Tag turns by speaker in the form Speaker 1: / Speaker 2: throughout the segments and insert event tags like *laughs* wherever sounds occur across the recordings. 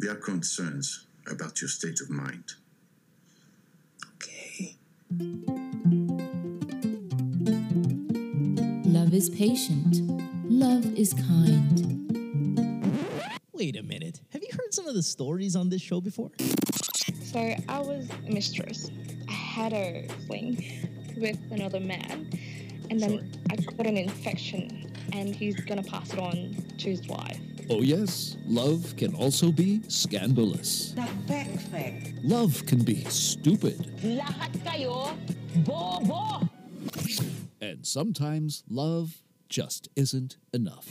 Speaker 1: We are concerns about your state of mind.
Speaker 2: Okay.
Speaker 3: Love is patient. Love is kind.
Speaker 4: Wait a minute. Have you heard some of the stories on this show before?
Speaker 5: So I was a mistress. I had a fling with another man, and then
Speaker 4: Sure.
Speaker 5: I got an infection, and he's gonna pass it on to his wife.
Speaker 6: Oh, yes, love can also be scandalous.
Speaker 2: The fact.
Speaker 6: Love can be stupid.
Speaker 7: Lahat kayo, bobo!
Speaker 6: And sometimes love just isn't enough.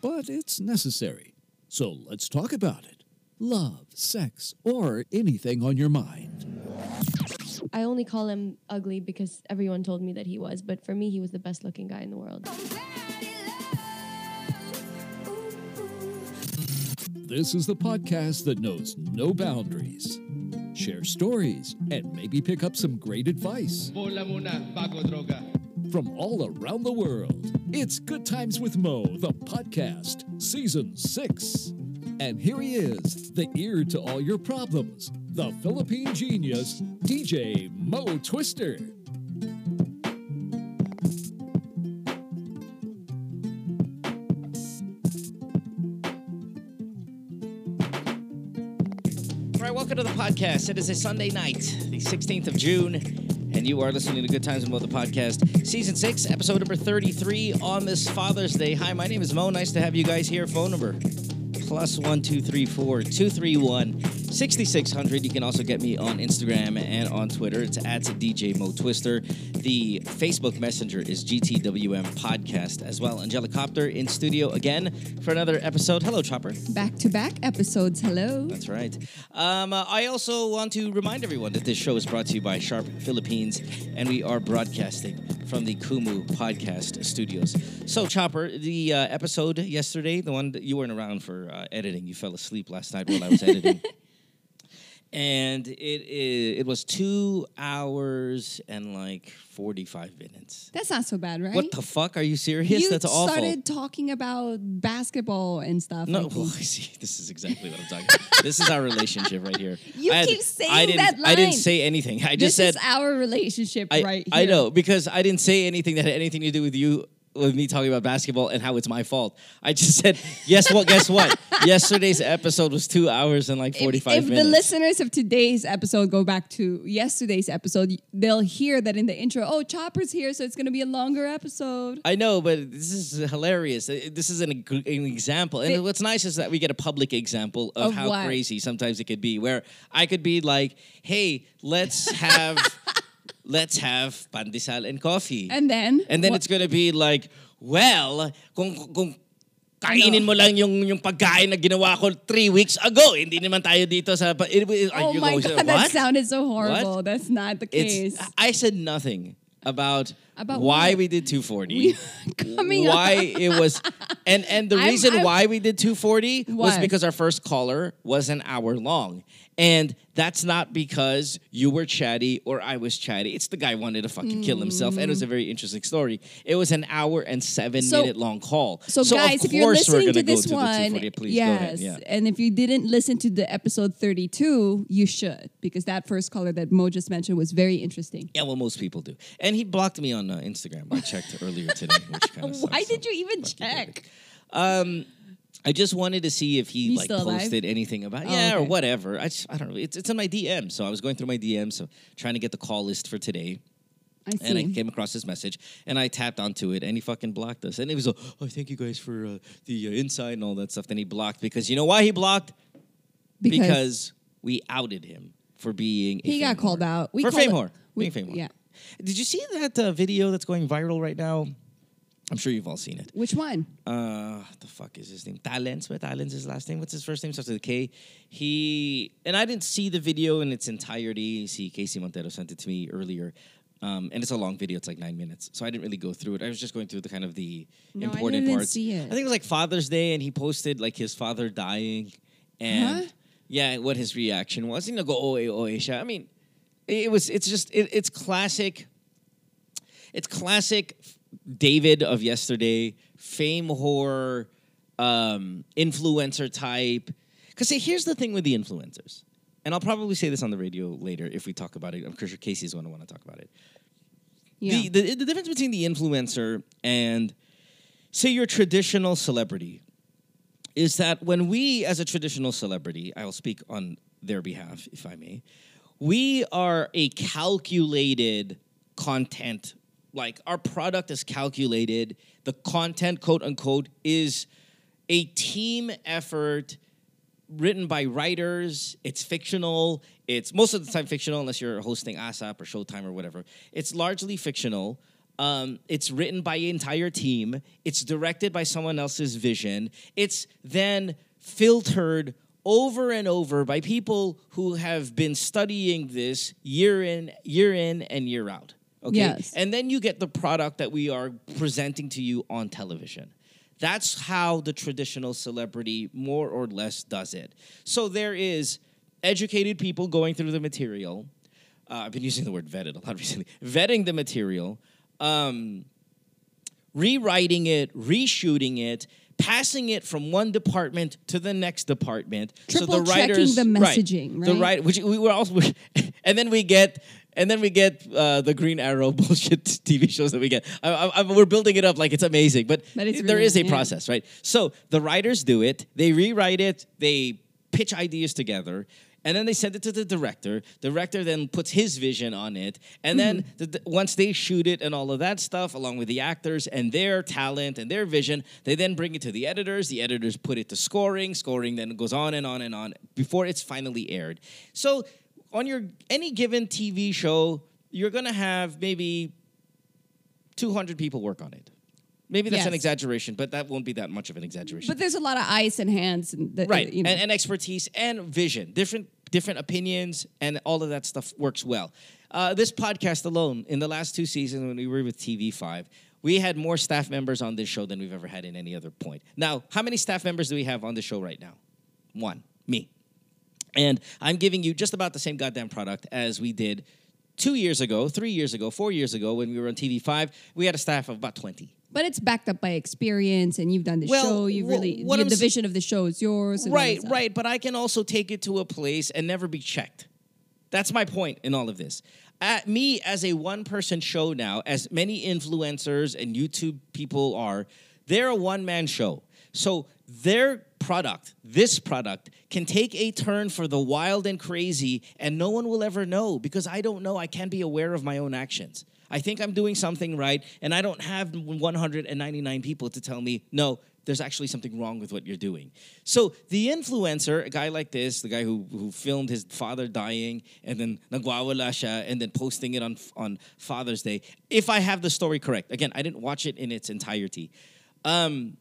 Speaker 6: But it's necessary. So let's talk about it. Love, sex, or anything on your mind.
Speaker 8: I only call him ugly because everyone told me that he was, but for me, he was the best looking guy in the world.
Speaker 6: This is the podcast that knows no boundaries. Share stories and maybe pick up some great advice from all around the world. It's Good Times with Mo, the podcast, season six. And here he is, the ear to all your problems, the Philippine genius, DJ Mo Twister.
Speaker 4: All right, welcome to the podcast. It is a Sunday night, the 16th of June, and you are listening to Good Times and Mo, the podcast, season six, episode number 33 on this Father's Day. Hi, my name is Mo. Nice to have you guys here. Phone number plus one two three four two three one sixty six hundred. You can also get me on Instagram and on Twitter. It's at DJ Mo Twister. The Facebook Messenger is GTWM Podcast as well. Angelicopter in studio again for another episode. Hello, Chopper.
Speaker 9: Back to back episodes. Hello.
Speaker 4: That's right. Um, uh, I also want to remind everyone that this show is brought to you by Sharp Philippines, and we are broadcasting from the Kumu Podcast Studios. So, Chopper, the uh, episode yesterday, the one that you weren't around for uh, editing, you fell asleep last night while I was editing. *laughs* And it, it it was two hours and like forty five minutes.
Speaker 9: That's not so bad, right?
Speaker 4: What the fuck? Are you serious?
Speaker 9: You
Speaker 4: That's awful.
Speaker 9: started talking about basketball and stuff.
Speaker 4: No,
Speaker 9: like- *laughs*
Speaker 4: well, see, this is exactly what I'm talking about. *laughs* this is our relationship right here.
Speaker 9: You
Speaker 4: I had-
Speaker 9: keep saying
Speaker 4: I didn't,
Speaker 9: that
Speaker 4: I didn't say anything. I
Speaker 9: this
Speaker 4: just said
Speaker 9: is our relationship
Speaker 4: I,
Speaker 9: right here.
Speaker 4: I know because I didn't say anything that had anything to do with you with me talking about basketball and how it's my fault. I just said, yes, what? Guess what? Yesterday's episode was two hours and like
Speaker 9: If,
Speaker 4: forty five
Speaker 9: if the listeners of today's episode go back to yesterday's episode, they'll hear that in the intro, oh, Chopper's here, so it's going to be a longer episode.
Speaker 4: I know, but this is hilarious. Uh, This is an, an example. And
Speaker 9: It-
Speaker 4: what's nice is that we get a public example of,
Speaker 9: Of
Speaker 4: how
Speaker 9: what?
Speaker 4: crazy sometimes it could be. Where I could be like, hey, let's have let's have pandesal and coffee.
Speaker 9: And then?
Speaker 4: And then
Speaker 9: what-
Speaker 4: it's gonna be like, well, kung kung kainin mo lang yung yung pagkain na ginawa ko three weeks ago. Hindi naman tayo dito sa... It, it,
Speaker 9: Oh my
Speaker 4: go,
Speaker 9: God, that sounded so horrible.
Speaker 4: What?
Speaker 9: That's not the case.
Speaker 4: It's, I said nothing about,
Speaker 9: About
Speaker 4: why
Speaker 9: what?
Speaker 4: we did 240. *laughs*
Speaker 9: Coming
Speaker 4: why
Speaker 9: up. *laughs*
Speaker 4: it was and and the
Speaker 9: I'm-
Speaker 4: reason
Speaker 9: I'm-
Speaker 4: why we did 240 was because our first caller was an hour long. And that's not because you were chatty or I was chatty. It's the guy wanted to fucking kill himself. And it was a very interesting story. It was an hour and seven
Speaker 9: So-
Speaker 4: minute long call.
Speaker 9: So, guys, if you're
Speaker 4: course we're
Speaker 9: listening to this one,
Speaker 4: 240. Please go ahead.
Speaker 9: yes,
Speaker 4: Yeah.
Speaker 9: and if you didn't listen to the episode 32, you should because that first caller that Mo just mentioned was very interesting.
Speaker 4: Yeah, well, most people do. And he blocked me on uh, Instagram. I checked earlier today, which *laughs* kind of
Speaker 9: Why did you even check?
Speaker 4: Um, I just wanted to see if he
Speaker 9: He's
Speaker 4: like
Speaker 9: still alive?
Speaker 4: posted anything about
Speaker 9: Oh,
Speaker 4: yeah or
Speaker 9: okay.
Speaker 4: whatever. I just, I don't know. It's it's in my DM, so I was going through my DM, so trying to get the call list for today.
Speaker 9: I see.
Speaker 4: And I came across this message, and I tapped onto it, and he fucking blocked us. And it was, like, oh, thank you guys for uh, the uh, insight and all that stuff. Then he blocked because you know why he blocked?
Speaker 9: because,
Speaker 4: we outed him for being. A
Speaker 9: he got
Speaker 4: fame
Speaker 9: called
Speaker 4: whore.
Speaker 9: out. We
Speaker 4: for
Speaker 9: called
Speaker 4: fame
Speaker 9: it-
Speaker 4: whore.
Speaker 9: we-
Speaker 4: Being fame whore.
Speaker 9: Yeah.
Speaker 4: Did you see that uh, video that's going viral right now? I'm sure you've all seen it.
Speaker 9: Which one?
Speaker 4: Uh, the fuck is his name? Talents. What Talents his last name? What's his first name? Starts with a K. He and I didn't see the video in its entirety. See, Casey Montero sent it to me earlier. Um, and it's a long video. It's like nine minutes, so I didn't really go through it. I was just going through the kind of the
Speaker 9: No, I
Speaker 4: important
Speaker 9: didn't
Speaker 4: parts.
Speaker 9: see it.
Speaker 4: I think it was like Father's Day, and he posted like his father dying, and
Speaker 9: Huh?
Speaker 4: yeah, what his reaction was. You know, go oh oh siya. I mean, it was. It's just. It, it's classic. It's classic David of yesterday, fame whore, um, influencer type. Because see, here's the thing with the influencers, and I'll probably say this on the radio later if we talk about it. I'm sure Casey's going to want to talk about it.
Speaker 9: Yeah.
Speaker 4: The, the the difference between the influencer and say your traditional celebrity is that when we as a traditional celebrity, I will speak on their behalf if I may, we are a calculated content like our product is calculated, the content quote unquote is a team effort written by writers. It's fictional. It's most of the time fictional, unless you're hosting ASAP or Showtime or whatever. It's largely fictional. Um, it's written by an entire team. It's directed by someone else's vision. It's then filtered over and over by people who have been studying this year in, year in, and year out. Okay.
Speaker 9: Yes.
Speaker 4: And then you get the product that we are presenting to you on television. That's how the traditional celebrity more or less does it. So there is educated people going through the material. Uh, I've been using the word vetted a lot *laughs* recently. Vetting the material, um, rewriting it, reshooting it, passing it from one department to the next department.
Speaker 9: Triple checking the messaging,
Speaker 4: The
Speaker 9: right?
Speaker 4: right, which we were also, *laughs* and then we get. And then we get uh, the Green Arrow *laughs* bullshit TV shows that we get. I, I, I- we're building it up like it's amazing, but,
Speaker 9: But it's
Speaker 4: there
Speaker 9: really
Speaker 4: is a
Speaker 9: yeah.
Speaker 4: process, right? So the writers do it, they rewrite it, they pitch ideas together, and then they send it to the director. The director then puts his vision on it, and then
Speaker 9: Mm-hmm.
Speaker 4: the, the- once they shoot it and all of that stuff, along with the actors and their talent and their vision, they then bring it to the editors. The editors put it to scoring. Scoring then goes on and on and on before it's finally aired. So on your any given TV show, you're gonna have maybe 200 people work on it. Maybe that's an exaggeration, but that won't be that much of an exaggeration.
Speaker 9: But there's a lot of eyes and hands, and the,
Speaker 4: right.
Speaker 9: You know.
Speaker 4: and, and expertise and vision. Different different opinions and all of that stuff works well. Uh, this podcast alone in the last two seasons when we were with tv5 we had more staff members on this show than we've ever had in any other point. Now how many staff members do we have on the show right now? One. Me and i'm giving you just about the same goddamn product as we did two years ago three years ago four years ago when we were on tv5 we had a staff of about 20
Speaker 9: but it's backed up by experience, and you've done the
Speaker 4: Well,
Speaker 9: show. You
Speaker 4: wh-
Speaker 9: really
Speaker 4: what
Speaker 9: the, the vision of the show is yours. and
Speaker 4: Right, right. But I can also take it to a place and never be checked. That's my point in all of this. At me as a one person show now, as many influencers and YouTube people are, they're a one man show. So their product, this product, can take a turn for the wild and crazy, and no one will ever know because I don't know. I can't be aware of my own actions. I think I'm doing something right, and I don't have 199 people to tell me, no, there's actually something wrong with what you're doing. So the influencer, a guy like this, the guy who, who filmed his father dying and then nagwawala siya and then posting it on, on Father's Day, if I have the story correct. Again, I didn't watch it in its entirety. Um,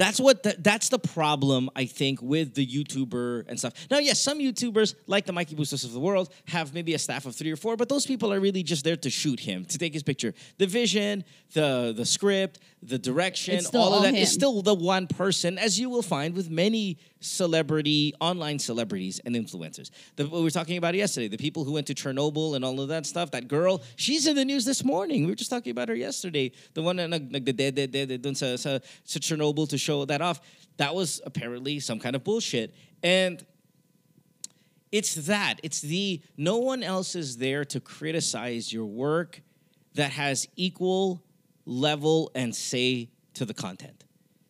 Speaker 4: that's what the, that's the problem I think with the YouTuber and stuff. Now, yes, some YouTubers like the Mikey Bustos of the world have maybe a staff of three or four, but those people are really just there to shoot him, to take his picture. The vision, the the script, the direction, all of that is
Speaker 9: him.
Speaker 4: still the one person, as you will find with many celebrity online celebrities and influencers. The, what we were talking about yesterday, the people who went to Chernobyl and all of that stuff. That girl, she's in the news this morning. We were just talking about her yesterday. The one that nag nagdededede dun sa, sa, sa Chernobyl to show that off. That was apparently some kind of bullshit. And it's that. It's the no one else is there to criticize your work that has equal level and say to the content.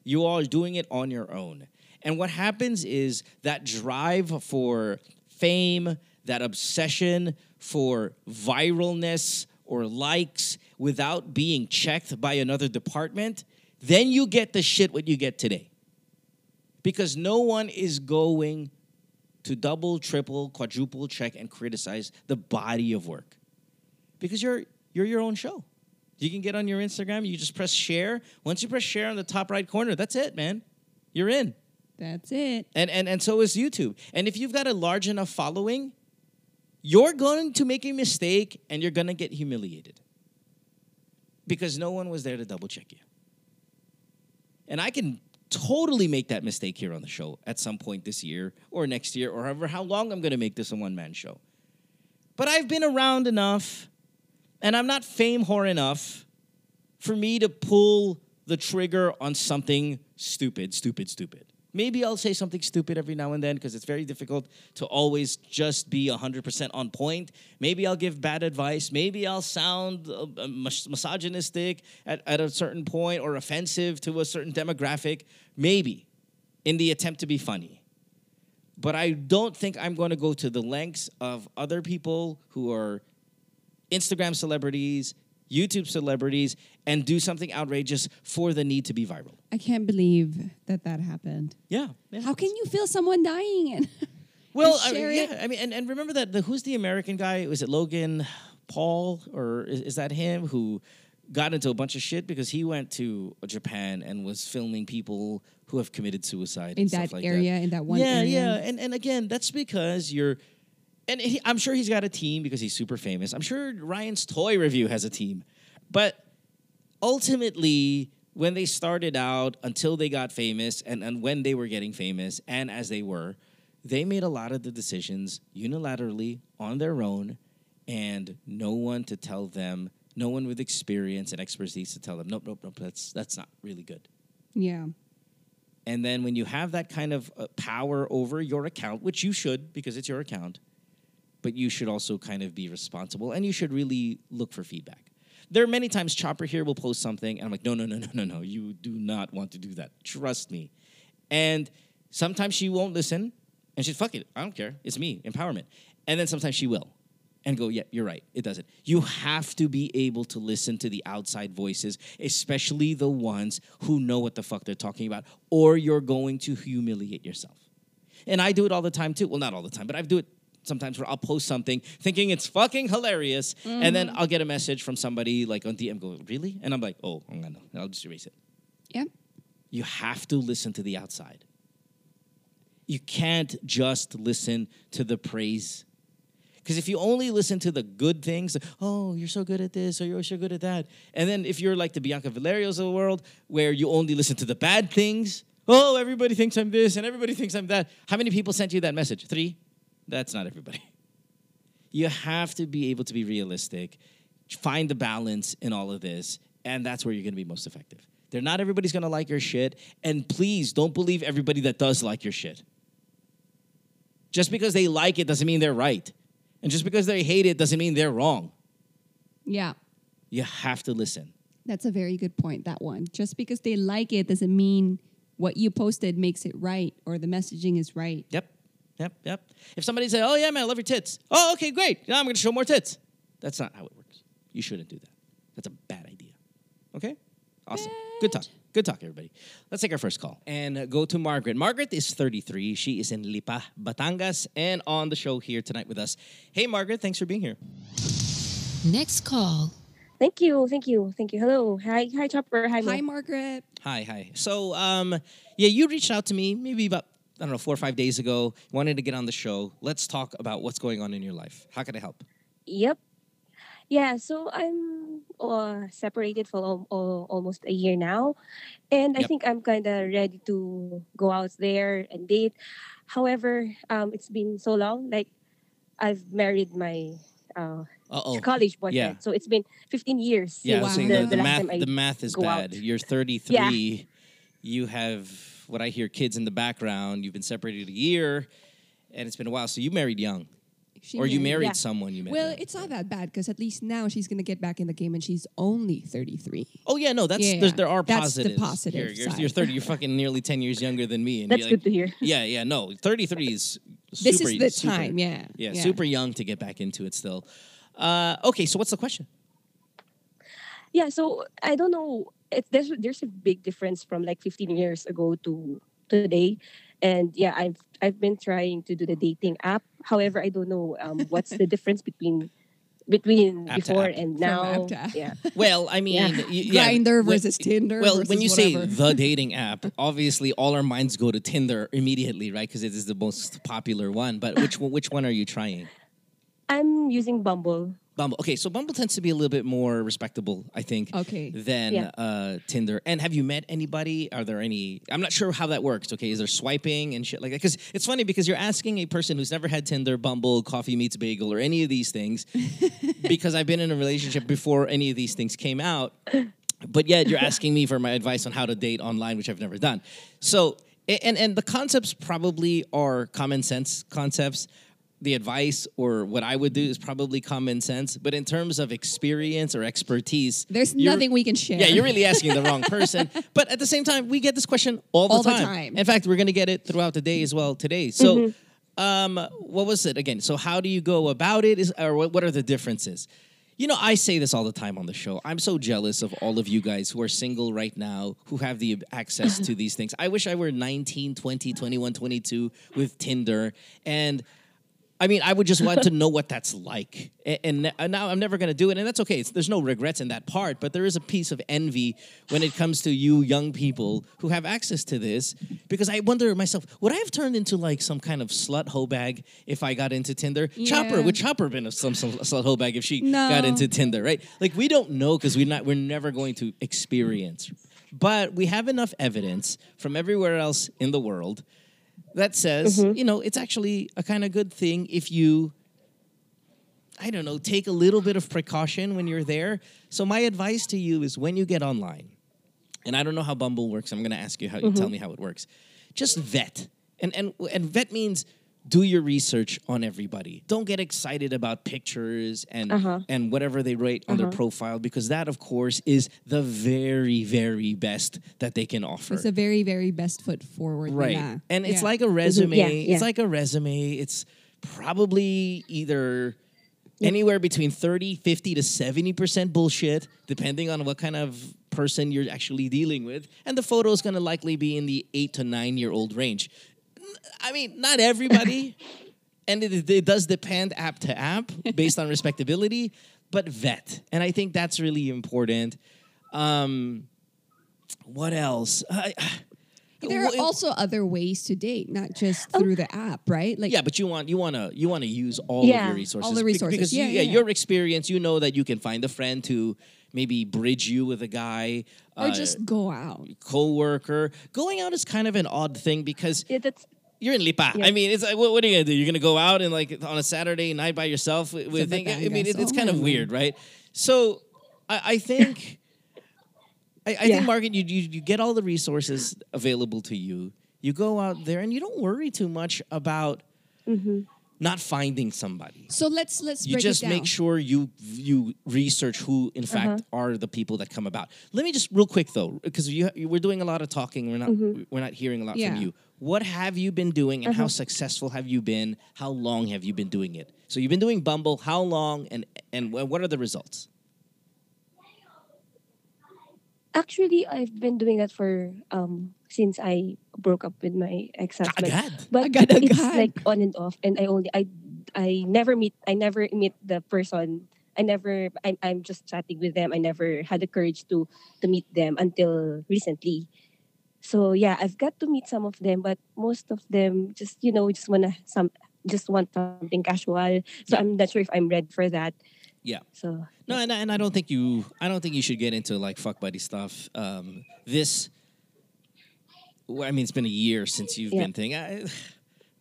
Speaker 4: You are doing it on your own. And what happens is that drive for fame, that obsession for viralness or likes without being checked by another department, then you get the shit what you get today. Because no one is going to double, triple, quadruple check and criticize the body of work. Because you're you're your own show. You can get on your Instagram, you just press share. Once you press share on the top right corner, that's it, man. You're in.
Speaker 9: That's it.
Speaker 4: And and and so is YouTube. And if you've got a large enough following, you're going to make a mistake and you're going to get humiliated. Because no one was there to double check you. And I can totally make that mistake here on the show at some point this year or next year or however how long I'm going to make this a one man show. But I've been around enough and I'm not fame whore enough for me to pull the trigger on something stupid, stupid, stupid. Maybe I'll say something stupid every now and then because it's very difficult to always just be 100% on point. Maybe I'll give bad advice. Maybe I'll sound uh, uh, mis- misogynistic at, at a certain point or offensive to a certain demographic. Maybe in the attempt to be funny. But I don't think I'm going to go to the lengths of other people who are Instagram celebrities, YouTube celebrities, and do something outrageous for the need to be viral.
Speaker 9: I can't believe that that happened.
Speaker 4: Yeah. yeah.
Speaker 9: How can you feel someone dying and *laughs*
Speaker 4: Well,
Speaker 9: and
Speaker 4: I mean, yeah,
Speaker 9: it?
Speaker 4: I mean, and, and remember that the who's the American guy? Was it Logan Paul or is, is that him who got into a bunch of shit because he went to Japan and was filming people who have committed suicide
Speaker 9: in
Speaker 4: and stuff
Speaker 9: that
Speaker 4: like
Speaker 9: area, in that one
Speaker 4: yeah,
Speaker 9: area?
Speaker 4: yeah, and and again, that's because you're. And he, I'm sure he's got a team because he's super famous. I'm sure Ryan's Toy Review has a team, but ultimately, when they started out until they got famous, and, and when they were getting famous, and as they were, they made a lot of the decisions unilaterally on their own, and no one to tell them, no one with experience and expertise to tell them, nope, nope, nope, that's that's not really good.
Speaker 9: Yeah.
Speaker 4: And then when you have that kind of uh, power over your account, which you should because it's your account, but you should also kind of be responsible and you should really look for feedback. There are many times Chopper here will post something and I'm like, no, no, no, no, no, no. You do not want to do that. Trust me. And sometimes she won't listen and she's fuck it. I don't care. It's me. Empowerment. And then sometimes she will and go, yeah, you're right. It doesn't. You have to be able to listen to the outside voices, especially the ones who know what the fuck they're talking about, or you're going to humiliate yourself. And I do it all the time too. Well, not all the time, but I do it sometimes where I'll post something thinking it's fucking hilarious, and then I'll get a message from somebody like on DM, go, really? And I'm like, oh, I'm gonna, I'll just erase it.
Speaker 9: Yeah.
Speaker 4: You have to listen to the outside. You can't just listen to the praise. Because if you only listen to the good things, oh, you're so good at this, or you're so good at that, and then if you're like the Bianca Valerios of the world, where you only listen to the bad things, oh, everybody thinks I'm this and everybody thinks I'm that. How many people sent you that message? Three? That's not everybody. You have to be able to be realistic, find the balance in all of this, and that's where you're going to be most effective. They're not everybody's going to like your shit, and please don't believe everybody that does like your shit. Just because they like it doesn't mean they're right. And just because they hate it doesn't mean they're wrong.
Speaker 9: Yeah.
Speaker 4: You have to listen.
Speaker 9: That's a very good point, that one. Just because they like it doesn't mean what you posted makes it right or the messaging is right.
Speaker 4: Yep. Yep. Yep. If somebody says, "Oh yeah, man, I love your tits," oh okay, great. Now I'm going to show more tits. That's not how it works. You shouldn't do that. That's a bad idea. Okay. Awesome. Good talk. Good talk, everybody. Let's take our first call and go to Margaret. Margaret is 33. She is in Lipa, Batangas, and on the show here tonight with us. Hey, Margaret, thanks for being here.
Speaker 3: Next call.
Speaker 2: Thank you, thank you, thank you. Hello, hi, hi, Chopper, hi,
Speaker 9: Hi, Margaret.
Speaker 4: Hi, hi. So, um, yeah, you reached out to me maybe about I don't know four or five days ago. Wanted to get on the show. Let's talk about what's going on in your life. How can I help?
Speaker 2: Yep. Yeah, so I'm uh, separated for al- al- almost a year now, and I
Speaker 4: Yep.
Speaker 2: think I'm kind of ready to go out there and date. However, um, it's been so long. Like, I've married my uh, college boyfriend,
Speaker 4: Yeah.
Speaker 2: so it's been 15 years.
Speaker 4: Yeah, I
Speaker 2: since
Speaker 4: saying
Speaker 2: the,
Speaker 4: the, the
Speaker 2: the
Speaker 4: math. The math is bad.
Speaker 2: out.
Speaker 4: You're 33. Yeah. You have what I hear kids in the background. You've been separated a year, and it's been a while. So you married young,
Speaker 9: She
Speaker 4: or you married
Speaker 2: Yeah.
Speaker 4: someone you met.
Speaker 9: Well,
Speaker 4: young.
Speaker 9: it's not that bad because at least now she's going to get back in the game and she's only 33.
Speaker 4: Oh yeah, no, that's
Speaker 9: Yeah,
Speaker 4: there's, there are
Speaker 9: that's the
Speaker 4: positives.
Speaker 9: positive
Speaker 4: Here, you're,
Speaker 9: side.
Speaker 4: you're 30. You're fucking nearly 10 years younger than me, and
Speaker 2: That's
Speaker 4: you're
Speaker 2: good
Speaker 4: like,
Speaker 2: to hear.
Speaker 4: Yeah, yeah, no, 33 is super,
Speaker 9: This is the
Speaker 4: super-
Speaker 9: time, yeah.
Speaker 4: yeah, super young to get back into it still. Uh, okay, so what's the question?
Speaker 2: Yeah, so I don't know. It's there's there's a big difference from like 15 years ago to today, and yeah, I've I've been trying to do the dating app. However, I don't know um, what's the difference between between
Speaker 4: App
Speaker 2: before and now.
Speaker 9: app to app.
Speaker 2: Yeah, *laughs*
Speaker 4: Well, I mean,
Speaker 2: Yeah.
Speaker 4: yeah,
Speaker 9: Grindr
Speaker 4: when-
Speaker 9: versus Tinder.
Speaker 4: Well,
Speaker 9: versus
Speaker 4: when you
Speaker 9: whatever.
Speaker 4: say the dating app, obviously all our minds go to Tinder immediately, right? Because it is the most popular one. But which which one are you trying?
Speaker 2: I'm using Bumble.
Speaker 4: Bumble. Okay, so Bumble tends to be a little bit more respectable, I think,
Speaker 9: Okay.
Speaker 4: than
Speaker 2: Yeah.
Speaker 4: uh, Tinder. And have you met anybody? Are there any? I'm not sure how that works. Okay, is there swiping and shit like that? Because it's funny because you're asking a person who's never had Tinder, Bumble, Coffee Meets Bagel, or any of these things. *laughs* because I've been in a relationship before any of these things came out. but yet you're asking me for my advice on how to date online, which I've never done. So, and and the concepts probably are common sense concepts. The advice or what I would do is probably common sense, but in terms of experience or expertise,
Speaker 9: There's nothing we can share.
Speaker 4: Yeah, you're really asking the wrong *laughs* person. But at the same time, we get this question all the
Speaker 9: All the
Speaker 4: time.
Speaker 9: time.
Speaker 4: In fact, we're going to get it throughout the day as well today. So, um, what was it again? So, how do you go about it? Is or what, what are the differences? You know, I say this all the time on the show. I'm so jealous of all of you guys who are single right now, who have the access to these things. I wish I were 19, 20, 21, 22 with Tinder. And I mean, I would just want to *laughs* know what that's like. And, and uh, now I'm never going to do it. And that's okay. It's, there's no regrets in that part. But there is a piece of envy when it comes to you young people who have access to this. Because I wonder myself, would I have turned into like some kind of slut hoe bag if I got into Tinder?
Speaker 9: Yeah.
Speaker 4: Chopper, would Chopper been a, some, some slut hoe bag if she
Speaker 9: No.
Speaker 4: got into Tinder, right? Like we don't know because we're not, we're never going to experience. But we have enough evidence from everywhere else in the world that says, mm-hmm. you know, it's actually a kind of good thing if you, I don't know, take a little bit of precaution when you're there. So my advice to you is when you get online, and I don't know how Bumble works. I'm going to ask you how you tell me how it works. Just vet, and and and vet means do your research on everybody. Don't get excited about pictures and
Speaker 2: Uh-huh.
Speaker 4: and whatever they write on their profile because that, of course, is the very very best that they can offer.
Speaker 9: It's a very, very best foot forward.
Speaker 4: Right.
Speaker 9: nila.
Speaker 4: And it's
Speaker 9: Yeah.
Speaker 4: like a resume.
Speaker 2: Yeah, yeah.
Speaker 4: It's like a resume. It's probably either anywhere between 30, 50 to 70% bullshit, depending on what kind of person you're actually dealing with. And the photo is going to likely be in the eight to nine year old range. I mean, not everybody. *laughs* and it, it does depend app to app based on respectability, but vet. And I think that's really important. Um, what else? I,
Speaker 9: There are also other ways to date, not just through the app, right? Like
Speaker 4: yeah, but you want you want to you want to use all of your resources,
Speaker 9: all the resources.
Speaker 4: because you-
Speaker 9: Yeah, yeah.
Speaker 4: your experience, you know that you can find a friend to maybe bridge you with a guy,
Speaker 9: or
Speaker 4: uh,
Speaker 9: just go out.
Speaker 4: co-worker. Going out is kind of an odd thing because
Speaker 2: Yeah, that's
Speaker 4: you're in Lipa.
Speaker 2: Yeah.
Speaker 4: I mean, it's like, what, what are you gonna do? You're gonna go out and like on a Saturday night by yourself with, with thing? I mean, it, it's kind of weird, right? So I, I think. *laughs* I, I
Speaker 2: Yeah.
Speaker 4: think, Margaret, you, you you get all the resources available to you. You go out there and you don't worry too much about not finding somebody.
Speaker 9: So let's let's
Speaker 4: You just make sure you you research who, in fact, are the people that come about. Let me just real quick though, because we're doing a lot of talking. We're not we're not hearing a lot
Speaker 9: Yeah.
Speaker 4: from you. What have you been doing, and how successful have you been? How long have you been doing it? So you've been doing Bumble. How long, and and what are the results?
Speaker 2: actually I've been doing that for um since I broke up with my ex-husband. But
Speaker 9: Agad,
Speaker 2: it's like on and off and I only I I never meet I never meet the person. I never I'm I'm just chatting with them. I never had the courage to to meet them until recently. So yeah, I've got to meet some of them, but most of them just you know just wanna some just want something casual. So I'm not sure if I'm ready for that.
Speaker 4: Yeah.
Speaker 2: So
Speaker 4: No, and, I- and I don't think you. I don't think you should get into like fuck buddy stuff. Um, this. I mean, it's been a year since you've
Speaker 2: Yeah.
Speaker 4: been thing. I,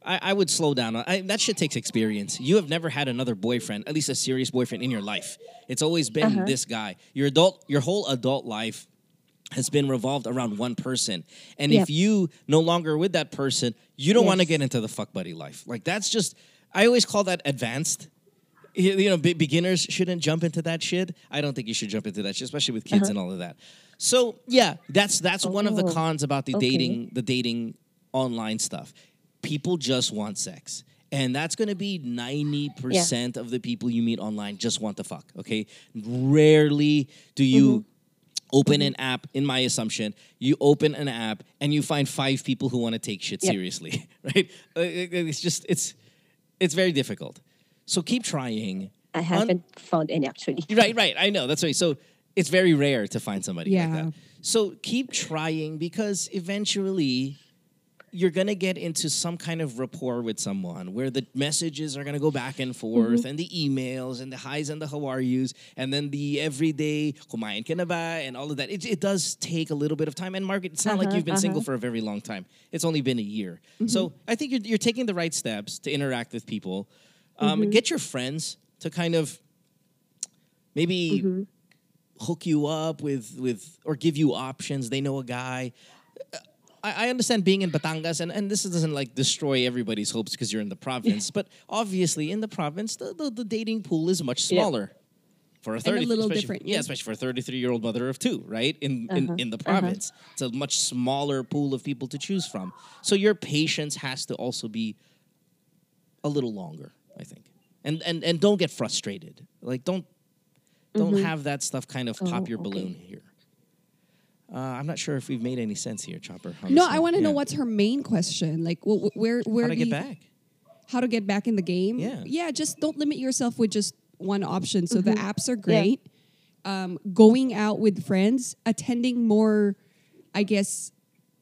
Speaker 4: I, I would slow down. I, that shit takes experience. You have never had another boyfriend, at least a serious boyfriend in your life. It's always been
Speaker 2: Uh-huh.
Speaker 4: this guy. Your adult, your whole adult life has been revolved around one person. And if you no longer with that person, you don't want to get into the fuck buddy life. Like that's just. I always call that advanced you know, be- beginners shouldn't jump into that shit. I don't think you should jump into that shit, especially with kids and all of that. So yeah, that's that's one of the
Speaker 2: Uh-huh. Oh,
Speaker 4: cons about the
Speaker 2: okay.
Speaker 4: dating the dating online stuff. People just want sex. And that's going to be 90% of the people you meet online just want to fuck, okay? Rarely do you
Speaker 2: Mm-hmm.
Speaker 4: Open an app, in my assumption, you open an app and you find five people who want to take shit
Speaker 2: Yep.
Speaker 4: seriously, *laughs* right? Uh, It's just, it's, it's very difficult. So keep trying.
Speaker 2: I haven't found any actually. *laughs*
Speaker 4: Right, right. I know. That's right. So it's very rare to find somebody like
Speaker 9: Yeah.
Speaker 4: that. So keep trying because eventually you're going to get into some kind of rapport with someone where the messages are going to go back and forth and the emails and the highs and the how are yous and then the everyday kumain ka ba and all of that. It, it does take a little bit of time. And Margaret, it's not like
Speaker 2: Uh-huh,
Speaker 4: you've been single
Speaker 2: uh-huh.
Speaker 4: for a very long time. It's only been a year. So I think you're, you're taking the right steps to interact with people. Um, Get your friends to kind of maybe hook you up with with or give you options. They know a guy. I, I understand being in Batangas, and, and this doesn't like destroy everybody's hopes because you're in the province. but obviously, in the province, the, the, the dating pool is much smaller. For a
Speaker 9: a little different,
Speaker 4: yeah,
Speaker 9: yeah.
Speaker 4: especially for a thirty-three-year-old mother of two, right? In in,
Speaker 2: Uh-huh,
Speaker 4: in the
Speaker 2: uh-huh.
Speaker 4: province, it's a much smaller pool of people to choose from. So your patience has to also be a little longer, I think. And and and don't get frustrated. Like don't don't
Speaker 2: Mhm.
Speaker 4: have that stuff kind of pop
Speaker 2: Oh,
Speaker 4: your
Speaker 2: okay.
Speaker 4: balloon here. Uh, I'm not sure if we've made any sense here, Chopper. on
Speaker 9: No, I want to know what's her main question. Like, wh- wh- where where
Speaker 4: how to get
Speaker 9: you-
Speaker 4: back.
Speaker 9: How to get back in the game?
Speaker 4: Yeah.
Speaker 9: yeah. Just don't limit yourself with just one option. So the
Speaker 2: Mhm.
Speaker 9: apps are
Speaker 2: Yeah.
Speaker 9: great. Um, going out with friends, attending more, I guess,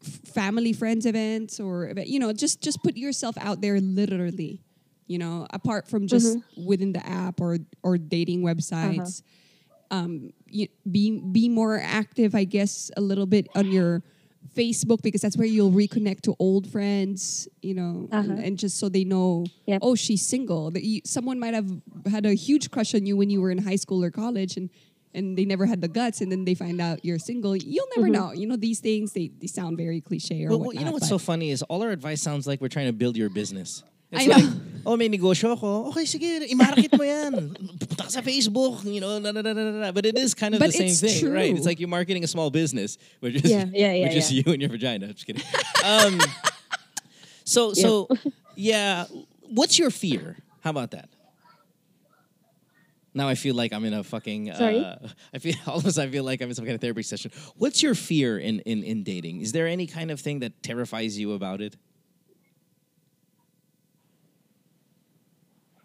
Speaker 9: f- family friends events or you know, just just put yourself out there literally. You know, apart from just
Speaker 2: Mm-hmm.
Speaker 9: within the app or or dating
Speaker 2: Uh-huh.
Speaker 9: Websites. Um, you, be be more active, I guess, a little bit on your Facebook because that's where you'll reconnect to old friends, you know, and,
Speaker 2: Uh-huh.
Speaker 9: and just so they know,
Speaker 2: Yep.
Speaker 9: oh, she's single. That you, someone might have had a huge crush on you when you were in high school or college, and and they never had the guts, and then they find out you're single. You'll never
Speaker 2: Mhm.
Speaker 9: know. You know, these things they, they sound very cliche or
Speaker 4: Well,
Speaker 9: whatnot.
Speaker 4: you know what's so funny is all our advice sounds like we're trying to build your business. It's
Speaker 9: I know.
Speaker 4: like, oh, may negosyo ako. Okay, sige, i-market mo yan. Punta ka sa Facebook, you know, da, da, da, da, da, da. But it is kind of
Speaker 9: But
Speaker 4: the same
Speaker 9: it's
Speaker 4: thing, right? It's like you're marketing a small business, which is,
Speaker 2: Yeah, yeah, yeah,
Speaker 4: which is
Speaker 2: yeah.
Speaker 4: you and your vagina. I'm just kidding. *laughs* Um, so, so, *laughs* yeah, what's your fear? How about that? Now I feel like I'm in a fucking.
Speaker 2: Sorry?
Speaker 4: Uh, *laughs* I feel all of a sudden I feel like I'm in some kind of therapy session. What's your fear in in in dating? Is there any kind of thing that terrifies you about it?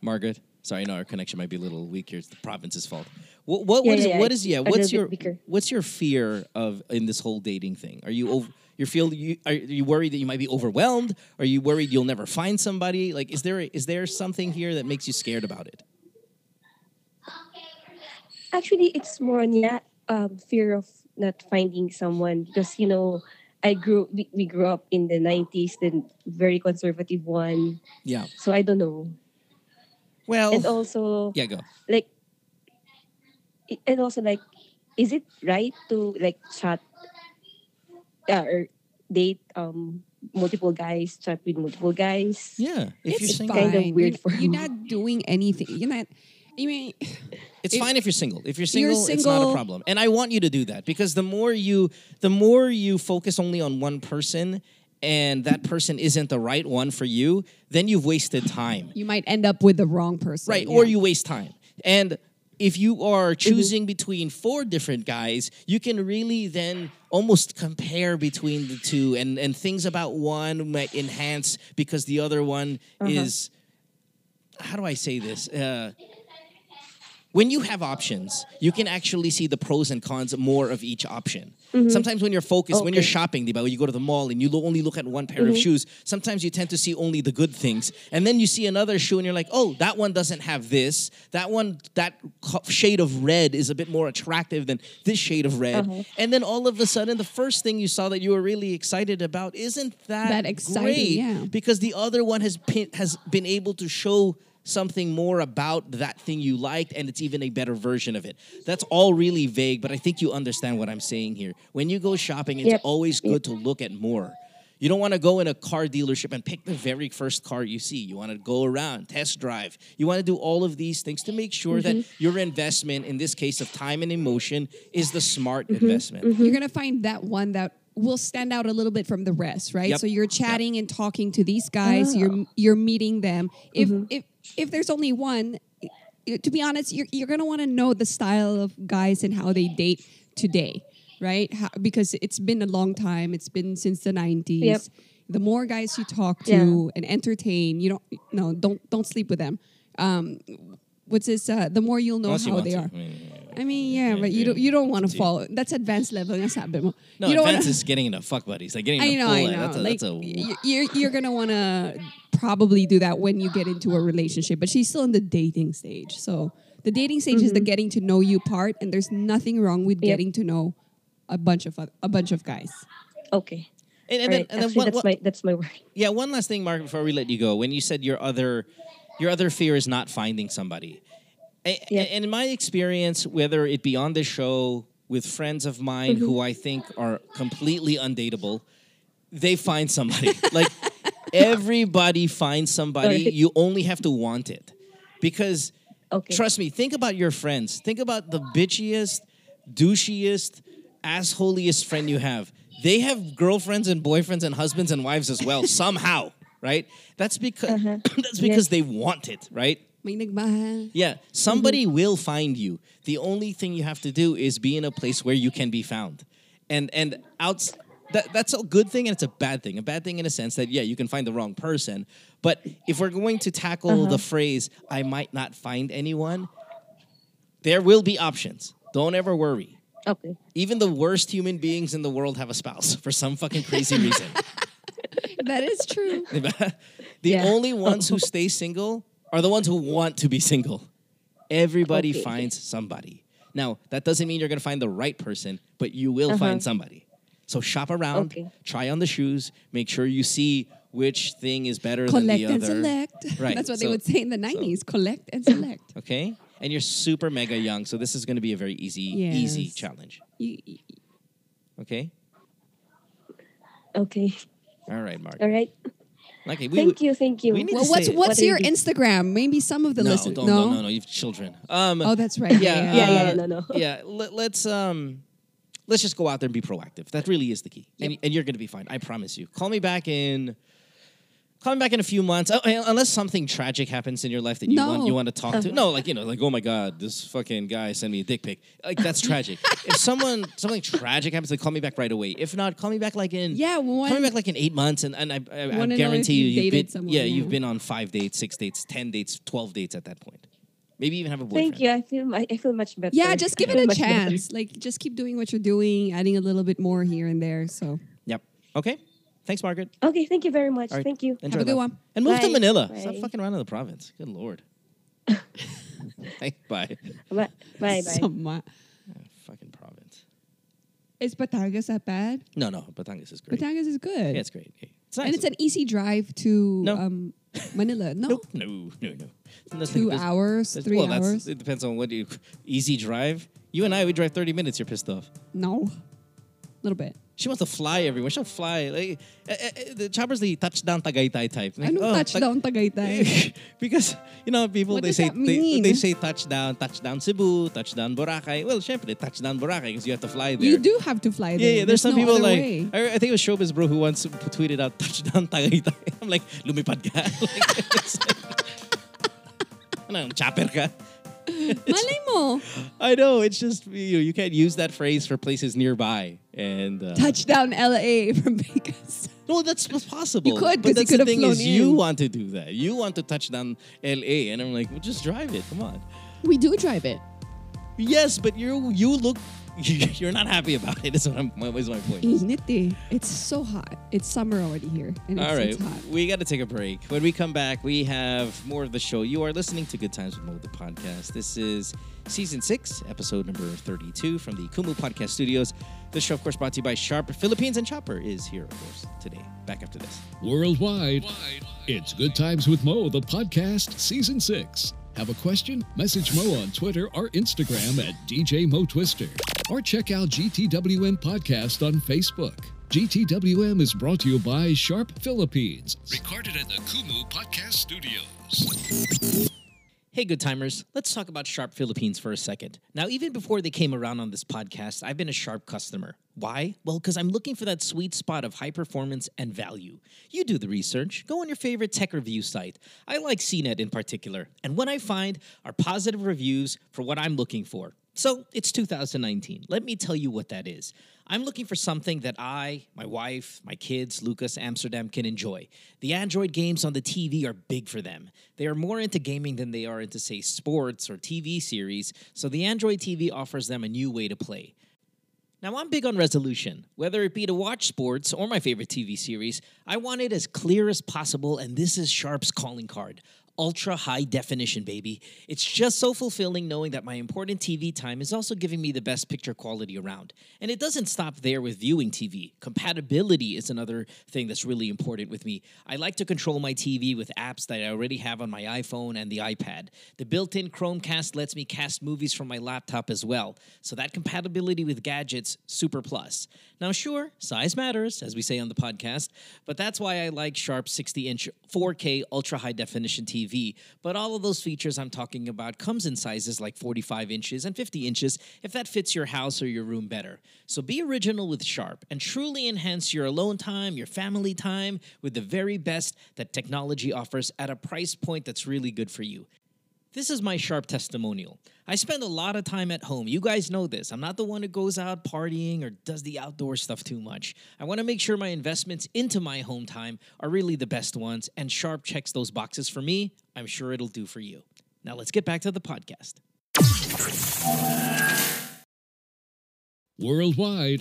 Speaker 4: Margaret, sorry, I know our connection might be a little weak here. It's the province's fault. What what,
Speaker 2: Yeah,
Speaker 4: what is
Speaker 2: yeah,
Speaker 4: what
Speaker 2: it's
Speaker 4: yeah? What's your what's your fear of in this whole dating thing? Are you over? You feel you are you worried that you might be overwhelmed? Are you worried you'll never find somebody? Like, is there is there something here that makes you scared about it?
Speaker 2: Actually, it's more on yeah, um, fear of not finding someone because you know I grew we, we grew up in the nineties, the very conservative one.
Speaker 4: Yeah.
Speaker 2: So I don't know.
Speaker 4: Well,
Speaker 2: And also
Speaker 4: yeah, go.
Speaker 2: like i- and also like is it right to like chat uh, or date um multiple guys, chat with multiple guys?
Speaker 4: Yeah, if you're
Speaker 9: it's
Speaker 4: single,
Speaker 2: kind of
Speaker 9: fine.
Speaker 2: weird
Speaker 9: You're,
Speaker 2: for
Speaker 9: you're not doing anything. You're not. I mean, *sighs*
Speaker 4: it's
Speaker 9: if-
Speaker 4: fine if you're single. If you're
Speaker 9: You're
Speaker 4: single, it's not a problem. And I want you to do that because the more you, the more you focus only on one person, and that person isn't the right one for you, then you've wasted time.
Speaker 9: you might end up with the wrong person.
Speaker 4: Right,
Speaker 9: yeah.
Speaker 4: or you waste time. And if you are
Speaker 2: Mm-hmm.
Speaker 4: choosing between four different guys, you can really then almost compare between the two and, and things about one might enhance because the other one
Speaker 2: Uh-huh.
Speaker 4: is how do I say this? Uh, when you have options, you can actually see the pros and cons more of each option. Sometimes when you're focused, when you're
Speaker 2: Mm-hmm.
Speaker 4: Shopping, diba, you go to the mall and you only look at one pair of
Speaker 2: Mm-hmm.
Speaker 4: shoes, sometimes you tend to see only the good things. And then you see another shoe and you're like, oh, that one doesn't have this. That one, that shade of red is a bit more attractive than this shade of red.
Speaker 2: Uh-huh.
Speaker 4: And then all of a sudden, the first thing you saw that you were really excited about isn't that,
Speaker 9: That exciting,
Speaker 4: great
Speaker 9: yeah.
Speaker 4: because the other one has been, has been able to show something more about that thing you liked and it's even a better version of it. That's all really vague, but I think you understand what I'm saying here. When you go shopping, it's
Speaker 2: Yep.
Speaker 4: always good to look at more. You don't want to go in a car dealership and pick the very first car you see. You want to go around, test drive. You want to do all of these things to make sure that mm-hmm. your investment, in this case of time and emotion, is the smart mm-hmm. investment. Mm-hmm.
Speaker 9: you're gonna find that one that will stand out a little bit from the rest, right?
Speaker 4: Yep.
Speaker 9: So you're chatting and talking to these guys. Ah. You're you're meeting them. If if if there's only one, to be honest, you're you're gonna want to know the style of guys and how they date today, right? How, because it's been a long time. It's been since the '90s.
Speaker 2: Yep.
Speaker 9: The more guys you talk to
Speaker 2: Yeah.
Speaker 9: and entertain, you don't no don't don't sleep with them. Um, what's this? Uh, the more you'll know
Speaker 4: Unless
Speaker 9: how
Speaker 4: want
Speaker 9: they
Speaker 4: to.
Speaker 9: are.
Speaker 4: I mean,
Speaker 9: I mean, yeah, but you don't you don't want to fall. That's advanced level. nga sabi mo.
Speaker 4: No,
Speaker 9: you don't
Speaker 4: advance
Speaker 9: wanna,
Speaker 4: is getting into fuck buddies. Like getting
Speaker 9: I know, I know.
Speaker 4: That's a,
Speaker 9: like
Speaker 4: that's a
Speaker 9: y- you're you're gonna want to probably do that when you get into a relationship. But she's still in the dating stage. So the dating stage is the mm-hmm. getting to know you part, and there's nothing wrong with
Speaker 2: Yep.
Speaker 9: getting to know a bunch of a bunch of guys.
Speaker 2: Okay.
Speaker 4: and, and
Speaker 2: Alright,
Speaker 4: then, and then
Speaker 2: Actually,
Speaker 4: what,
Speaker 2: that's
Speaker 4: what-
Speaker 2: my that's my worry.
Speaker 4: Yeah, one last thing, Mark, before we let you go. When you said your other your other fear is not finding somebody. A- And in my experience, whether it be on this show with friends of mine who mm-hmm. I think are completely undateable, they find somebody. *laughs* like everybody finds somebody.
Speaker 2: Alright.
Speaker 4: You only have to want it. Because
Speaker 2: Okay.
Speaker 4: trust me, think about your friends. Think about the bitchiest, douchiest, assholiest friend you have. They have girlfriends and boyfriends and husbands and wives as well, *laughs* somehow, right? That's because uh-huh. *clears throat* that's because they want it, right?
Speaker 9: May nagmahal.
Speaker 4: Yeah, somebody mm-hmm. will find you. The only thing you have to do is be in a place where you can be found. And and outs that, that's a good thing and it's a bad thing. A bad thing in a sense that yeah, you can find the wrong person. But if we're going to tackle the uh-huh. phrase I might not find anyone, there will be options. Don't ever worry.
Speaker 2: Okay.
Speaker 4: Even the worst human beings in the world have a spouse *laughs* for some fucking crazy reason. *laughs*
Speaker 9: That is true. *laughs*
Speaker 4: the
Speaker 2: Yeah.
Speaker 4: only ones who stay single are the ones who want to be single. Everybody
Speaker 2: Okay.
Speaker 4: finds somebody. Now, that doesn't mean you're going to find the right person, but you will uh-huh. find somebody. So shop around,
Speaker 2: Okay.
Speaker 4: try on the shoes, make sure you see which thing is better
Speaker 9: Collect
Speaker 4: than the other.
Speaker 9: Collect and select. *laughs*
Speaker 4: Right,
Speaker 9: That's what
Speaker 4: so-
Speaker 9: they would say in the 90s. Collect and select. *laughs*
Speaker 4: Okay? And you're super mega young, so this is going to be a very easy easy challenge.
Speaker 9: You, you-
Speaker 4: Okay?
Speaker 2: Okay.
Speaker 4: All right, Mark.
Speaker 2: All right.
Speaker 4: Okay, we,
Speaker 2: Thank you. Thank you.
Speaker 4: we need
Speaker 9: well,
Speaker 4: to
Speaker 9: what's
Speaker 4: say-
Speaker 9: what's
Speaker 2: What do you
Speaker 9: your? Instagram? Maybe some of the
Speaker 4: no,
Speaker 9: listeners.
Speaker 4: don't, no, no, no, you have children. Um,
Speaker 9: Oh, that's right.
Speaker 4: yeah,
Speaker 2: Yeah, yeah,
Speaker 4: uh,
Speaker 2: yeah, no, no. *laughs*
Speaker 4: yeah. Let, let's um, let's just go out there and be proactive. That really is the key, and, and you're gonna be fine. I promise you. Call me back in. Call me back in a few months, oh, unless something tragic happens in your life that you want you want to talk to. No, like you know, like oh my god, this fucking guy sent me a dick pic. Like that's tragic. if someone something tragic happens, like call me back right away. If not, call me back like in
Speaker 9: Yeah,
Speaker 4: call me back like in eight months, and, and I, I, I
Speaker 9: Wanna know if
Speaker 4: guarantee you,
Speaker 9: you've
Speaker 4: you've been,
Speaker 9: someone,
Speaker 4: yeah,
Speaker 9: yeah.
Speaker 4: you've been on five dates, six dates, ten dates, twelve dates at that point. Maybe even have a boyfriend.
Speaker 2: Thank you. I feel I I feel much better.
Speaker 9: Yeah, just give it a
Speaker 2: much better.
Speaker 9: chance. Like, just keep doing what you're doing, adding a little bit more here and there. So,
Speaker 4: Yep. Okay. Thanks, Margaret.
Speaker 2: Okay. Thank you very much.
Speaker 4: All right.
Speaker 2: Thank you.
Speaker 4: Enjoy
Speaker 9: Have a good
Speaker 4: love.
Speaker 9: one.
Speaker 4: And move to Manila.
Speaker 2: Bye.
Speaker 4: Stop fucking around in the province. Good lord. *laughs* bye.
Speaker 2: Bye. Bye. Bye.
Speaker 9: Sama.
Speaker 4: Fucking province.
Speaker 9: Is Batangas that bad?
Speaker 4: No, no, Batangas is great.
Speaker 9: Batangas is good.
Speaker 4: Yeah, it's great. Yeah. It's nice.
Speaker 9: and it's an easy drive to
Speaker 4: No.
Speaker 9: um, Manila. *laughs* No,
Speaker 4: Nope. No, no, no. Nothing-
Speaker 9: two
Speaker 4: there's-
Speaker 9: hours,
Speaker 4: there's-
Speaker 9: three
Speaker 4: well, that's-
Speaker 9: hours.
Speaker 4: It depends on what you. Easy drive. You and I, we drive 30 minutes. You're pissed off.
Speaker 9: No, a little bit.
Speaker 4: She wants to fly everywhere. She'll fly. Like, eh, eh, eh, the chopper's the touchdown Tagaytay type. Like,
Speaker 9: Anong
Speaker 4: oh, tag-
Speaker 9: touchdown Tagaytay? *laughs*
Speaker 4: because you know people
Speaker 9: What
Speaker 4: they say they, they say touchdown touchdown Cebu touchdown Boracay well syempre touchdown Boracay because you have to fly there
Speaker 9: you do have to fly there.
Speaker 4: yeah there's, some
Speaker 9: no
Speaker 4: people like
Speaker 9: way.
Speaker 4: I, think it was Showbiz Bro who once tweeted out touchdown Tagaytay *laughs* I'm like lumipad ka *laughs* like, ano, chopper ka *laughs*
Speaker 9: Malay mo. *laughs*
Speaker 4: I know it's just you you can't use that phrase for places nearby and uh,
Speaker 9: Touchdown LA *laughs* from Vegas.
Speaker 4: No, that's possible.
Speaker 9: You could,
Speaker 4: but that's the
Speaker 9: could've
Speaker 4: thing is you want to do that. You want to touch down LA, and I'm like, well, just drive it. Come on.
Speaker 8: We do drive it.
Speaker 4: Yes, but you you look *laughs* you're not happy about it. Is what I'm is my point.
Speaker 9: Init. It's so hot. It's summer already here. And it's,
Speaker 4: All right,
Speaker 9: it's hot.
Speaker 4: we got to take a break. When we come back, we have more of the show. You are listening to Good Times with Mo, the podcast. This is season six, episode number 32 from the Kumu Podcast Studios. This show, of course, brought to you by Sharp Philippines, and Chopper is here, of course, today. Back after this.
Speaker 6: Worldwide, it's Good Times with Mo, the podcast, season six. Have a question? Message Mo on Twitter or Instagram at DJ Mo Twister. Or check out GTWM Podcast on Facebook. GTWM is brought to you by Sharp Philippines. Recorded at the Kumu Podcast Studios.
Speaker 4: Hey, good timers. Let's talk about Sharp Philippines for a second. Now, even before they came around on this podcast, I've been a Sharp customer. Why? Well, because I'm looking for that sweet spot of high performance and value. You do the research. Go on your favorite tech review site. I like CNET in particular. And what I find are positive reviews for what I'm looking for. So it's 2019. Let me tell you what that is. I'm looking for something that I, my wife, my kids, Lucas, Amsterdam can enjoy. The Android games on the TV are big for them. They are more into gaming than they are into, say, sports or TV series, so the Android TV offers them a new way to play. Now, I'm big on resolution. Whether it be to watch sports or my favorite TV series, I want it as clear as possible, and this is Sharp's calling card ultra high definition, baby. It's just so fulfilling knowing that my important TV time is also giving me the best picture quality around. And it doesn't stop there with viewing TV. Compatibility is another thing that's really important with me. I like to control my TV with apps that I already have on my iPhone and the iPad. The built in Chromecast lets me cast movies from my laptop as well. So that compatibility with gadgets, super plus. Now, sure, size matters, as we say on the podcast, but that's why I like Sharp 60 inch 4K ultra high definition TV. But all of those features I'm talking about comes in sizes like 45 inches and 50 inches if that fits your house or your room better. So be original with Sharp and truly enhance your alone time, your family time with the very best that technology offers at a price point that's really good for you. This is my sharp testimonial. I spend a lot of time at home. You guys know this. I'm not the one who goes out partying or does the outdoor stuff too much. I want to make sure my investments into my home time are really the best ones, and Sharp checks those boxes for me. I'm sure it'll do for you. Now let's get back to the podcast.
Speaker 6: Worldwide,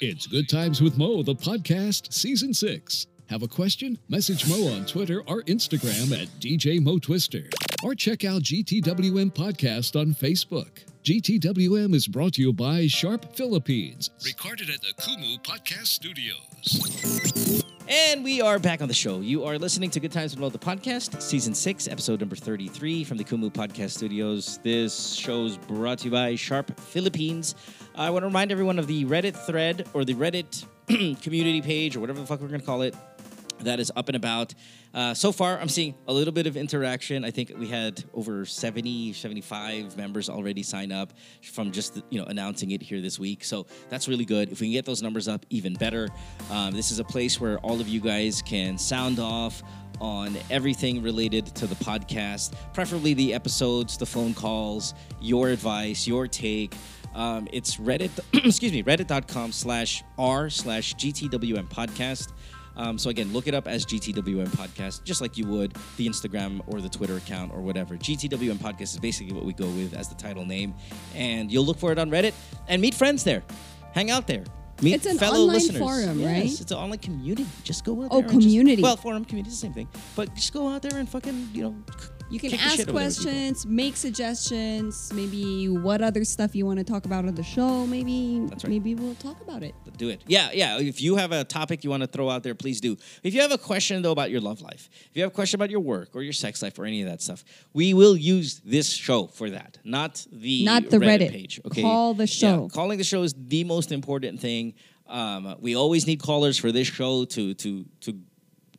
Speaker 6: it's Good Times with Mo, the podcast, season six. Have a question? Message Mo on Twitter or Instagram at DJ Mo Twister. Or check out GTWM Podcast on Facebook. GTWM is brought to you by Sharp Philippines. Recorded at the Kumu Podcast Studios.
Speaker 4: And we are back on the show. You are listening to Good Times with Mo, the podcast, season six, episode number 33 from the Kumu Podcast Studios. This show's brought to you by Sharp Philippines. I want to remind everyone of the Reddit thread or the Reddit *clears throat* community page or whatever the fuck we're going to call it that is up and about. Uh, so far, I'm seeing a little bit of interaction. I think we had over 70, 75 members already sign up from just you know announcing it here this week. So that's really good. If we can get those numbers up, even better. Um, this is a place where all of you guys can sound off on everything related to the podcast, preferably the episodes, the phone calls, your advice, your take. Um, it's Reddit, *clears throat* excuse me, reddit.com slash r slash GTWM podcast. Um, so again, look it up as GTWM Podcast, just like you would the Instagram or the Twitter account or whatever. GTWM Podcast is basically what we go with as the title name, and you'll look for it on Reddit and meet friends there, hang out there. Meet
Speaker 9: It's an
Speaker 4: fellow
Speaker 9: online
Speaker 4: listeners.
Speaker 9: forum,
Speaker 4: yes,
Speaker 9: right?
Speaker 4: It's an online community. Just go out
Speaker 9: Oh,
Speaker 4: there. just-
Speaker 9: community.
Speaker 4: well, forum community is the same thing, but just go out there and fucking you know.
Speaker 9: You can
Speaker 4: kick
Speaker 9: ask
Speaker 4: shit out of other people.
Speaker 9: questions, make suggestions, maybe what other stuff you want to talk about on the show. Maybe
Speaker 4: right.
Speaker 9: maybe we'll talk about it.
Speaker 4: do it. Yeah, yeah. If you have a topic you want to throw out there, please do. If you have a question though about your love life, if you have a question about your work or your sex life or any of that stuff, we will use this show for that, not the
Speaker 9: Not the Reddit.
Speaker 4: page. Okay,
Speaker 9: Call the
Speaker 4: Yeah,
Speaker 9: show.
Speaker 4: calling the show is the most important thing. Um, we always need callers for this show to to to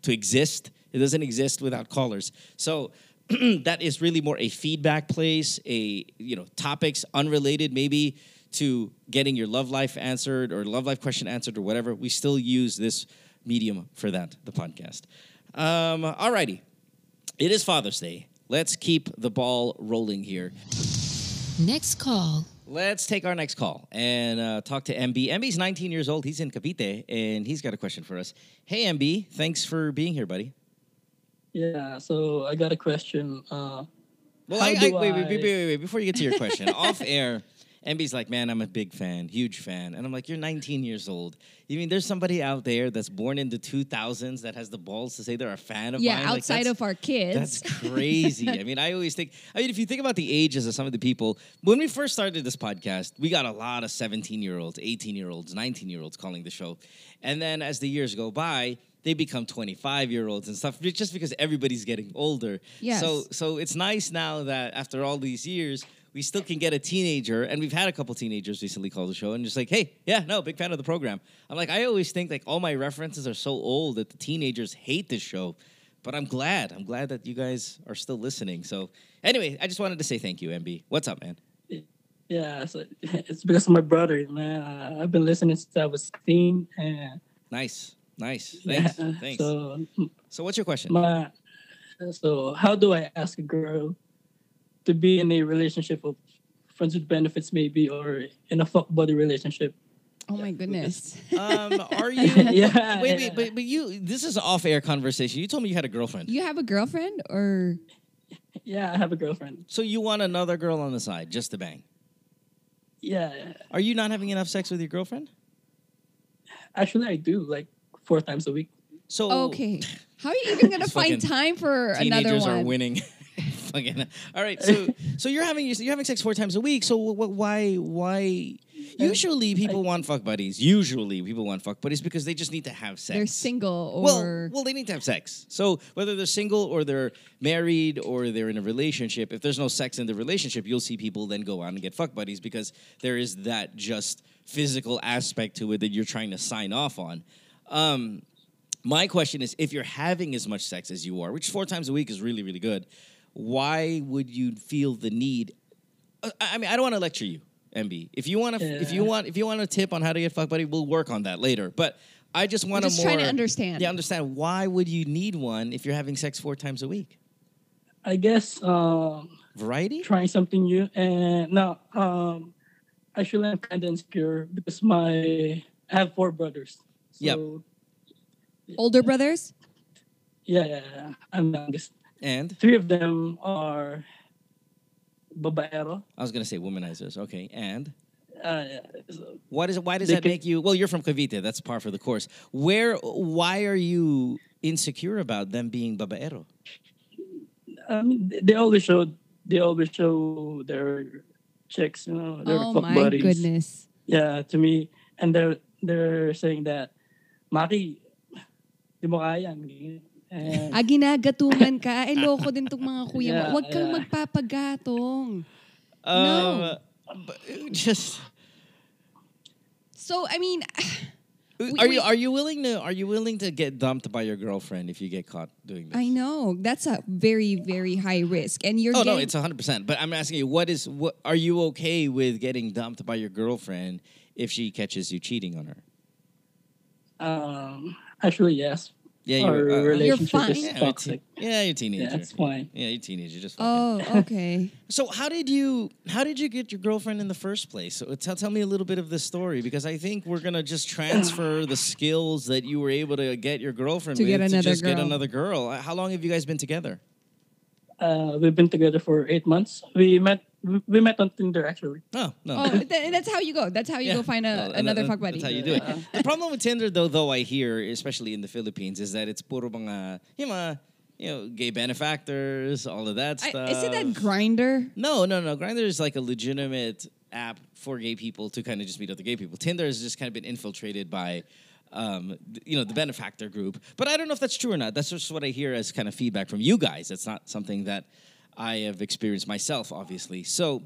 Speaker 4: to exist. It doesn't exist without callers. So *clears throat* that is really more a feedback place, a you know topics unrelated maybe to getting your love life answered or love life question answered or whatever. We still use this medium for that, the podcast. Um, alrighty, it is Father's Day. Let's keep the ball rolling here.
Speaker 3: Next call.
Speaker 4: Let's take our next call and uh, talk to MB. MB's 19 years old. He's in Cavite, and he's got a question for us. Hey, MB, thanks for being here, buddy.
Speaker 10: Yeah, so I got a question. Uh,
Speaker 4: Well,
Speaker 10: how
Speaker 4: I, I,
Speaker 10: do
Speaker 4: wait, wait, wait, wait, wait, wait. Before you get to your question, *laughs* off air, MB's like, man, I'm a big fan, huge fan. And I'm like, you're 19 years old. You mean there's somebody out there that's born in the 2000s that has the balls to say they're a fan of
Speaker 9: yeah,
Speaker 4: mine? Like,
Speaker 9: outside
Speaker 4: that's-
Speaker 9: of our kids.
Speaker 4: That's crazy. I mean, I always think, I mean, if you think about the ages of some of the people, when we first started this podcast, we got a lot of 17 year olds, 18 year olds, 19 year olds calling the show. And then as the years go by, they become 25 year olds and stuff just because everybody's getting older.
Speaker 9: Yes.
Speaker 4: So, so it's nice now that after all these years, we still can get a teenager, and we've had a couple teenagers recently call the show and just like, hey, yeah, no, big fan of the program. I'm like, I always think like all my references are so old that the teenagers hate this show, but I'm glad. I'm glad that you guys are still listening. So, anyway, I just wanted to say thank you, MB. What's up, man?
Speaker 10: yeah, so *laughs* it's because of my brother, man. Uh, I've been listening since I was 16. And
Speaker 4: Nice, nice. *laughs*
Speaker 10: yeah,
Speaker 4: Thanks, thanks.
Speaker 10: So,
Speaker 4: So, what's your question?
Speaker 10: my, so how do I ask a girl to be in a relationship of friends with benefits, maybe, or in a fuck buddy relationship?
Speaker 9: oh my goodness.
Speaker 4: Um, are *laughs* you?
Speaker 10: Yeah, *laughs*
Speaker 4: Wait,
Speaker 10: yeah.
Speaker 4: wait, but but you. This is an off-air conversation. You told me you had a girlfriend.
Speaker 9: You have a girlfriend or
Speaker 10: Yeah, I have a girlfriend.
Speaker 4: So you want another girl on the side just to bang?
Speaker 10: Yeah,
Speaker 4: Are you not having enough sex with your girlfriend?
Speaker 10: actually, I do like four times a week.
Speaker 4: So
Speaker 9: Okay. *laughs* How are you even gonna find time for another one?
Speaker 4: teenagers
Speaker 9: one?
Speaker 4: are winning. *laughs* Fucking. All right. So *laughs* so you're having you're having sex four times a week. So wh- wh- why why? Uh, Usually people want fuck buddies. Usually people want fuck buddies because they just need to have sex.
Speaker 9: They're single or
Speaker 4: Well, well, they need to have sex. So whether they're single or they're married or they're in a relationship, if there's no sex in the relationship, you'll see people then go out and get fuck buddies because there is that just physical aspect to it that you're trying to sign off on. Um, my question is, if you're having as much sex as you are, which four times a week is really, really good, why would you feel the need? Uh, I I mean, I don't want to lecture you, MB. If you want to, if you want, if you want a tip on how to get fuck buddy, we'll work on that later. But I just want to more
Speaker 9: trying to understand.
Speaker 4: Yeah, understand why would you need one if you're having sex four times a week?
Speaker 10: I guess um,
Speaker 4: Variety.
Speaker 10: trying something new. And no, um, actually, I'm kind of insecure because my I have four brothers. So,
Speaker 4: Yep.
Speaker 9: older brothers?
Speaker 10: Yeah, yeah, yeah. I'm the youngest.
Speaker 4: And
Speaker 10: Three of them are babaero.
Speaker 4: I was gonna say womanizers. Okay, and
Speaker 10: Uh, yeah, so,
Speaker 4: Why does it, why does that
Speaker 10: can-
Speaker 4: make you? Well, you're from Cavite. That's par for the course. Where? Why are you insecure about them being babaero?
Speaker 10: I mean, they- they always show they always show their chicks, you know, their
Speaker 9: Oh
Speaker 10: fuck
Speaker 9: my
Speaker 10: buddies.
Speaker 9: goodness.
Speaker 10: Yeah, to me, and they're they're saying that, Maki, di mo kaya. And,
Speaker 9: Ah, ginagatungan ka. Ay, loko din tong mga kuya
Speaker 10: Yeah,
Speaker 9: mo. Huwag kang
Speaker 10: yeah.
Speaker 9: magpapagatong.
Speaker 4: Um, but just
Speaker 9: So, I mean,
Speaker 4: are you are you willing to are you willing to get dumped by your girlfriend if you get caught doing this?
Speaker 9: I know that's a very, very high risk. And you're
Speaker 4: Oh no, it's hundred percent. But I'm asking you, what is what? Are you okay with getting dumped by your girlfriend if she catches you cheating on her?
Speaker 10: Um, actually, yes.
Speaker 4: Yeah,
Speaker 10: Our
Speaker 4: you're, uh,
Speaker 10: relationship
Speaker 9: fine?
Speaker 10: is
Speaker 4: Yeah, you're
Speaker 10: toxic.
Speaker 4: te- yeah, you're a teenager.
Speaker 10: Yeah, it's fine.
Speaker 4: Yeah, you're a teenager. Just fucking.
Speaker 9: Oh, *laughs* okay.
Speaker 4: So how did you how did you get your girlfriend in the first place? So tell, tell me a little bit of this story because I think we're gonna just transfer the *sighs* skills that you were able to get your girlfriend
Speaker 9: To
Speaker 4: with
Speaker 9: get
Speaker 4: to
Speaker 9: another
Speaker 4: just get another girl. How long have you guys been together?
Speaker 10: Uh, we've been together for eight months. We met we we met on Tinder actually.
Speaker 4: No, no.
Speaker 9: Oh, th- that's how you go. That's how you
Speaker 4: Yeah.
Speaker 9: go find a,
Speaker 4: Well,
Speaker 9: another
Speaker 4: that-
Speaker 9: fuck buddy.
Speaker 4: That's how you do it. the problem with Tinder, though, though I hear, especially in the Philippines, is that it's puro mga, yung mga, you know, gay benefactors, all of that
Speaker 9: I,
Speaker 4: stuff.
Speaker 9: isn't that Grindr?
Speaker 4: No, no, no. Grindr is like a legitimate app for gay people to kind of just meet other gay people. Tinder has just kind of been infiltrated by, um, you know, the benefactor group. But I don't know if that's true or not. That's just what I hear as kind of feedback from you guys. It's not something that I have experienced myself, obviously. So.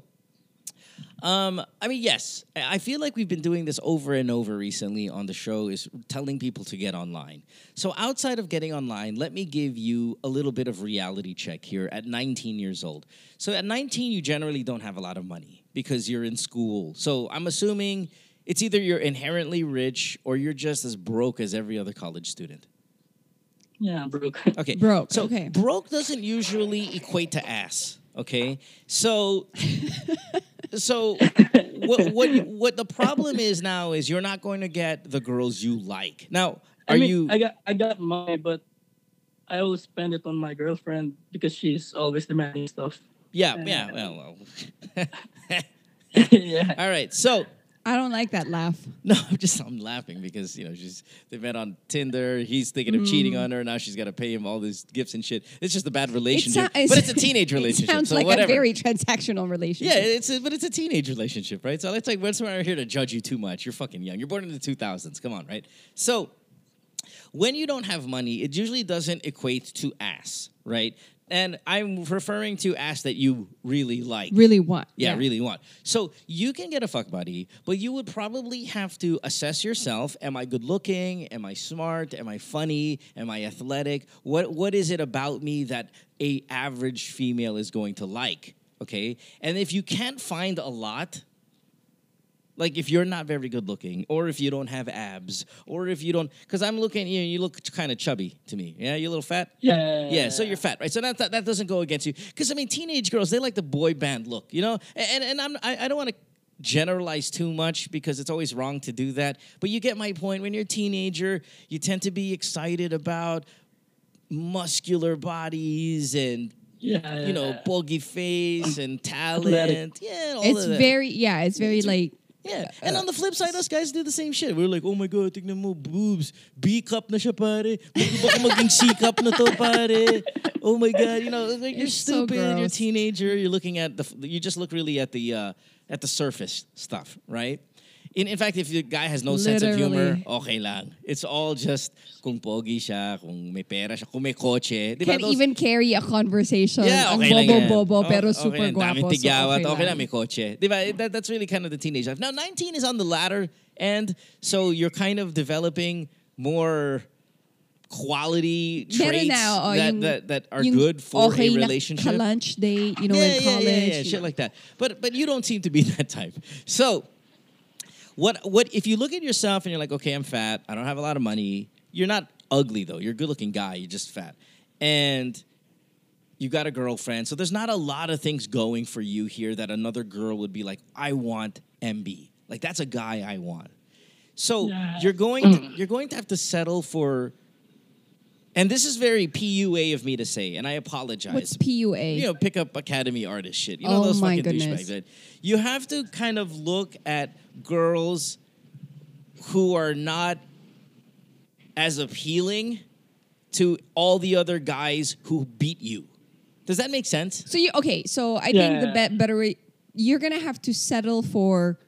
Speaker 4: Um, I mean, yes, I feel like we've been doing this over and over recently on the show is telling people to get online. So outside of getting online, let me give you a little bit of reality check here at 19 years old. So at 19, you generally don't have a lot of money because you're in school. So I'm assuming it's either you're inherently rich or you're just as broke as every other college student.
Speaker 10: Yeah, broke. *laughs*
Speaker 4: Okay.
Speaker 9: Broke,
Speaker 4: So
Speaker 9: okay.
Speaker 4: broke doesn't usually equate to ass. Okay. So *laughs* so what what what the problem is now is you're not going to get the girls you like. Now, are
Speaker 10: I mean,
Speaker 4: you
Speaker 10: I got I got money, but I always spend it on my girlfriend because she's always demanding stuff.
Speaker 4: Yeah, yeah, well, well. *laughs*
Speaker 10: yeah.
Speaker 4: All right. So
Speaker 9: I don't like that laugh. *laughs*
Speaker 4: No, I'm just I'm laughing because you know she's they met on Tinder. He's thinking of cheating
Speaker 9: Mm.
Speaker 4: on her. Now she's got to pay him all these gifts and shit. It's just a bad relationship, but it's a teenage *laughs* relationship.
Speaker 9: It sounds
Speaker 4: so
Speaker 9: like
Speaker 4: whatever.
Speaker 9: a very transactional relationship.
Speaker 4: Yeah, it's a, but it's a teenage relationship, right? So let's like, we're not here to judge you too much. You're fucking young. You're born in the 2000s. Come on, right? So when you don't have money, it usually doesn't equate to ass, right? And I'm referring to ass that you really like.
Speaker 9: Really want.
Speaker 4: Yeah, really want. So you can get a fuck buddy, but you would probably have to assess yourself. Am I good looking? Am I smart? Am I funny? Am I athletic? What what is it about me that a average female is going to like? Okay? And if you can't find a lot, like if you're not very good looking, or if you don't have abs, or if you don't, because I'm looking, you know, you look kind of chubby to me. Yeah, you're a little fat.
Speaker 10: Yeah.
Speaker 4: Yeah, so you're fat, right? So that that, that doesn't go against you, because I mean, teenage girls they like the boy band look, you know, and and I'm I, I don't want to generalize too much because it's always wrong to do that. But you get my point. When you're a teenager, you tend to be excited about muscular bodies and
Speaker 10: Yeah.
Speaker 4: you know,
Speaker 10: yeah.
Speaker 4: bulgy face and talent.
Speaker 10: Athletic.
Speaker 4: Yeah, all
Speaker 9: It's
Speaker 4: of that.
Speaker 9: very yeah. It's very like
Speaker 4: Yeah. And on the flip side, us guys do the same shit. We're like, oh my God, tignan mo, boobs. B cup na siya, pare. Bago ba maging C cup na to, pare? Oh my God. You know, like, you're
Speaker 9: It's so
Speaker 4: stupid. you're a teenager. You're looking at the, you just look really at the, uh, at the surface stuff, right? In, in fact, if the guy has no sense of humor,
Speaker 9: Literally.
Speaker 4: okay lang. It's all just kung pogi siya, kung may pera siya, kung may kotse. Di?
Speaker 9: Can't
Speaker 4: Those-
Speaker 9: even carry a conversation.
Speaker 4: Yeah,
Speaker 9: Ang
Speaker 4: okay lang yan.
Speaker 9: bobo-bobo,
Speaker 4: Oh,
Speaker 9: pero
Speaker 4: okay
Speaker 9: super
Speaker 4: lang. Daming
Speaker 9: guapo. so okay
Speaker 4: okay
Speaker 9: lang.
Speaker 4: lang, may kotse. Di ba? That, that's really kind of the teenage life. Now, 19 is on the latter end, so you're kind of developing more quality traits
Speaker 9: na, oh,
Speaker 4: that,
Speaker 9: yung-
Speaker 4: that, that are good for
Speaker 9: okay
Speaker 4: a relationship.
Speaker 9: ka-lunch date, you know,
Speaker 4: yeah,
Speaker 9: in
Speaker 4: yeah,
Speaker 9: college.
Speaker 4: yeah, yeah,
Speaker 9: you
Speaker 4: shit
Speaker 9: know.
Speaker 4: like that. But but you don't seem to be *laughs* that type. So what what if you look at yourself and you're like, okay, I'm fat, I don't have a lot of money. You're not ugly though. You're a good looking guy. You're just fat, and you got a girlfriend. So there's not a lot of things going for you here that another girl would be like, I want MB. Like that's a guy I want. So
Speaker 10: Yeah.
Speaker 4: you're going to, mm. you're going to have to settle for. And this is very PUA of me to say, and I apologize
Speaker 9: What's PUA?
Speaker 4: you know, pick up Academy artist shit. You know
Speaker 9: Oh
Speaker 4: those
Speaker 9: my
Speaker 4: fucking
Speaker 9: goodness.
Speaker 4: douchebags. Right? You have to kind of look at girls who are not as appealing to all the other guys who beat you. Does that make sense?
Speaker 9: So you okay? So I think the be- better way you're gonna have to settle for.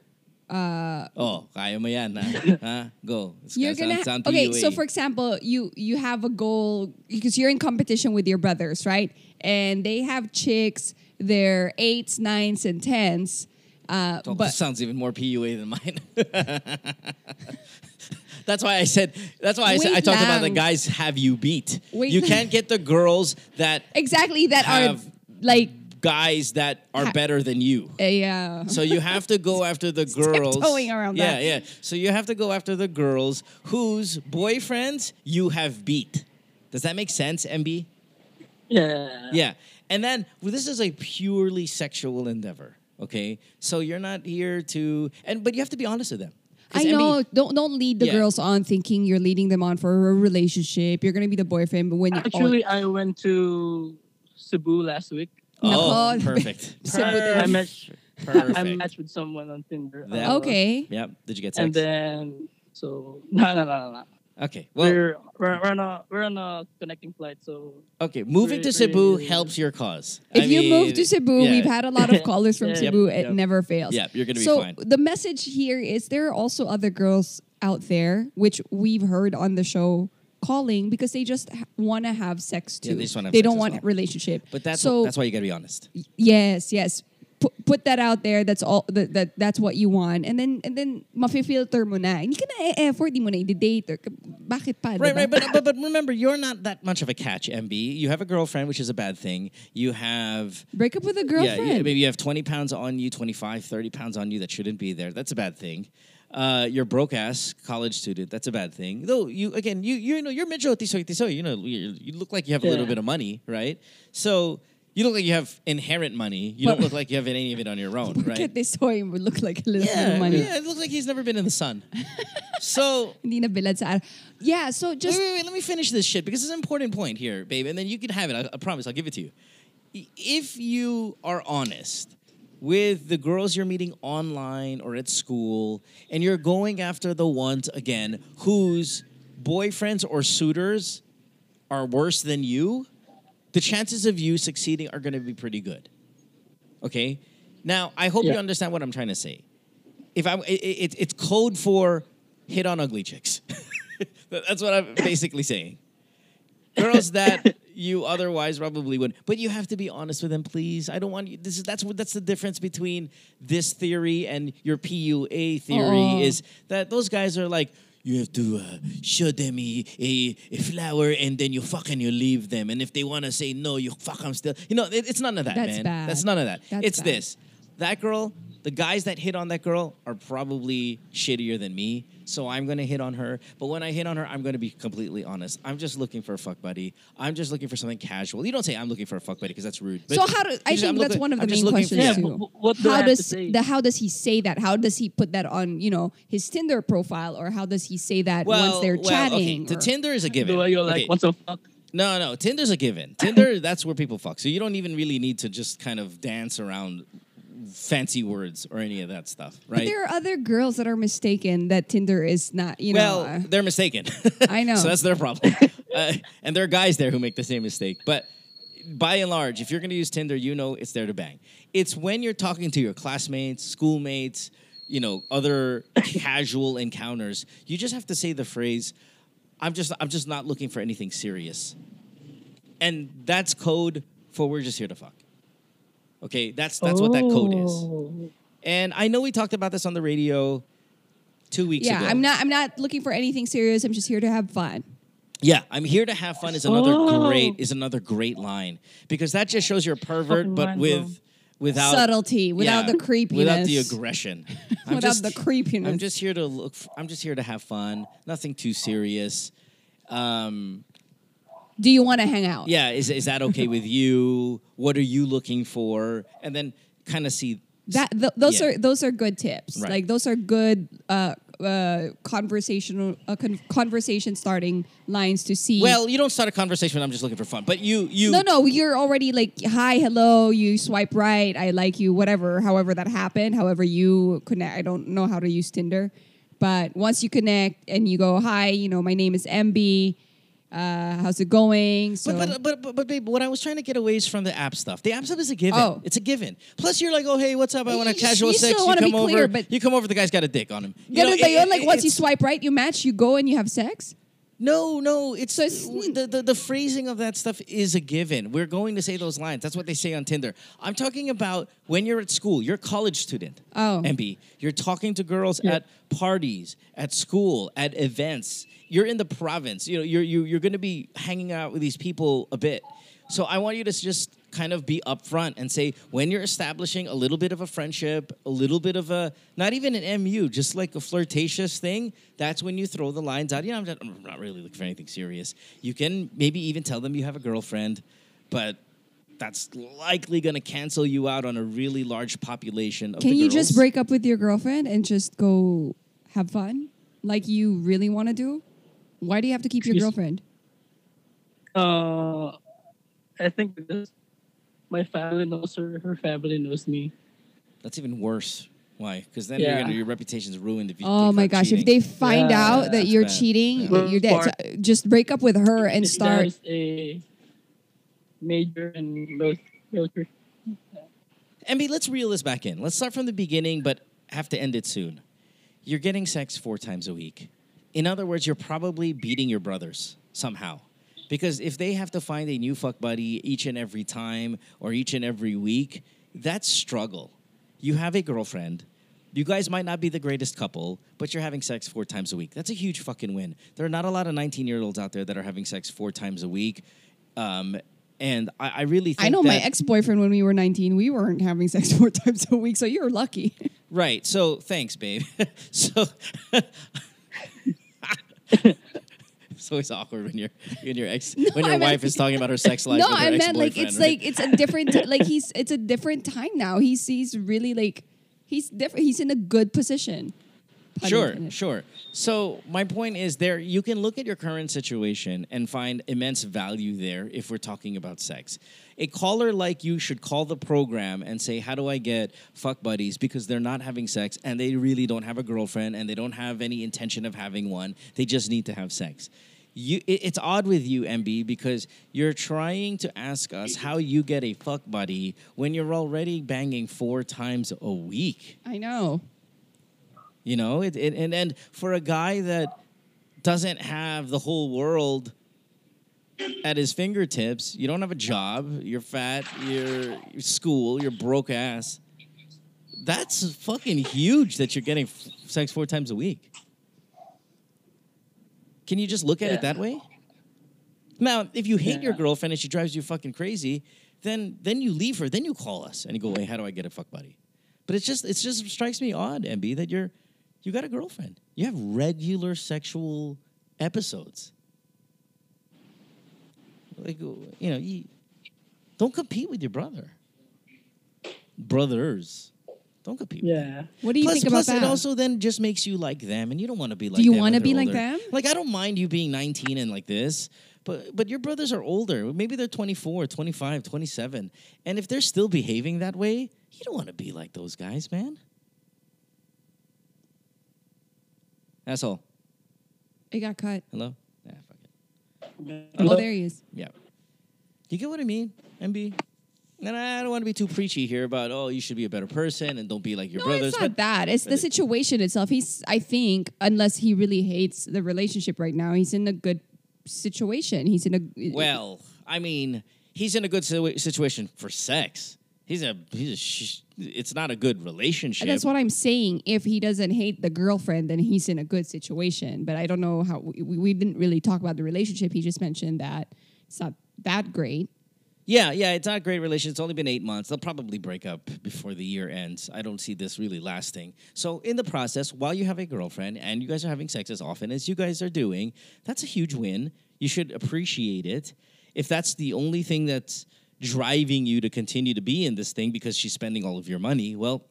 Speaker 9: Uh,
Speaker 4: Oh, kaya mo yan, ha? *laughs* ha? Go. It's
Speaker 9: you're gonna
Speaker 4: sound
Speaker 9: okay.
Speaker 4: PUA.
Speaker 9: So for example, you you have a goal because you're in competition with your brothers, right? And they have chicks. They're eights, nines, and tens. Uh,
Speaker 4: Oh,
Speaker 9: but
Speaker 4: this sounds even more PUA than mine. *laughs* that's why I said. That's why I said I talked about the guys have you beat.
Speaker 9: Wait
Speaker 4: you
Speaker 9: lang.
Speaker 4: can't get the girls that
Speaker 9: exactly that
Speaker 4: have
Speaker 9: are like
Speaker 4: guys that are better than you.
Speaker 9: a. Uh,
Speaker 4: So you have to go *laughs* after the girls.
Speaker 9: tiptoeing around
Speaker 4: yeah,
Speaker 9: that.
Speaker 4: yeah. So you have to go after the girls whose boyfriends you have beat. Does that make sense, MB?
Speaker 10: Yeah.
Speaker 4: Yeah. And then well, this is a purely sexual endeavor. Okay. So you're not here to and but you have to be honest with them.
Speaker 9: I
Speaker 4: MB
Speaker 9: know. Don't don't lead the
Speaker 4: Yeah.
Speaker 9: girls on thinking you're leading them on for a relationship. You're gonna be the boyfriend, but when you
Speaker 10: Actually, I went to Cebu last week.
Speaker 4: Oh,
Speaker 9: Nako. *laughs*
Speaker 4: perfect.
Speaker 9: Cebu
Speaker 10: I
Speaker 9: din.
Speaker 10: met
Speaker 4: Perfect.
Speaker 10: I matched with someone on Tinder.
Speaker 4: That-
Speaker 10: Uh,
Speaker 9: okay.
Speaker 4: Yep. Did you get
Speaker 10: And then so no no no no no.
Speaker 4: okay. Well,
Speaker 10: we're, we're we're on a we're on a connecting flight. So
Speaker 4: okay. Moving to
Speaker 10: we're-
Speaker 4: Cebu
Speaker 10: we're-
Speaker 4: helps your cause.
Speaker 9: If
Speaker 4: I
Speaker 9: you
Speaker 4: mean,
Speaker 9: move to Cebu,
Speaker 4: yeah.
Speaker 9: we've had a lot of *laughs* callers from
Speaker 10: Yeah.
Speaker 9: Cebu.
Speaker 10: Yep,
Speaker 9: It
Speaker 10: yep.
Speaker 9: never fails.
Speaker 4: Yeah, you're gonna be
Speaker 9: so
Speaker 4: fine.
Speaker 9: the message here is there are also other girls out there, which we've heard on the show calling because they just ha- want to have sex too.
Speaker 4: Yeah, they just wanna have
Speaker 9: They
Speaker 4: sex
Speaker 9: don't want
Speaker 4: well.
Speaker 9: relationship.
Speaker 4: But that's
Speaker 9: so
Speaker 4: that's why you gotta be honest.
Speaker 9: yes, yes. Put, put that out there. That's all. That, that that's what you want, and then and then mafi-filter mo na. Hindi ka na effort, eh, eh, di mo na i-date. Or, bakit pa?
Speaker 4: Right, right, but, *laughs* but but remember, you're not that much of a catch, MB. You have a girlfriend, which is a bad thing. You have
Speaker 9: break up with a girlfriend.
Speaker 4: yeah, maybe you have 20 pounds on you, 25, 30 pounds on you that shouldn't be there. That's a bad thing. Uh, you're broke ass college student. That's a bad thing. Though you again, you you know you're medyo tisoy tisoy. You know you, you look like you have a little
Speaker 10: Yeah.
Speaker 4: bit of money, right? So you look like you have inherent money. You don't
Speaker 9: But-
Speaker 4: look like you have any of it on your own, *laughs*
Speaker 9: Look
Speaker 4: right?
Speaker 9: at this toy would look like a little bit
Speaker 4: Yeah,
Speaker 9: of money.
Speaker 4: yeah, it looks like he's never been in the sun. so
Speaker 9: Hindi na bilad sa araw. Yeah, so just
Speaker 4: wait, wait, wait, let me finish this shit because it's an important point here, babe, and then you can have it. I, I promise, I'll give it to you. I- If you are honest with the girls you're meeting online or at school, and you're going after the ones again whose boyfriends or suitors are worse than you, the chances of you succeeding are going to be pretty good. Okay. Now, I hope you understand what I'm trying to say. If I'm, it, it, it's code for hit on ugly chicks. *laughs* That's what I'm basically saying. Girls that *laughs* you otherwise probably would, but you have to be honest with them, please. I don't want you. This is that's what that's the difference between this theory and your PUA theory is that those guys are like. You have to uh, show them a, a, a flower and then you fuck and you leave them. And if they want to say no, you fuck them still. You know, it, it's none of that,
Speaker 9: That's
Speaker 4: man.
Speaker 9: bad.
Speaker 4: That's none of that.
Speaker 9: That's
Speaker 4: it's
Speaker 9: bad.
Speaker 4: this. That girl, the guys that hit on that girl are probably shittier than me. So I'm gonna hit on her. But when I hit on her, I'm gonna be completely honest. I'm just looking for a fuck buddy. I'm just looking for something casual. You don't say I'm looking for a fuck buddy because that's rude. But
Speaker 9: so how do I
Speaker 4: you just- I'm
Speaker 9: think that's
Speaker 4: looking-
Speaker 9: one of the
Speaker 4: I'm
Speaker 9: main
Speaker 4: looking for-
Speaker 9: questions
Speaker 10: Yeah,
Speaker 9: too.
Speaker 10: what do I
Speaker 9: how
Speaker 10: have to
Speaker 9: does
Speaker 10: say?
Speaker 9: the how does he say that? How does he put that on you know his Tinder profile, or how does he say that
Speaker 4: well,
Speaker 9: once they're
Speaker 4: well,
Speaker 9: chatting?
Speaker 4: Okay. The Tinder is a given.
Speaker 10: do I go like
Speaker 4: Okay.
Speaker 10: what the fuck?
Speaker 4: No, no. Tinder's a given. Tinder, *laughs* that's where people fuck. So you don't even really need to just kind of dance around fancy words or any of that stuff,
Speaker 9: But
Speaker 4: right?
Speaker 9: there are other girls that are mistaken that Tinder is not, you know.
Speaker 4: well,
Speaker 9: uh,
Speaker 4: they're mistaken. *laughs*
Speaker 9: I know.
Speaker 4: so that's their problem. *laughs* uh, and there are guys there who make the same mistake. But by and large, if you're going to use Tinder, you know it's there to bang. It's when you're talking to your classmates, schoolmates, you know, other *coughs* casual encounters, you just have to say the phrase, "I'm just, I'm just not looking for anything serious," and that's code for we're just here to fuck. Okay, that's that's what that code is.
Speaker 10: Oh.
Speaker 4: And I know we talked about this on the radio two weeks
Speaker 9: yeah,
Speaker 4: ago.
Speaker 9: I'm not. I'm not looking for anything serious. I'm just here to have fun.
Speaker 4: Yeah, I'm here to have fun is another
Speaker 9: Oh.
Speaker 4: great is another great line because that just shows you're a pervert, but with without
Speaker 9: Subtlety, without the creepiness,
Speaker 4: without the aggression, *laughs*
Speaker 9: Without
Speaker 4: just-
Speaker 9: the creepiness.
Speaker 4: I'm just here to look. I'm just here to have fun. Nothing too serious. Um,
Speaker 9: Do you want to hang out?
Speaker 4: yeah, is is that okay with you? What are you looking for? And then kind of see
Speaker 9: That th- those
Speaker 4: Yeah.
Speaker 9: are those are good tips.
Speaker 4: Right.
Speaker 9: Like those are good uh, uh, conversational uh, con- conversation starting lines to see.
Speaker 4: Well, you don't start a conversation when I'm just looking for fun, but you you
Speaker 9: no, no, you're already like hi, hello. You swipe right, I like you, whatever. However that happened, however you connect. I don't know how to use Tinder, but once you connect and you go hi, you know, my name is MB. Uh, how's it going? So
Speaker 4: But, but, but, but, but, babe, what I was trying to get away is from the app stuff. The app stuff is a given.
Speaker 9: Oh.
Speaker 4: It's a given. Plus, you're like, oh, hey, what's up? I want a casual
Speaker 9: you
Speaker 4: sex. You come
Speaker 9: be
Speaker 4: over.
Speaker 9: clear, but-
Speaker 4: you come over. The guy's got a dick on him. You
Speaker 9: Ganun
Speaker 4: know,
Speaker 9: ba
Speaker 4: it- it-
Speaker 9: like once you swipe right, you match, you go and you have sex.
Speaker 4: No, no. It's,
Speaker 9: So
Speaker 4: the, the the phrasing of that stuff is a given. We're going to say those lines. That's what they say on Tinder. I'm talking about when you're at school. You're a college student.
Speaker 9: Oh.
Speaker 4: MB. You're talking to girls
Speaker 10: Yeah.
Speaker 4: at parties, at school, at events. You're in the province. You know, you're you, you're going to be hanging out with these people a bit. So I want you to just kind of be upfront and say when you're establishing a little bit of a friendship, a little bit of a not even an MU, just like a flirtatious thing. That's when you throw the lines out. You know, I'm not, I'm not really looking for anything serious. You can maybe even tell them you have a girlfriend, but that's likely going to cancel you out on a really large population of
Speaker 9: Can
Speaker 4: the
Speaker 9: you
Speaker 4: girls.
Speaker 9: just break up with your girlfriend and just go have fun like you really want to do? Why do you have to keep your girlfriend?
Speaker 10: Uh, I think because my family knows her, her family knows me.
Speaker 4: That's even worse. Why? Because then
Speaker 10: Yeah.
Speaker 4: you're gonna, your reputation's ruined if you.
Speaker 9: Oh my
Speaker 4: caught
Speaker 9: gosh! If they find
Speaker 10: Yeah,
Speaker 9: out that you're
Speaker 4: bad.
Speaker 9: cheating,
Speaker 10: Yeah.
Speaker 9: you're dead. So, uh, just break up with her and
Speaker 10: This
Speaker 9: start.
Speaker 10: guy is a major and mil- military.
Speaker 4: MB, let's reel this back in. Let's start from the beginning, but have to end it soon. You're getting sex four times a week. In other words, you're probably beating your brothers somehow. Because if they have to find a new fuck buddy each and every time or each and every week, that's struggle. You have a girlfriend. You guys might not be the greatest couple, but you're having sex four times a week. That's a huge fucking win. There are not a lot of 19 year olds out there that are having sex four times a week. Um, and I, I really think
Speaker 9: I know my
Speaker 4: that-
Speaker 9: ex boyfriend when we were 19, we weren't having sex *laughs* four times a week, so you're lucky.
Speaker 4: Right. So thanks, babe. *laughs* so *laughs* it's always awkward when your when your ex *laughs* when your
Speaker 9: I meant-
Speaker 4: wife is talking about her sex *laughs* life.
Speaker 9: no,
Speaker 4: with her
Speaker 9: I meant like it's
Speaker 4: right?
Speaker 9: like it's a different like he's it's a different time now. He's he's really like he's different. He's in a good position. Pun
Speaker 4: Sure,
Speaker 9: intended.
Speaker 4: sure. So my point is there you can look at your current situation and find immense value there if we're talking about sex. A caller like you should call the program and say, How do I get fuck buddies? Because they're not having sex and they really don't have a girlfriend and they don't have any intention of having one. They just need to have sex. You, it- it's odd with you, MB, because you're trying to ask us how you get a fuck buddy when you're already banging four times a week.
Speaker 9: I know.
Speaker 4: You know, it, it, and and for a guy that doesn't have the whole world at his fingertips, you don't have a job, you're fat, you're, you're school, you're broke ass. That's fucking huge that you're getting f- sex four times a week. Can you just look at
Speaker 10: Yeah.
Speaker 4: it that way? Now, if you hate your girlfriend and she drives you fucking crazy, then then you leave her, then you call us and you go, "Hey, how do I get a fuck buddy?" But it's just it's just strikes me odd, MB, that you're you got a girlfriend. You have regular sexual episodes. Like you know, you don't compete with your brother. Brothers. Don't compete. with them.
Speaker 10: Yeah.
Speaker 9: What do you
Speaker 4: plus,
Speaker 9: think about
Speaker 4: plus
Speaker 9: that?
Speaker 4: it also then just makes you like them, and you don't want to be like.
Speaker 9: Do
Speaker 4: you
Speaker 9: wanna be
Speaker 4: they're
Speaker 9: like them?
Speaker 4: Like I don't mind you being 19 and like this, but but your brothers are older. Maybe they're 24, 25, 27, and if they're still behaving that way, You don't want to be like those guys, man. Asshole.
Speaker 9: It got cut.
Speaker 4: Hello? Yeah, fuck it.
Speaker 9: Oh, there he is.
Speaker 4: Yeah. You get what I mean, MB? And I don't want to be too preachy here about, oh, you should be a better person and don't be like your
Speaker 9: No,
Speaker 4: brothers.
Speaker 9: it's not that. It's the situation itself. He's, I think, unless he really hates the relationship right now, he's in a good situation. He's in a
Speaker 4: Well, I mean, he's in a good situa- situation for sex. He's a he's a sh- it's not a good relationship.
Speaker 9: That's what I'm saying. If he doesn't hate the girlfriend, then he's in a good situation. But I don't know how we, we didn't really talk about the relationship. He just mentioned that it's not that great.
Speaker 4: Yeah, yeah, it's not a great relation. It's only been eight months. They'll probably break up before the year ends. I don't see this really lasting. So, in the process, while you have a girlfriend and you guys are having sex as often as you guys are doing, that's a huge win. You should appreciate it. If that's the only thing that's driving you to continue to be in this thing because she's spending all of your money, well,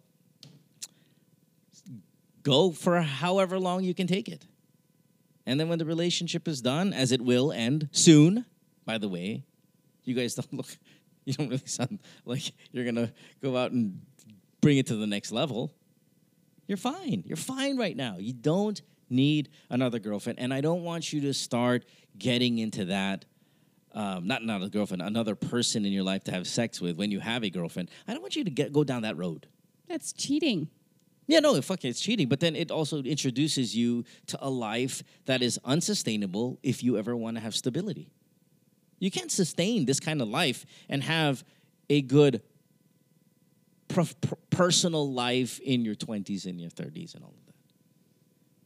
Speaker 4: go for however long you can take it. And then when the relationship is done, as it will end soon, by the way, you guys don't look, *laughs* you don't really sound like you're gonna go out and bring it to the next level. You're fine. You're fine right now. You don't need another girlfriend. And I don't want you to start getting into that. Um, not another girlfriend, another person in your life to have sex with when you have a girlfriend. I don't want you to get go down that road.
Speaker 9: That's cheating.
Speaker 4: Yeah, no, fuck it, it's cheating. But then it also introduces you to a life that is unsustainable if you ever want to have stability. You can't sustain this kind of life and have a good prof- per- personal life in your 20s and your 30s and all of that.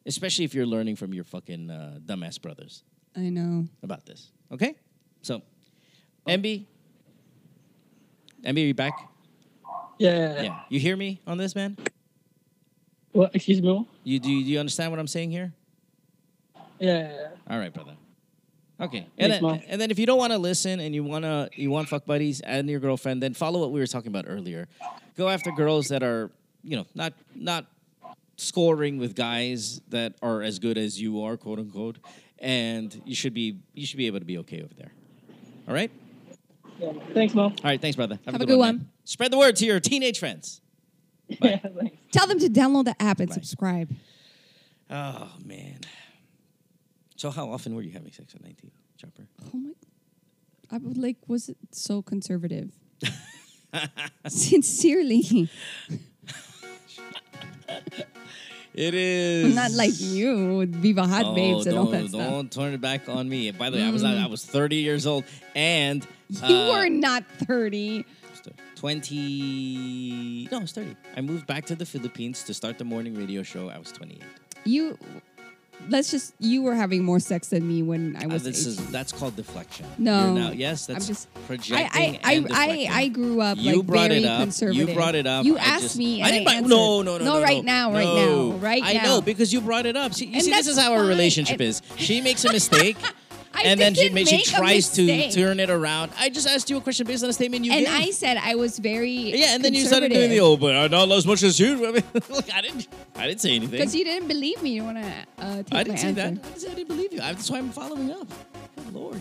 Speaker 4: Especially if you're learning from your fucking uh, dumbass brothers
Speaker 9: I know.
Speaker 4: about this. Okay? So, MB, MB, are you back?
Speaker 10: Yeah.
Speaker 4: Yeah. You hear me on this, man?
Speaker 10: What? Excuse me.
Speaker 4: You do, you, do you understand what I'm saying here?
Speaker 10: Yeah.
Speaker 4: All right, brother. Okay, and
Speaker 10: Thanks,
Speaker 4: then, and then if you don't want to listen and you wanna you want fuck buddies and your girlfriend, then follow what we were talking about earlier. Go after girls that are you know not not scoring with guys that are as good as you are, quote unquote, and you should be you should be able to be okay over there. All right.
Speaker 10: yeah. Thanks, Mom.
Speaker 4: All right. Thanks, brother.
Speaker 9: Have a good one.
Speaker 4: man. Spread the word to your teenage friends. *laughs*
Speaker 10: Yeah.
Speaker 9: Tell them to download the app and subscribe.
Speaker 4: Oh man. So how often were you having sex at 19, Chopper?
Speaker 9: Oh my! I would like. Was it so conservative? *laughs* Sincerely,
Speaker 4: It is
Speaker 9: I'm not like you with Viva Hot
Speaker 4: Oh,
Speaker 9: babes and all
Speaker 4: don't,
Speaker 9: that stuff.
Speaker 4: don't turn it back on me. By the way, I was I was 30 years old and *laughs*
Speaker 9: You
Speaker 4: uh,
Speaker 9: were not thirty.
Speaker 4: 20 No, I was 30. I moved back to the Philippines to start the morning radio show. I was 28.
Speaker 9: You. Let's just. You were having more sex than me when I
Speaker 4: Uh,
Speaker 9: was.
Speaker 4: this
Speaker 9: 18.
Speaker 4: is that's called deflection.
Speaker 9: No,
Speaker 4: now, yes,
Speaker 9: I'm
Speaker 4: that's
Speaker 9: just-
Speaker 4: projecting.
Speaker 9: I I, I, I. I grew up
Speaker 4: You
Speaker 9: like
Speaker 4: brought
Speaker 9: very
Speaker 4: it up.
Speaker 9: conservative.
Speaker 4: You brought it up.
Speaker 9: You asked
Speaker 4: just-
Speaker 9: me,
Speaker 4: I didn't
Speaker 9: I
Speaker 4: no, no, no,
Speaker 9: no, right
Speaker 4: no.
Speaker 9: now, right now, right
Speaker 4: I know because you brought it up. See, you
Speaker 9: And
Speaker 4: see, this is how our relationship
Speaker 9: And-
Speaker 4: is. She makes a mistake. *laughs*
Speaker 9: I
Speaker 4: and then she, she tries to turn it around. I just asked you a question based on a statement you
Speaker 9: and
Speaker 4: gave.
Speaker 9: I said I was very
Speaker 4: Yeah, and then you started doing the
Speaker 9: conservative.
Speaker 4: oh, but not as much as you. *laughs* I mean, look, I didn't, I didn't say anything.
Speaker 9: Because you didn't believe me. You want to uh, take
Speaker 4: I didn't say that. I didn't say I didn't believe you. I, that's why I'm following up. Good Lord,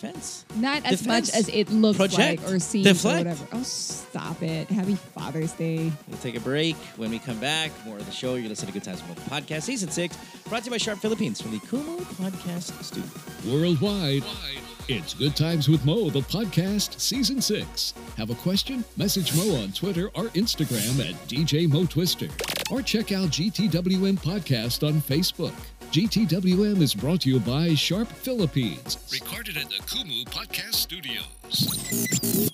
Speaker 4: defense.
Speaker 9: Not as
Speaker 4: Defense.
Speaker 9: much as it looks
Speaker 4: Project.
Speaker 9: like or seems
Speaker 4: Deflect.
Speaker 9: or whatever. Oh, stop it. Happy Father's Day.
Speaker 4: We'll take a break. When we come back, more of the show. You're listening to Good Times Mobile Podcast, Season 6, brought to you by Sharp Philippines from the Kumu Podcast Studio.
Speaker 6: Worldwide, it's Good Times with Mo, the podcast, season six. Have a question? Message Mo on Twitter or Instagram at DJ Mo Twister. Or check out GTWM Podcast on Facebook. GTWM is brought to you by Sharp Philippines. Recorded at the Kumu Podcast Studios.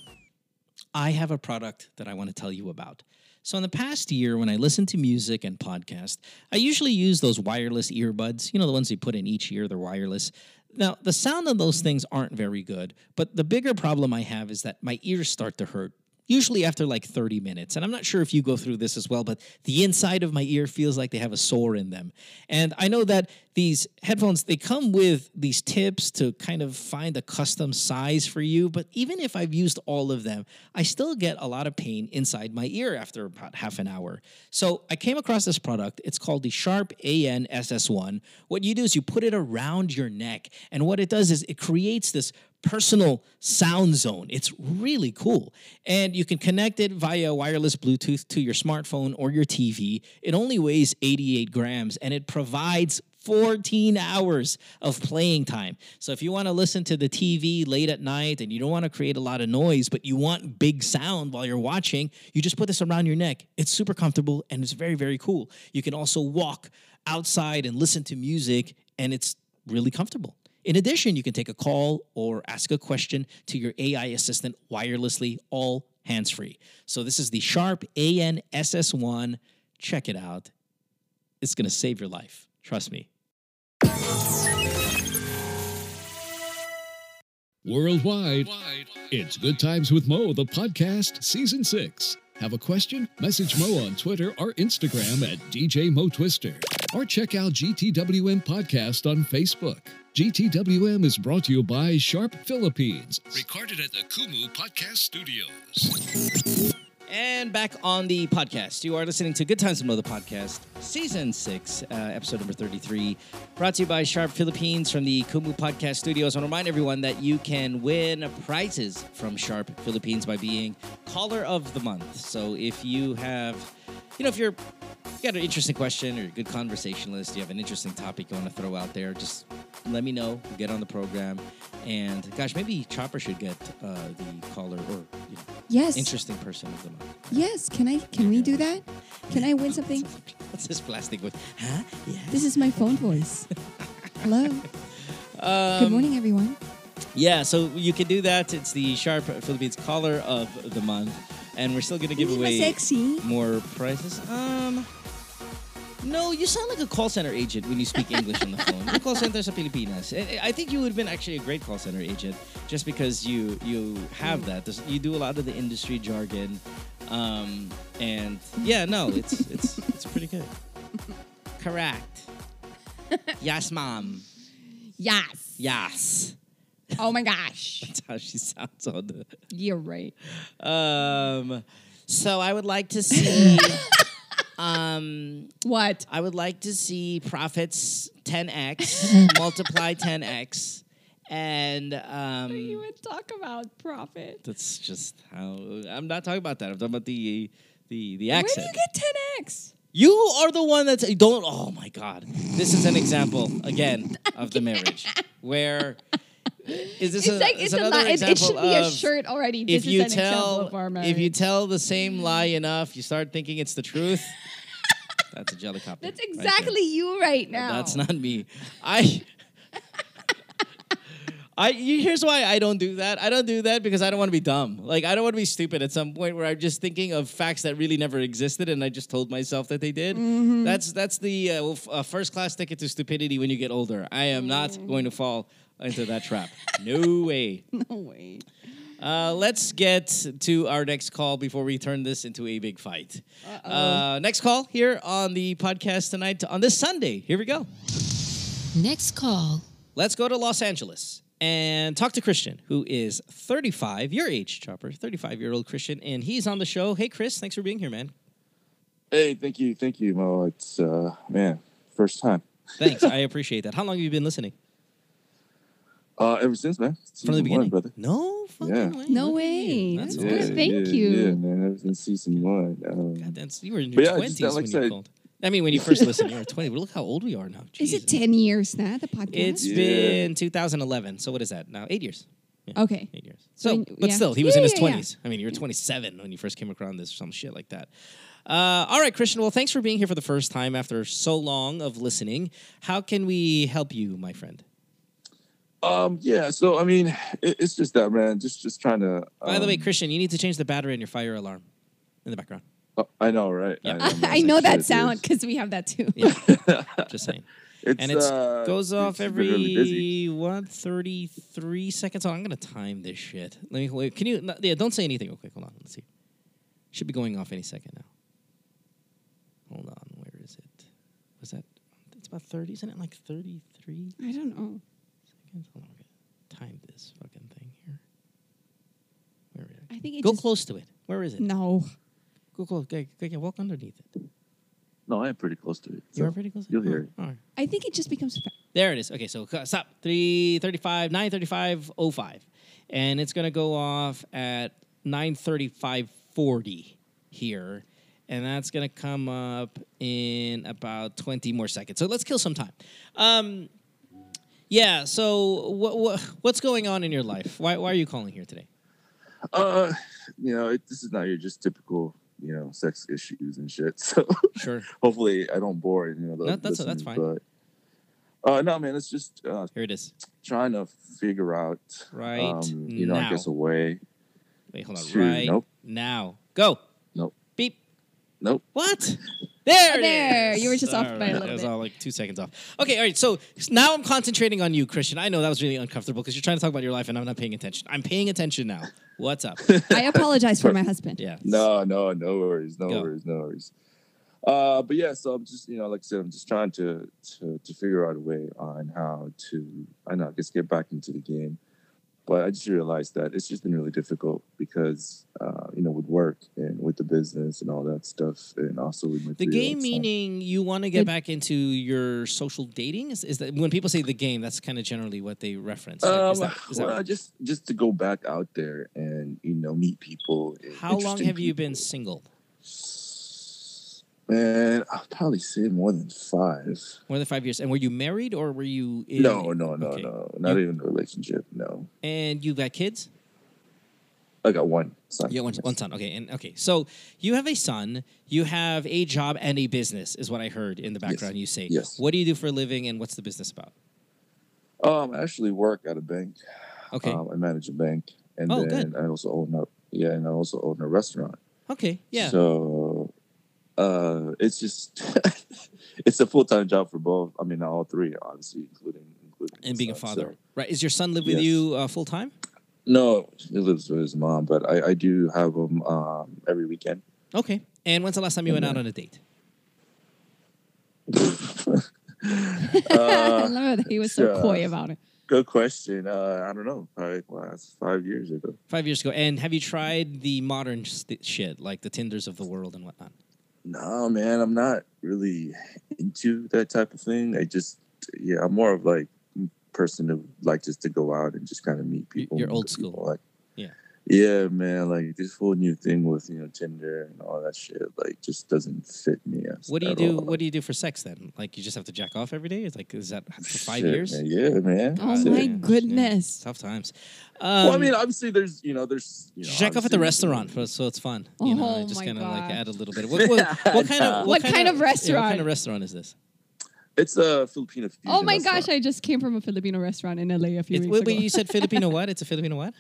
Speaker 4: I have a product that I want to tell you about. So, in the past year, when I listen to music and podcast, I usually use those wireless earbuds. You know, the ones you put in each ear, they're wireless. Now, the sound of those things aren't very good, but the bigger problem I have is that my ears start to hurt. Usually after like 30 minutes. And I'm not sure if you go through this as well, but the inside of my ear feels like they have a sore in them. And I know that these headphones, they come with these tips to kind of find a custom size for you. But even if I've used all of them, I still get a lot of pain inside my ear after about half an hour. So I came across this product. It's called the Sharp AN SS1. What you do is you put it around your neck. And what it does is it creates this personal sound zone. It's really cool. And you can connect it via wireless Bluetooth to your smartphone or your TV. It only weighs 88 grams and it provides 14 hours of playing time. So if you want to listen to the TV late at night and you don't want to create a lot of noise, but you want big sound while you're watching, you just put this around your neck. It's super comfortable and it's very, very cool. You can also walk outside and listen to music, and it's really comfortable. In addition, you can take a call or ask a question to your AI assistant wirelessly, all hands free. So, this is the Sharp ANSS1. Check it out. It's going to save your life. Trust me.
Speaker 6: Worldwide, it's Good Times with Mo, the podcast, season six. Have a question? Message Mo on Twitter or Instagram at DJ Mo Twister. Or check out GTWM Podcast on Facebook. GTWM is brought to you by Sharp Philippines. Recorded at the Kumu Podcast Studios.
Speaker 4: And back on the podcast. You are listening to Good Times with Mo, the podcast, season six, uh, episode number 33, brought to you by Sharp Philippines from the Kumu Podcast Studios. I want to remind everyone that you can win prizes from Sharp Philippines by being caller of the month. So if you have, you know, if you're you got an interesting question or a good conversationalist, you have an interesting topic you want to throw out there, just let me know. We'll get on the program. And gosh, maybe Chopper should get uh, the caller or you know,
Speaker 9: Yes.
Speaker 4: interesting person of the month.
Speaker 9: Yes. Can I? Can we do that? Can I win something? *laughs*
Speaker 4: What's this plastic voice? Huh? Yeah.
Speaker 9: This is my phone voice. Hello.
Speaker 4: Um,
Speaker 9: Good morning, everyone.
Speaker 4: Yeah, so you can do that. It's the Sharp Philippines caller of the month, and we're still going to give away
Speaker 9: sexy?
Speaker 4: more prizes. Um, no, you sound like a call center agent when you speak English on the phone. Yung call center sa Pilipinas. I- I think you would have been actually a great call center agent just because you you have that. You do a lot of the industry jargon, um, and yeah, no, it's it's it's pretty good. Correct. yes, mom.
Speaker 9: Yes.
Speaker 4: Yes.
Speaker 9: Oh my gosh. *laughs*
Speaker 4: That's how she sounds on the.
Speaker 9: You're right.
Speaker 4: Um, so I would like to see. *laughs* um,
Speaker 9: what?
Speaker 4: I would like to see profits 10x, *laughs* multiply 10x, and um,
Speaker 9: You would talk about profit.
Speaker 4: that's just how. I'm not talking about that. I'm talking about the the the accent.
Speaker 9: Where do you get 10x?
Speaker 4: You are the one that's don't. Oh my God! This is an example again of the marriage *laughs* where is this
Speaker 9: It's
Speaker 4: a,
Speaker 9: like it's a lie. It, it should be a shirt already.
Speaker 4: if you
Speaker 9: is an example
Speaker 4: tell
Speaker 9: of our
Speaker 4: if you tell the same lie enough, you start thinking it's the truth. That's a jelly copy.
Speaker 9: That's
Speaker 4: right
Speaker 9: exactly you right now.
Speaker 4: That's not me. I. I you, here's why I don't do that. I don't do that because I don't want to be dumb. Like I don't want to be stupid at some point where I'm just thinking of facts that really never existed and I just told myself that they did.
Speaker 9: Mm-hmm.
Speaker 4: That's that's the uh, uh, first class ticket to stupidity when you get older. I am not
Speaker 9: Mm.
Speaker 4: going to fall into that trap. No way. *laughs*
Speaker 9: No way.
Speaker 4: Uh, let's get to our next call before we turn this into a big fight. Uh, next call here on the podcast tonight on this Sunday. Here we go.
Speaker 3: Next call.
Speaker 4: Let's go to Los Angeles and talk to Christian, who is 35, your age, Chopper, 35 year old Christian, and he's on the show. Hey, Chris, thanks for being here, man.
Speaker 11: Hey, thank you, thank you, Mo. It's uh, man, first time.
Speaker 4: Thanks, *laughs* I appreciate that. How long have you been listening?
Speaker 11: Uh, ever since, man.
Speaker 4: From the
Speaker 11: Season one,
Speaker 4: beginning,
Speaker 11: brother.
Speaker 4: No,
Speaker 11: yeah.
Speaker 9: No way.
Speaker 4: That's
Speaker 9: That's
Speaker 4: awesome.
Speaker 9: good. Thank
Speaker 11: yeah,
Speaker 9: you.
Speaker 11: Yeah, man. Ever since season one. Um,
Speaker 4: God, that's, you were in your 20s
Speaker 11: just, uh, like
Speaker 4: when
Speaker 11: I
Speaker 4: you called. I mean, when you first listened, you were 20. But look how old we are now.
Speaker 9: Is it
Speaker 4: Jesus.
Speaker 9: 10 years now, the podcast?
Speaker 4: It's
Speaker 11: Yeah.
Speaker 4: been 2011. So what is that now? Eight years. Yeah,
Speaker 9: Okay.
Speaker 4: Eight years. So,
Speaker 9: When-
Speaker 4: but
Speaker 9: yeah.
Speaker 4: still, he was in his
Speaker 9: yeah, yeah.
Speaker 4: 20s. I mean, you were 27 when you first came across this or some shit like that. Uh, all right, Christian. Well, thanks for being here for the first time after so long of listening. How can we help you, my friend?
Speaker 11: Um, yeah. So I mean, it, it's just that, man. Just, just trying to.
Speaker 4: By the way,
Speaker 11: um,
Speaker 4: Christian, you need to change the battery in your fire alarm in the background.
Speaker 11: oh, I know, right?
Speaker 4: Yeah.
Speaker 11: I *laughs* know.
Speaker 9: I know that
Speaker 11: Shit,
Speaker 9: sound because we have that too.
Speaker 4: Yeah, *laughs* just saying.
Speaker 11: It's,
Speaker 4: and it
Speaker 11: uh,
Speaker 4: goes off
Speaker 11: it's really busy.
Speaker 4: every what thirty three seconds. Oh, I'm gonna time this shit. Let me wait. Can you? Yeah, don't say anything real quick. Hold on. Let's see. Should be going off any second now. Hold on. Where is it? Was that? It's about thirty. Isn't it like thirty three
Speaker 9: I don't know.
Speaker 4: seconds? Hold on. I'm gonna time this fucking thing here. Where is it?
Speaker 9: I think it
Speaker 4: Go
Speaker 9: just,
Speaker 4: close to it. Where is it?
Speaker 9: No.
Speaker 4: Go close. Okay, okay, walk underneath it.
Speaker 11: No, I am pretty close to it.
Speaker 4: you are pretty close.
Speaker 11: You'll hear it.
Speaker 4: All right.
Speaker 9: I think it just becomes. Fa-
Speaker 4: There it is. Okay, so uh, stop. 335, 935, 05. and it's going to go off at 9:35:40 here, and that's going to come up in about 20 more seconds. So let's kill some time. Um, yeah. So what, what what's going on in your life? Why why are you calling here today?
Speaker 11: Uh, you know, it, this is not your just typical, you know, sex issues and shit. *laughs* So
Speaker 4: Sure.
Speaker 11: hopefully I don't bore you know.
Speaker 4: No, that's- that's fine.
Speaker 11: But uh, no, man, it's just uh,
Speaker 4: here it is.
Speaker 11: Trying to figure out,
Speaker 4: Right
Speaker 11: Um, you know,
Speaker 4: now.
Speaker 11: I guess a way.
Speaker 4: Wait, hold on.
Speaker 11: to-
Speaker 4: right
Speaker 11: Nope.
Speaker 4: now, go.
Speaker 11: Nope.
Speaker 4: What? There, it
Speaker 9: There,
Speaker 4: is.
Speaker 9: you were just off
Speaker 4: All
Speaker 9: by a
Speaker 4: right,
Speaker 9: little
Speaker 4: That was
Speaker 9: bit.
Speaker 4: all like two seconds off. Okay, all right. So now I'm concentrating on you, Christian. I know that was really uncomfortable because you're trying to talk about your life and I'm not paying attention. I'm paying attention now. What's up? *laughs*
Speaker 9: I apologize for my husband.
Speaker 4: Yeah.
Speaker 11: No, no, no worries, no
Speaker 4: Go.
Speaker 11: worries, no worries. Uh, but yeah, so I'm just, you know, like I said, I'm just trying to to to figure out a way on how to, I know, I guess get back into the game. But I just realized that it's just been really difficult because, uh, you know, with work and with the business and all that stuff, and also with my
Speaker 4: The game meaning you want to get back into your social dating? Is, is that when people say the game, that's kind of generally what they reference.
Speaker 11: Um,
Speaker 4: Is that- is that
Speaker 11: well,
Speaker 4: right?
Speaker 11: just just to go back out there and you know meet people.
Speaker 4: How long have you been single?
Speaker 11: Man, I'll probably say more than five.
Speaker 4: More than five years. And were you married or were you in
Speaker 11: No, no, no,
Speaker 4: Okay.
Speaker 11: no, not
Speaker 4: You-
Speaker 11: even a relationship. No,
Speaker 4: And you got kids?
Speaker 11: I got one son.
Speaker 4: You got one, one son. Okay, and okay, so you have a son. You have a job and a business, is what I heard in the background. You say.
Speaker 11: Yes.
Speaker 4: What do you do for a living, and what's the business about?
Speaker 11: Um, I actually work at a bank.
Speaker 4: Okay.
Speaker 11: Um, I manage a bank, and
Speaker 4: Oh,
Speaker 11: then
Speaker 4: good.
Speaker 11: I also own a yeah, and I also own a restaurant.
Speaker 4: Okay, yeah.
Speaker 11: So, uh, it's just *laughs* it's a full time job for both. I mean, all three, obviously, including including
Speaker 4: and being a father,
Speaker 11: So-
Speaker 4: right? Is your son live with
Speaker 11: Yes.
Speaker 4: you uh, full time?
Speaker 11: no, he lives with his mom, but I, I do have him um, every weekend.
Speaker 4: Okay. And when's the last time you went out on a date? *laughs* *laughs*
Speaker 9: I love that he was so
Speaker 11: uh,
Speaker 9: coy about it.
Speaker 11: Good question. Uh, I don't know. Probably last five years ago.
Speaker 4: Five years ago. And have you tried the modern st- shit, like the Tinders of the world and whatnot?
Speaker 11: No, man, I'm not really into that type of thing. I just, yeah, I'm more of like mm, person who like just to go out and just kind of meet people.
Speaker 4: You're old
Speaker 11: people,
Speaker 4: school.
Speaker 11: Like,
Speaker 4: Yeah.
Speaker 11: yeah, man, like this whole new thing with you know Tinder and all that shit, like just doesn't fit me. as-
Speaker 4: What do you
Speaker 11: at
Speaker 4: do?
Speaker 11: all.
Speaker 4: What do you do for sex then? Like you just have to jack off every day? It's like is that *laughs* for five
Speaker 11: Shit,
Speaker 4: years?
Speaker 11: man, yeah, man.
Speaker 9: Oh
Speaker 11: Shit.
Speaker 9: my goodness.
Speaker 4: Tough times.
Speaker 11: well, I
Speaker 4: Um,
Speaker 11: mean, obviously, there's you know, there's you know,
Speaker 4: Jack off at the restaurant, for, so it's fun. You know,
Speaker 9: Oh
Speaker 4: just kind of like add a little bit. Of, *laughs* what, what, what kind of *laughs*
Speaker 9: What kind of
Speaker 4: yeah, what kind of restaurant is this?
Speaker 11: It's a Filipino.
Speaker 9: Oh my
Speaker 11: restaurant.
Speaker 9: gosh, I just came from a Filipino restaurant in LA a few
Speaker 4: It's,
Speaker 9: weeks
Speaker 4: wait,
Speaker 9: ago.
Speaker 4: wait, you said Filipino what? It's a Filipino what?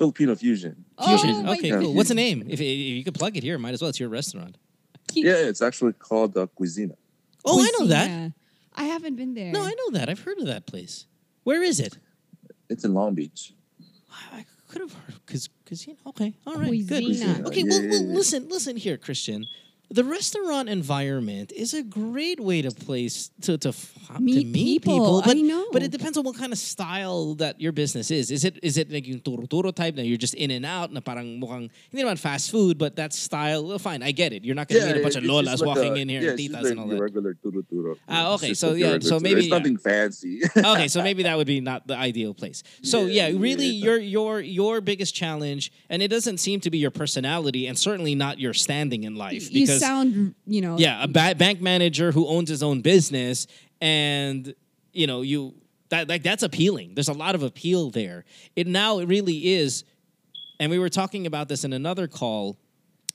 Speaker 11: Filipino fusion.
Speaker 4: Fusion.
Speaker 9: Oh
Speaker 4: okay,
Speaker 11: God.
Speaker 4: cool. What's the name? If, if you could plug it here, might as well. It's your restaurant.
Speaker 11: Yeah, it's actually called uh, Cuisina.
Speaker 4: Oh, I know that.
Speaker 9: I haven't been there.
Speaker 4: No, I know that. I've heard of that place. Where is it?
Speaker 11: It's in Long Beach.
Speaker 4: I could have heard because because you know. Okay, all right,
Speaker 9: Cuisina.
Speaker 4: good. Okay,
Speaker 11: Yeah,
Speaker 4: well,
Speaker 11: yeah,
Speaker 4: well, listen, listen here, Christian. The restaurant environment is a great way to place to to, f- to
Speaker 9: Meet
Speaker 4: meet
Speaker 9: people,
Speaker 4: people, but
Speaker 9: I know.
Speaker 4: but it depends on what kind of style that your business is. Is it is it like yung turo-turo type that you're just in and out na parang mukhang hindi naman fast food, but that style. Well, fine, I get it. You're not gonna meet a bunch of lolas
Speaker 11: like
Speaker 4: walking
Speaker 11: a-
Speaker 4: in here
Speaker 11: yeah,
Speaker 4: and
Speaker 11: it's just
Speaker 4: titas
Speaker 11: like
Speaker 4: and all that.
Speaker 11: regular turo turo.
Speaker 4: Ah, okay, so yeah, so maybe-
Speaker 11: it's
Speaker 4: yeah.
Speaker 11: nothing fancy. *laughs*
Speaker 4: okay, so maybe that would be not the ideal place. So yeah,
Speaker 11: Yeah,
Speaker 4: really,
Speaker 11: yeah.
Speaker 4: your your your biggest challenge, and it doesn't seem to be your personality, and certainly not your standing in life.
Speaker 9: you
Speaker 4: because
Speaker 9: sound, you know,
Speaker 4: yeah, a ba- bank manager who owns his own business, and you know you that like that's appealing. There's a lot of appeal there. It now it really is, and we were talking about this in another call.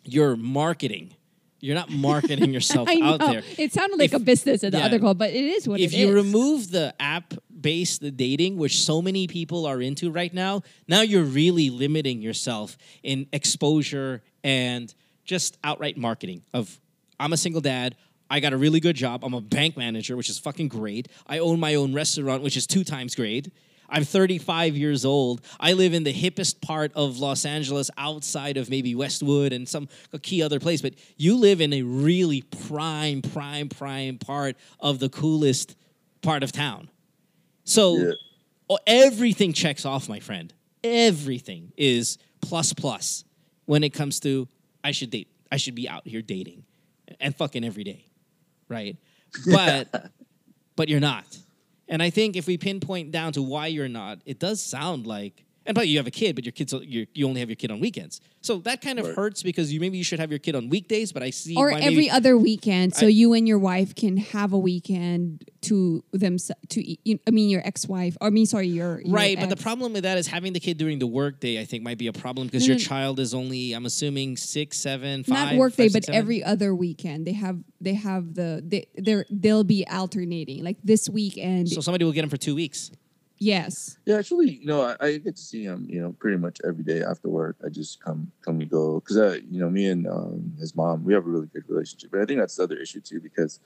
Speaker 4: Your marketing. You're not marketing *laughs* yourself
Speaker 9: I know.
Speaker 4: out there
Speaker 9: It sounded like
Speaker 4: If-
Speaker 9: a business at the
Speaker 4: yeah.
Speaker 9: other call, but it is what it is.
Speaker 4: if you
Speaker 9: is.
Speaker 4: remove the app based the dating which so many people are into right now now you're really limiting yourself in exposure and just outright marketing of i'm a single dad i got a really good job i'm a bank manager which is fucking great i own my own restaurant which is two times great I'm 35 years old. I live in the hippest part of Los Angeles outside of maybe Westwood and some key other place, but you live in a really prime, prime, prime part of the coolest part of town. So
Speaker 11: Yeah.
Speaker 4: oh, everything checks off, my friend. Everything is plus plus when it comes to I should date. I should be out here dating and fucking every day, right? *laughs* But but you're not. And I think if we pinpoint down to why you're not, it does sound like And but you have a kid, but your kids you you only have your kid on weekends. So that kind of
Speaker 11: Right.
Speaker 4: hurts because you maybe you should have your kid on weekdays, but I see
Speaker 9: or
Speaker 4: why
Speaker 9: every
Speaker 4: maybe,
Speaker 9: other weekend, so
Speaker 4: I-
Speaker 9: you and your wife can have a weekend to them to eat. you- I mean, your ex-wife. Or I mean, sorry, your, your
Speaker 4: Right, but the problem with that is having the kid during the workday. I think might be a problem because
Speaker 9: No,
Speaker 4: your
Speaker 9: no, no.
Speaker 4: child is only, I'm assuming, six, seven, five.
Speaker 9: not workday,
Speaker 4: five,
Speaker 9: but
Speaker 4: seven?
Speaker 9: every other weekend they have they have the they they're they'll be alternating. Like this weekend,
Speaker 4: So somebody will get him for two weeks.
Speaker 9: Yes.
Speaker 11: Yeah, actually, you know, I, I get to see him, you know, pretty much every day after work. I just come, come and go, because, uh, you know, me and um, his mom, we have a really good relationship. But I think that's the other issue too, because,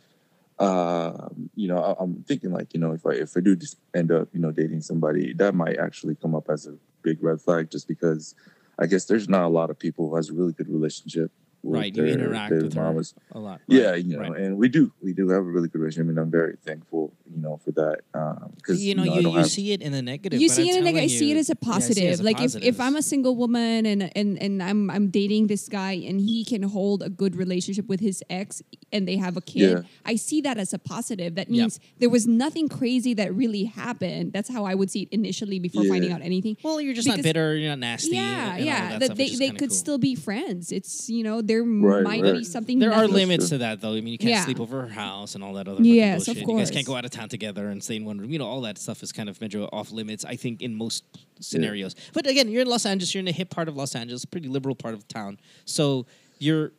Speaker 11: um, you know, I, I'm thinking like, you know, if I if I do just end up, you know, dating somebody, that might actually come up as a big red flag, just because I guess there's not a lot of people who has a really good relationship. With
Speaker 4: Right, you interact
Speaker 11: their
Speaker 4: with her
Speaker 11: mamas.
Speaker 4: a lot.
Speaker 11: Yeah, you know,
Speaker 4: right.
Speaker 11: and we do, we do have a really good relationship, and I'm very thankful, you know, for that. Um, because
Speaker 4: You know, you,
Speaker 11: don't
Speaker 4: you
Speaker 11: have-
Speaker 4: see it in the negative.
Speaker 9: you
Speaker 4: but
Speaker 9: see it in like I see it as a
Speaker 4: Yeah, I see it
Speaker 9: positive.
Speaker 4: as a
Speaker 9: like if, if. I'm a single woman and and and I'm I'm dating this guy and he can hold a good relationship with his ex and they have a kid,
Speaker 11: Yeah.
Speaker 9: I see that as a positive. That
Speaker 4: Yeah.
Speaker 9: means there was nothing crazy that really happened. That's how I would see it initially before
Speaker 11: Yeah.
Speaker 9: finding out anything.
Speaker 4: Well, you're just not bitter. You're not nasty.
Speaker 9: Yeah, yeah.
Speaker 4: that
Speaker 9: That they they could
Speaker 4: cool.
Speaker 9: still be friends. It's you know there
Speaker 11: Right,
Speaker 9: might
Speaker 11: right.
Speaker 9: be something.
Speaker 4: There are
Speaker 9: nothing-
Speaker 4: limits to that, though. I mean, you can't
Speaker 9: Yeah.
Speaker 4: sleep over her house and all that other fucking
Speaker 9: Yes, of
Speaker 4: bullshit. You guys can't go out of town together and stay in one room. You know, all that stuff is kind of major off limits. I think in most scenarios. But again, you're in Los Angeles. You're in a hip part of Los Angeles, pretty liberal part of town. So you're.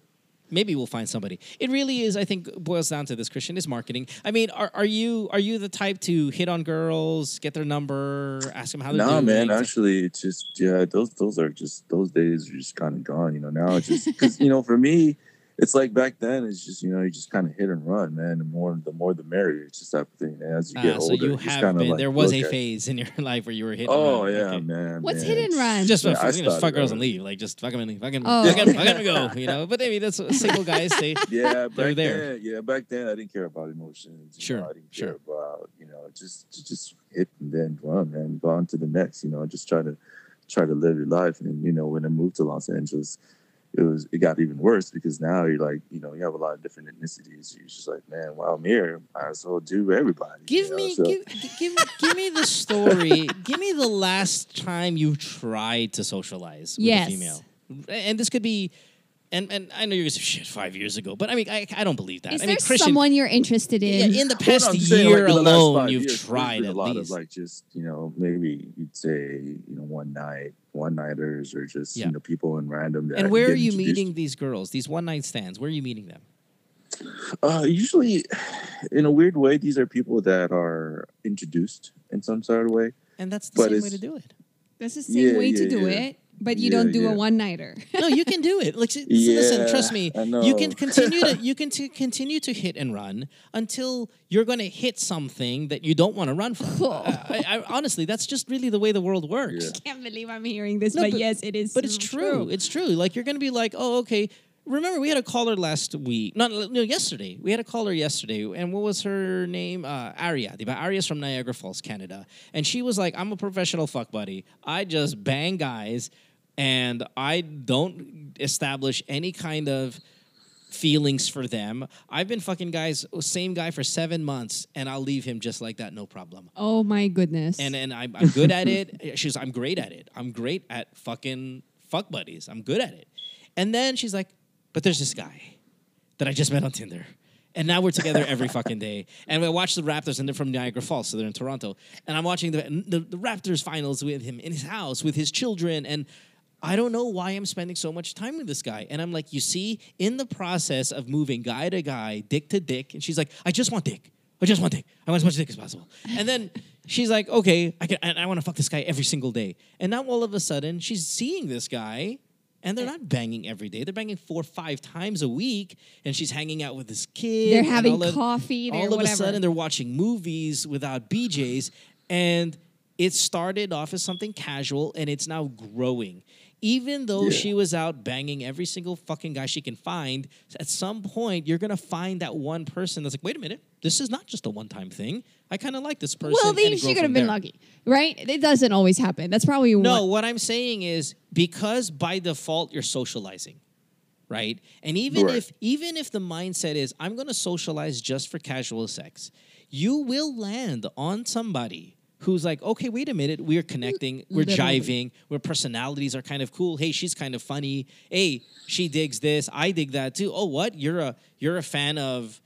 Speaker 4: Maybe we'll find somebody. It really is. I think boils down to this. Christian is marketing. I mean, are, are you are you the type to hit on girls, get their number, ask them how they're
Speaker 11: Nah,
Speaker 4: doing?
Speaker 11: man. Actually, it's just yeah. Those those are just those days are just kind of gone. You know, now it's just because you know for me, it's like back then. It's just you know you just kind of hit and run, man. The more the more the merrier. It's just that thing. And as you
Speaker 4: Ah,
Speaker 11: get
Speaker 4: so
Speaker 11: older,
Speaker 4: you have been.
Speaker 11: like
Speaker 4: there was a
Speaker 11: look at-
Speaker 4: phase in your *laughs* life where you were hitting.
Speaker 11: Oh
Speaker 4: around.
Speaker 11: yeah,
Speaker 4: Okay.
Speaker 11: man.
Speaker 9: What's
Speaker 11: man.
Speaker 9: hit and run?
Speaker 4: Just
Speaker 11: Yeah,
Speaker 4: for, you know, fuck girls and leave. Like just fuck them and fucking,
Speaker 9: Oh.
Speaker 4: fuck 'em- fuck 'em and go. *laughs* You know, but I mean, that's what single guys say. *laughs*
Speaker 11: Yeah,
Speaker 4: They're
Speaker 11: back
Speaker 4: there.
Speaker 11: then. Yeah, back then I didn't care about emotions.
Speaker 4: Sure,
Speaker 11: know, I didn't
Speaker 4: sure.
Speaker 11: care about you know just just hit and then run and go on to the next. You know, just try to try to live your life. And you know, when I moved to Los Angeles, it was it got even worse because now you're like you know you have a lot of different ethnicities. You're just like man, while I'm here, I as well do everybody.
Speaker 4: Give
Speaker 11: you know?
Speaker 4: me,
Speaker 11: So-
Speaker 4: give, give, give me the story. *laughs* give me the last time you tried to socialize with
Speaker 9: Yes.
Speaker 4: a female, and this could be. And, and I know you're gonna shit five years ago, but I mean I, I don't believe that.
Speaker 9: Is
Speaker 4: I
Speaker 9: there
Speaker 4: mean Christian,
Speaker 9: someone you're interested in?
Speaker 4: yeah,
Speaker 9: in?
Speaker 4: in the past
Speaker 11: no, I'm saying,
Speaker 4: year
Speaker 11: like, in the last
Speaker 4: alone, you've
Speaker 11: years,
Speaker 4: tried
Speaker 11: been a lot
Speaker 4: least.
Speaker 11: of like just you know maybe you'd say you know one night, one nighters, or just
Speaker 4: Yeah.
Speaker 11: you know people in random.
Speaker 4: and where are you
Speaker 11: introduced
Speaker 4: meeting these girls? These one night stands? Where are you meeting them?
Speaker 11: Uh, usually, in a weird way, these are people that are introduced in some sort of way.
Speaker 4: And that's the
Speaker 11: But
Speaker 4: same way to do it.
Speaker 9: That's the same
Speaker 11: Yeah,
Speaker 9: way to do
Speaker 11: yeah.
Speaker 9: it, but you
Speaker 11: Yeah,
Speaker 9: don't do
Speaker 11: yeah.
Speaker 9: a one nighter. *laughs*
Speaker 4: No, you can do it. Like, s- listen, trust me. You can continue to *laughs* you can t- continue to hit and run until you're going to hit something that you don't want to run from. I, I, honestly, that's just really the way the world works.
Speaker 11: Yeah.
Speaker 9: Can't believe I'm hearing this,
Speaker 4: No,
Speaker 9: but,
Speaker 4: but-
Speaker 9: yes, it is.
Speaker 4: But it's true. It's true. Like you're going to be like, oh, okay. Remember, we had a caller last week. Not no, yesterday. We had a caller yesterday, and what was her name? Uh, Aria. The Aria's from Niagara Falls, Canada, and she was like, "I'm a professional fuck buddy. I just bang guys, and I don't establish any kind of." feelings for them. I've been fucking guys, same guy for seven months, and I'll leave him just like that, no problem.
Speaker 9: Oh my goodness.
Speaker 4: And and I'm, I'm good at it. *laughs* She's I'm great at it. I'm great at fucking fuck buddies. I'm good at it. And then she's like, but there's this guy that I just met on Tinder. And now we're together every *laughs* fucking day. And we watch the Raptors, and they're from Niagara Falls, so they're in Toronto. And I'm watching the, the, the Raptors finals with him in his house with his children. And I don't know why I'm spending so much time with this guy. And I'm like, you see, in the process of moving guy to guy, dick to dick, and she's like, I just want dick. I just want dick. I want as much dick as possible. And then she's like, okay, I can, and I want to fuck this guy every single day. And now all of a sudden, she's seeing this guy, and they're not banging every day. They're banging four, five times a week, and she's hanging out with this kid.
Speaker 9: They're having
Speaker 4: all
Speaker 9: coffee, they're
Speaker 4: all of a sudden, they're watching movies without BJ's, and it started off as something casual, and it's now growing. Even though
Speaker 11: Yeah.
Speaker 4: she was out banging every single fucking guy she can find, at some point you're gonna find that one person that's like, wait a minute, this is not just a one-time thing. I kind of like this person.
Speaker 9: well, then she could have been
Speaker 4: there.
Speaker 9: lucky, right? It doesn't always happen. That's probably
Speaker 4: No,
Speaker 9: what-
Speaker 4: what I'm saying is because by default you're socializing, right? And even
Speaker 11: Right.
Speaker 4: if even if the mindset is I'm going to socialize just for casual sex, you will land on somebody who's like, okay, wait a minute, we're connecting, we're
Speaker 9: Literally.
Speaker 4: jiving, where personalities are kind of cool. Hey, she's kind of funny. Hey, she digs this. I dig that too. Oh, what? You're a you're a fan of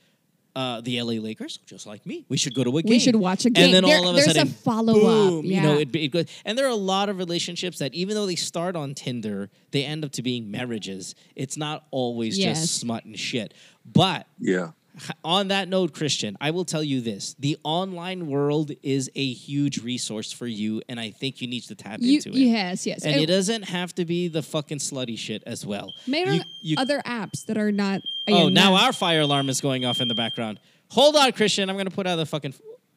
Speaker 4: uh, the LA Lakers, just like me. We should go to a game.
Speaker 9: We should watch a game.
Speaker 4: And then
Speaker 9: There-
Speaker 4: all of a
Speaker 9: there's a
Speaker 4: sudden,
Speaker 9: follow-up,
Speaker 4: boom, You know,
Speaker 9: yeah.
Speaker 4: it, it goes. And there are a lot of relationships that even though they start on Tinder, they end up to being marriages. It's not always
Speaker 9: Yes.
Speaker 4: just smut and shit. But
Speaker 11: Yeah.
Speaker 4: On that note, Christian, I will tell you this: the online world is a huge resource for you, and I think you need to tap
Speaker 9: You,
Speaker 4: into it.
Speaker 9: yes, yes.
Speaker 4: And
Speaker 9: And
Speaker 4: it doesn't have to be the fucking slutty shit as well.
Speaker 9: Made
Speaker 4: You- you-
Speaker 9: other apps that are not.
Speaker 4: oh, now
Speaker 9: not-
Speaker 4: our fire alarm is going off in the background. Hold on, Christian. I'm going to put out the fucking.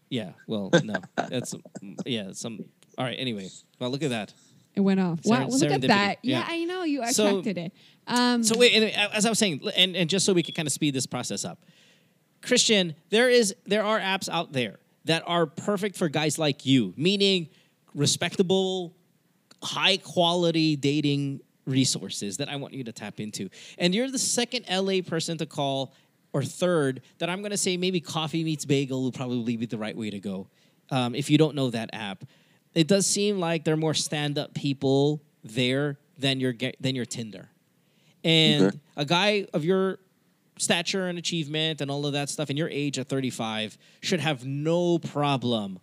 Speaker 4: Yeah, well, no, *laughs* that's yeah. Some. All right. Anyway, well, look at that.
Speaker 9: it went off. Wow, well, look at that.
Speaker 4: Yeah.
Speaker 9: Yeah, I know you
Speaker 4: So-
Speaker 9: attracted it. Um,
Speaker 4: So wait, uh, as I was saying, and, and just so we can kind of speed this process up, Christian, there is there are apps out there that are perfect for guys like you, meaning respectable, high quality dating resources that I want you to tap into. And you're the second LA person to call or third that I'm going to say maybe Coffee Meets Bagel would probably be the right way to go. Um, if you don't know that app, it does seem like there are more stand up people there than your than your Tinder. And
Speaker 11: Okay.
Speaker 4: a guy of your stature and achievement and all of that stuff and your age at 35 should have no problem,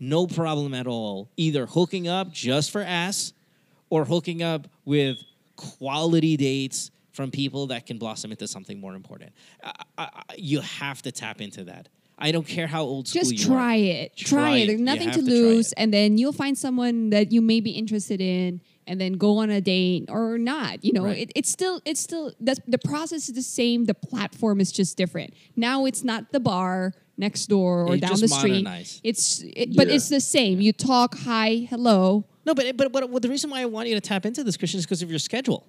Speaker 4: no problem at all, either hooking up just for ass or hooking up with quality dates from people that can blossom into something more important. I, I, you have to tap into that. I don't care how old school
Speaker 9: just
Speaker 4: you
Speaker 9: try
Speaker 4: are.
Speaker 9: it. Try,
Speaker 4: Try
Speaker 9: it.
Speaker 4: it.
Speaker 9: There's nothing to
Speaker 4: to
Speaker 9: lose, and then you'll find someone that you may be interested in, and then go on a date or not. You know,
Speaker 4: Right.
Speaker 9: it, it's still it's still that's, the process is the same. The platform is just different. Now it's not the bar next door or
Speaker 4: It's
Speaker 9: down
Speaker 4: just
Speaker 9: the street.
Speaker 4: modernized.
Speaker 9: It's it, but
Speaker 11: Yeah.
Speaker 9: it's the same. You talk hi, hello.
Speaker 4: No, but, but but but the reason why I want you to tap into this, Christian, is because of your schedule.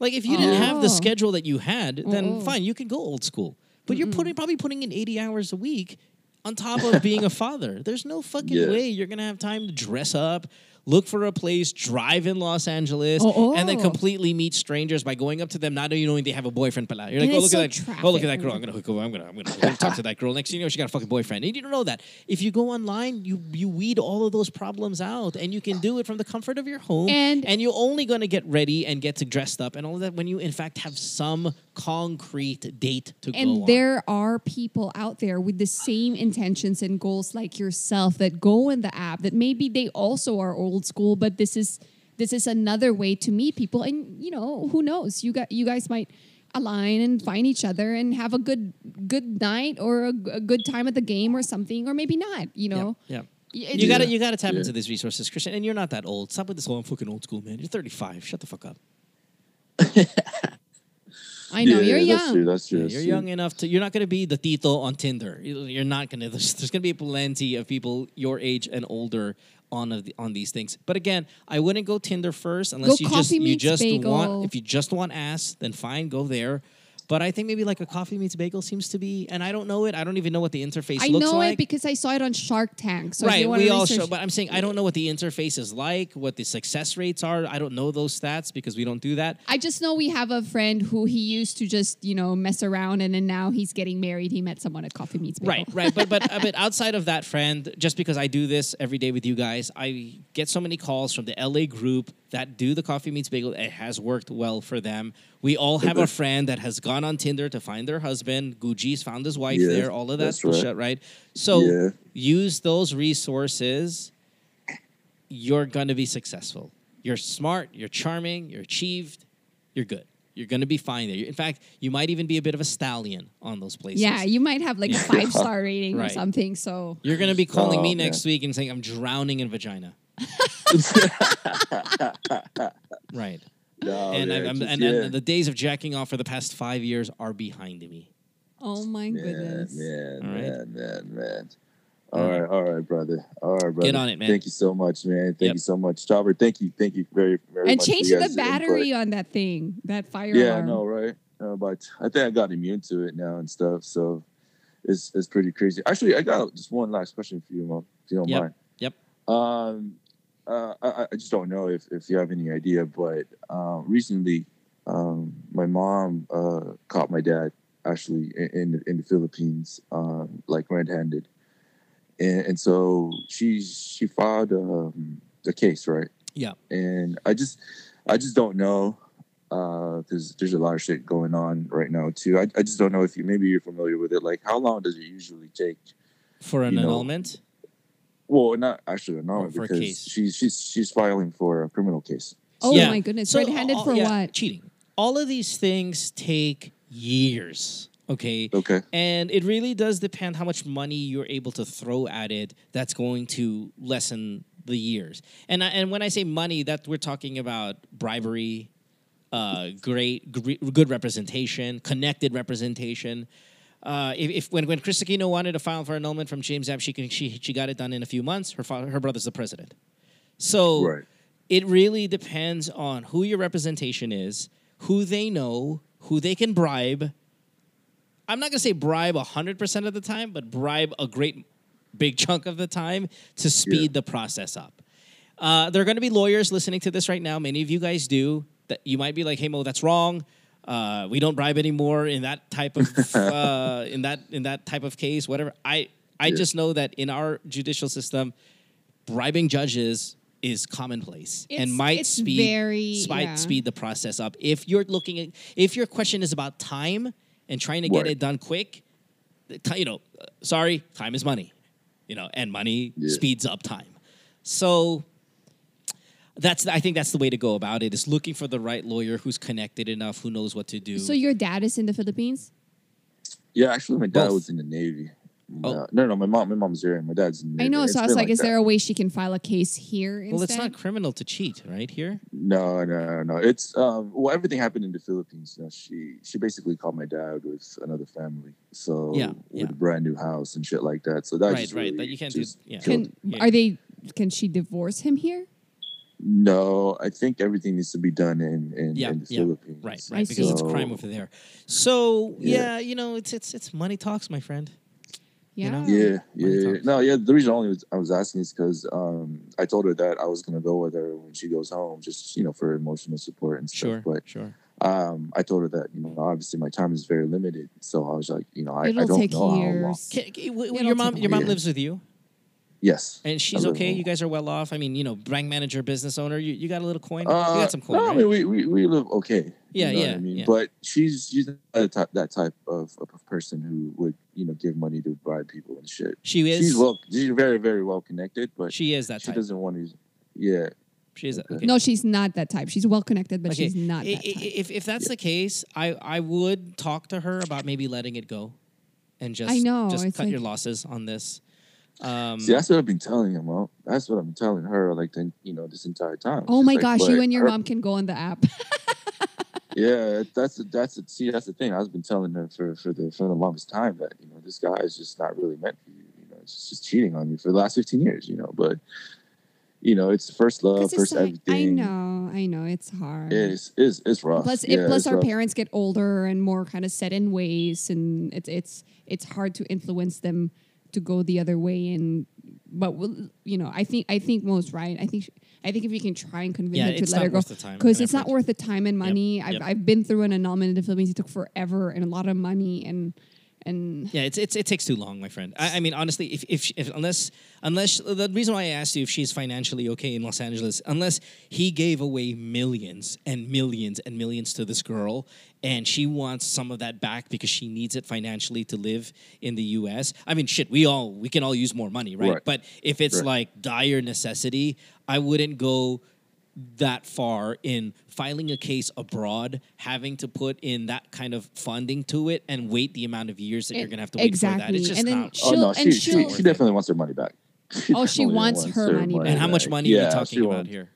Speaker 4: Like if you didn't have the
Speaker 9: Oh.
Speaker 4: schedule that you had, then
Speaker 9: Oh.
Speaker 4: fine, you can go old school. But you're putting probably putting in 80 hours a week on top of being a *laughs* father. There's no fucking
Speaker 11: Yeah.
Speaker 4: way you're gonna have time to dress up, look for a place, drive in Los Angeles,
Speaker 9: Oh,
Speaker 4: and then
Speaker 9: oh.
Speaker 4: completely meet strangers by going up to them, not even knowing they have a boyfriend. Pala. You're like,
Speaker 9: And
Speaker 4: oh look at
Speaker 9: so
Speaker 4: that, oh look at that girl. I'm gonna hook up. I'm gonna I'm gonna, I'm gonna talk to that girl. Next thing you know, she got a fucking boyfriend. And you don't know that. If you go online, you you weed all of those problems out, and you can do it from the comfort of your home.
Speaker 9: And-
Speaker 4: and you're only gonna get ready and get to dressed up and all of that when you in fact have some concrete date to go
Speaker 9: And
Speaker 4: on.
Speaker 9: there are people out there with the same intentions and goals like yourself that go in the app that maybe they also are old school, but this is this is another way to meet people. And you know, who knows? You got you guys might align and find each other and have a good good night or a good time at the game or something, or maybe not. You know,
Speaker 4: Yeah.
Speaker 9: Y- it
Speaker 4: You gotta you gotta tap
Speaker 11: Yeah.
Speaker 4: into these resources, Christian. And you're not that old. Stop with this whole I'm fucking old school, man. You're 35. Shut the fuck up. *laughs*
Speaker 9: I know
Speaker 11: Yeah,
Speaker 9: you're
Speaker 11: That's
Speaker 9: young.
Speaker 11: true. That's true.
Speaker 4: Yeah,
Speaker 11: that's
Speaker 4: you're
Speaker 11: true.
Speaker 4: young enough to. You're not going to be the tito on Tinder. You- You're not going to. There's, there's going to be plenty of people your age and older on of the, on these things. But again, I wouldn't go Tinder first unless
Speaker 9: Go
Speaker 4: you just you just
Speaker 9: Bagel.
Speaker 4: want. If you just want ass, then fine, go there. But I think maybe like a coffee meets bagel seems to be, and I don't know it. I don't even know what the interface
Speaker 9: I
Speaker 4: looks
Speaker 9: know
Speaker 4: like.
Speaker 9: it because I saw it on Shark Tank. So
Speaker 4: right, we all show, but I'm saying I don't know what the interface is like, what the success rates are. I don't know those stats because we don't do that.
Speaker 9: I just know we have a friend who he used to just, you know, mess around and then now he's getting married. He met someone at Coffee Meets Bagel.
Speaker 4: Right, right. But but *laughs* but outside of that friend, just because I do this every day with you guys, I get so many calls from the LA group that do the coffee meets bagel. It has worked well for them. We all have a friend that has gone on Tinder to find their husband. Gucci's found his wife
Speaker 11: Yeah,
Speaker 4: there. All of that
Speaker 11: that's right.
Speaker 4: bullshit, right? So
Speaker 11: Yeah.
Speaker 4: use those resources. You're gonna be successful. You're smart. You're charming. You're achieved. You're good. You're gonna be fine there. In fact, you might even be a bit of a stallion on those places.
Speaker 9: Yeah, you might have like a five star *laughs* rating or something. So
Speaker 4: You're gonna be calling
Speaker 11: Oh,
Speaker 4: me
Speaker 11: man.
Speaker 4: next week and saying I'm drowning in vagina. *laughs* right.
Speaker 11: No,
Speaker 4: and,
Speaker 11: man,
Speaker 4: I, I'm,
Speaker 11: just-
Speaker 4: and,
Speaker 11: yeah.
Speaker 4: and the days of jacking off for the past five years are behind me.
Speaker 9: Oh my
Speaker 11: Man,
Speaker 9: goodness.
Speaker 11: man,
Speaker 4: All right.
Speaker 11: man, man, man.
Speaker 4: All
Speaker 11: All
Speaker 4: right.
Speaker 11: right, all right, brother. All right, brother.
Speaker 4: Get on it, man.
Speaker 11: Thank you so much, man. Thank
Speaker 4: Yep.
Speaker 11: you so much, Chopper. Thank you, thank you very, very
Speaker 9: And
Speaker 11: much. for
Speaker 9: change the
Speaker 11: guys' input.
Speaker 9: battery on that thing, that fire
Speaker 11: Yeah, I know, right? Uh, but I think I got immune to it now and stuff. So it's it's pretty crazy. Actually, I got just one last question for you, Mom, if you don't
Speaker 4: Yep.
Speaker 11: mind.
Speaker 4: Yep.
Speaker 11: Um, uh, I, I just don't know if, if you have any idea, but um, recently, um, my mom uh, caught my dad actually in in the, Philippines, um, like red-handed, and, and so she she filed um, the case, right?
Speaker 4: Yeah.
Speaker 11: And I just I just don't know because there's a lot of shit going on right now too. I, I just don't know if you maybe you're familiar with it. Like, how long does it usually take
Speaker 4: For an annulment?
Speaker 11: Well, not actually an annulment
Speaker 4: for a
Speaker 11: because
Speaker 4: case.
Speaker 11: she's she's she's filing for a criminal case.
Speaker 9: Oh
Speaker 4: Yeah.
Speaker 9: my goodness.
Speaker 4: So,
Speaker 9: Red-handed
Speaker 4: all-
Speaker 9: for
Speaker 4: yeah,
Speaker 9: what?
Speaker 4: Cheating. All of these things take years. Okay.
Speaker 11: Okay.
Speaker 4: And it really does depend how much money you're able to throw at it. That's going to lessen the years. And I, and when I say money, that we're talking about bribery, uh, great, gre- good representation, connected representation. Uh, if, if when when Kris Aquino wanted to file for annulment from James Yap, she can, she she got it done in a few months. Her father, her brother's the president. So
Speaker 11: Right.
Speaker 4: it really depends on who your representation is, who they know, who they can bribe. I'm not going to say bribe 100% of the time, but bribe a great big chunk of the time to speed the process up. Uh, there are going to be lawyers listening to this right now. Many of you guys do. That you might be like, "Hey Mo, that's wrong. Uh, we don't bribe anymore in that type of *laughs* uh, in that in that type of case. Whatever." I I
Speaker 11: Yeah.
Speaker 4: just know that in our judicial system, bribing judges is commonplace and might
Speaker 9: it's
Speaker 4: speed
Speaker 9: very-
Speaker 4: might
Speaker 9: yeah.
Speaker 4: speed the process up. If you're looking at if your question is about time and trying to get it done quick, the you know, uh, sorry, time is money, you know, and money
Speaker 11: Yeah.
Speaker 4: speeds up time. So that's I think that's the way to go about it is looking for the right lawyer who's connected enough, who knows what to do.
Speaker 9: So your dad is in the Philippines?
Speaker 11: Yeah, actually, my dad
Speaker 4: Both.
Speaker 11: was in the Navy.
Speaker 4: Oh.
Speaker 11: Uh, no, no, my mom, my mom's here, and my dad's in the
Speaker 9: I know.
Speaker 11: It's
Speaker 9: So I was
Speaker 11: been
Speaker 9: like, is
Speaker 11: that.
Speaker 9: there a way she can file a case here instead?
Speaker 4: well, it's not criminal to cheat, right? Here,
Speaker 11: No, no, no. It's um. Well, everything happened in the Philippines. You know, she she basically called my dad with another family. So
Speaker 4: Yeah,
Speaker 11: with
Speaker 4: yeah.
Speaker 11: a brand new house and shit like that. So that's
Speaker 4: right,
Speaker 11: just
Speaker 4: right.
Speaker 11: really
Speaker 4: That you can't do.
Speaker 11: just
Speaker 4: Yeah.
Speaker 9: Can
Speaker 4: Yeah.
Speaker 9: are they? Can she divorce him here?
Speaker 11: No, I think everything needs to be done in in,
Speaker 4: Yeah,
Speaker 11: in the
Speaker 4: yeah.
Speaker 11: Philippines.
Speaker 4: Right,
Speaker 9: I
Speaker 4: right, because it's crime over there. So yeah.
Speaker 11: Yeah.
Speaker 4: you know, it's it's it's money talks, my friend.
Speaker 9: Yeah.
Speaker 4: know?
Speaker 11: Yeah,
Speaker 4: Money
Speaker 11: yeah.
Speaker 4: talks.
Speaker 11: No, yeah. The reason only was, I was asking is because um, I told her that I was gonna go with her when she goes home, just you know, for emotional support and stuff.
Speaker 4: Sure,
Speaker 11: But
Speaker 4: sure.
Speaker 11: um, I told her that you know, obviously my time is very limited, so I was like, you know, I, I
Speaker 9: It'll
Speaker 11: don't
Speaker 9: take
Speaker 11: know how long.
Speaker 9: years.
Speaker 4: Can, can- w- your mom, your mom
Speaker 11: years.
Speaker 4: lives with you,
Speaker 11: Yes,
Speaker 4: and she's okay.
Speaker 11: home.
Speaker 4: You guys are well off. I mean, you know, bank manager, business owner. You, you got a little coin.
Speaker 11: Uh,
Speaker 4: you got some coin,
Speaker 11: no,
Speaker 4: right?
Speaker 11: I mean we, we, we live okay.
Speaker 4: Yeah,
Speaker 11: you know what
Speaker 4: yeah,
Speaker 11: I mean,
Speaker 4: yeah.
Speaker 11: but she's she's not that type, that type of, of person who would you know give money to bribe people and shit.
Speaker 4: she is.
Speaker 11: She's well, she's very very well connected, but
Speaker 4: she is that type.
Speaker 11: she
Speaker 4: type.
Speaker 11: doesn't want to. Yeah,
Speaker 4: She is.
Speaker 11: Okay.
Speaker 4: Okay.
Speaker 9: No, she's not that type. She's well connected, but
Speaker 4: Okay.
Speaker 9: she's not that type.
Speaker 4: If if that's the case, I I would talk to her about maybe letting it go, and just
Speaker 9: I know,
Speaker 4: just
Speaker 9: it's
Speaker 4: cut your losses on this. Um,
Speaker 11: see, that's what I've been telling him. Well, that's what I've been telling her, like the, you know, this entire time.
Speaker 9: Oh
Speaker 11: She's
Speaker 9: my
Speaker 11: like,
Speaker 9: gosh, you and your
Speaker 11: her-
Speaker 9: mom can go on the app. *laughs*
Speaker 11: Yeah, that's a, that's a, see, that's the thing. I've been telling her for for the for the longest time that you know this guy is just not really meant for you. You know, it's just cheating on you for the last fifteen years. You know, but you know, it's first love, first
Speaker 9: like- I know, I know, it's hard.
Speaker 11: It's it's it's rough.
Speaker 9: Plus,
Speaker 11: yeah,
Speaker 9: if plus
Speaker 11: it's
Speaker 9: our
Speaker 11: rough.
Speaker 9: parents get older and more kind of set in ways, and it's it's it's hard to influence them to go the other way. And but we'll, you know, I think I think most right. I think I think if you can try and convince
Speaker 4: Yeah,
Speaker 9: her to let her go,
Speaker 4: worth the time
Speaker 9: because it's not worth the time and money. I've
Speaker 4: yep.
Speaker 9: I've been through an annulment in the Philippines. It took forever and a lot of money and and
Speaker 4: Yeah, it's, it's it takes too long, my friend. I, I mean, honestly, if, if if unless unless the reason why I asked you if she's financially okay in Los Angeles, unless he gave away millions and millions and millions to this girl, and she wants some of that back because she needs it financially to live in the U.S. I mean, shit, we all we can all use more money, right?
Speaker 11: Right.
Speaker 4: But if it's
Speaker 11: Right.
Speaker 4: like dire necessity, I wouldn't go that far in filing a case abroad, having to put in that kind of funding to it, and wait the amount of years that you're going to have to wait for that.
Speaker 9: exactly.
Speaker 4: It's just
Speaker 9: And then
Speaker 4: not.
Speaker 11: Oh no,
Speaker 9: she'll-
Speaker 11: she
Speaker 9: and
Speaker 11: she,
Speaker 9: she'll-
Speaker 11: she definitely wants her money back. *laughs*
Speaker 9: Oh, she
Speaker 11: definitely
Speaker 9: wants her money back.
Speaker 4: and how much
Speaker 11: back.
Speaker 4: money are
Speaker 11: Yeah,
Speaker 4: we
Speaker 11: she
Speaker 4: talking about
Speaker 11: wants-
Speaker 4: here?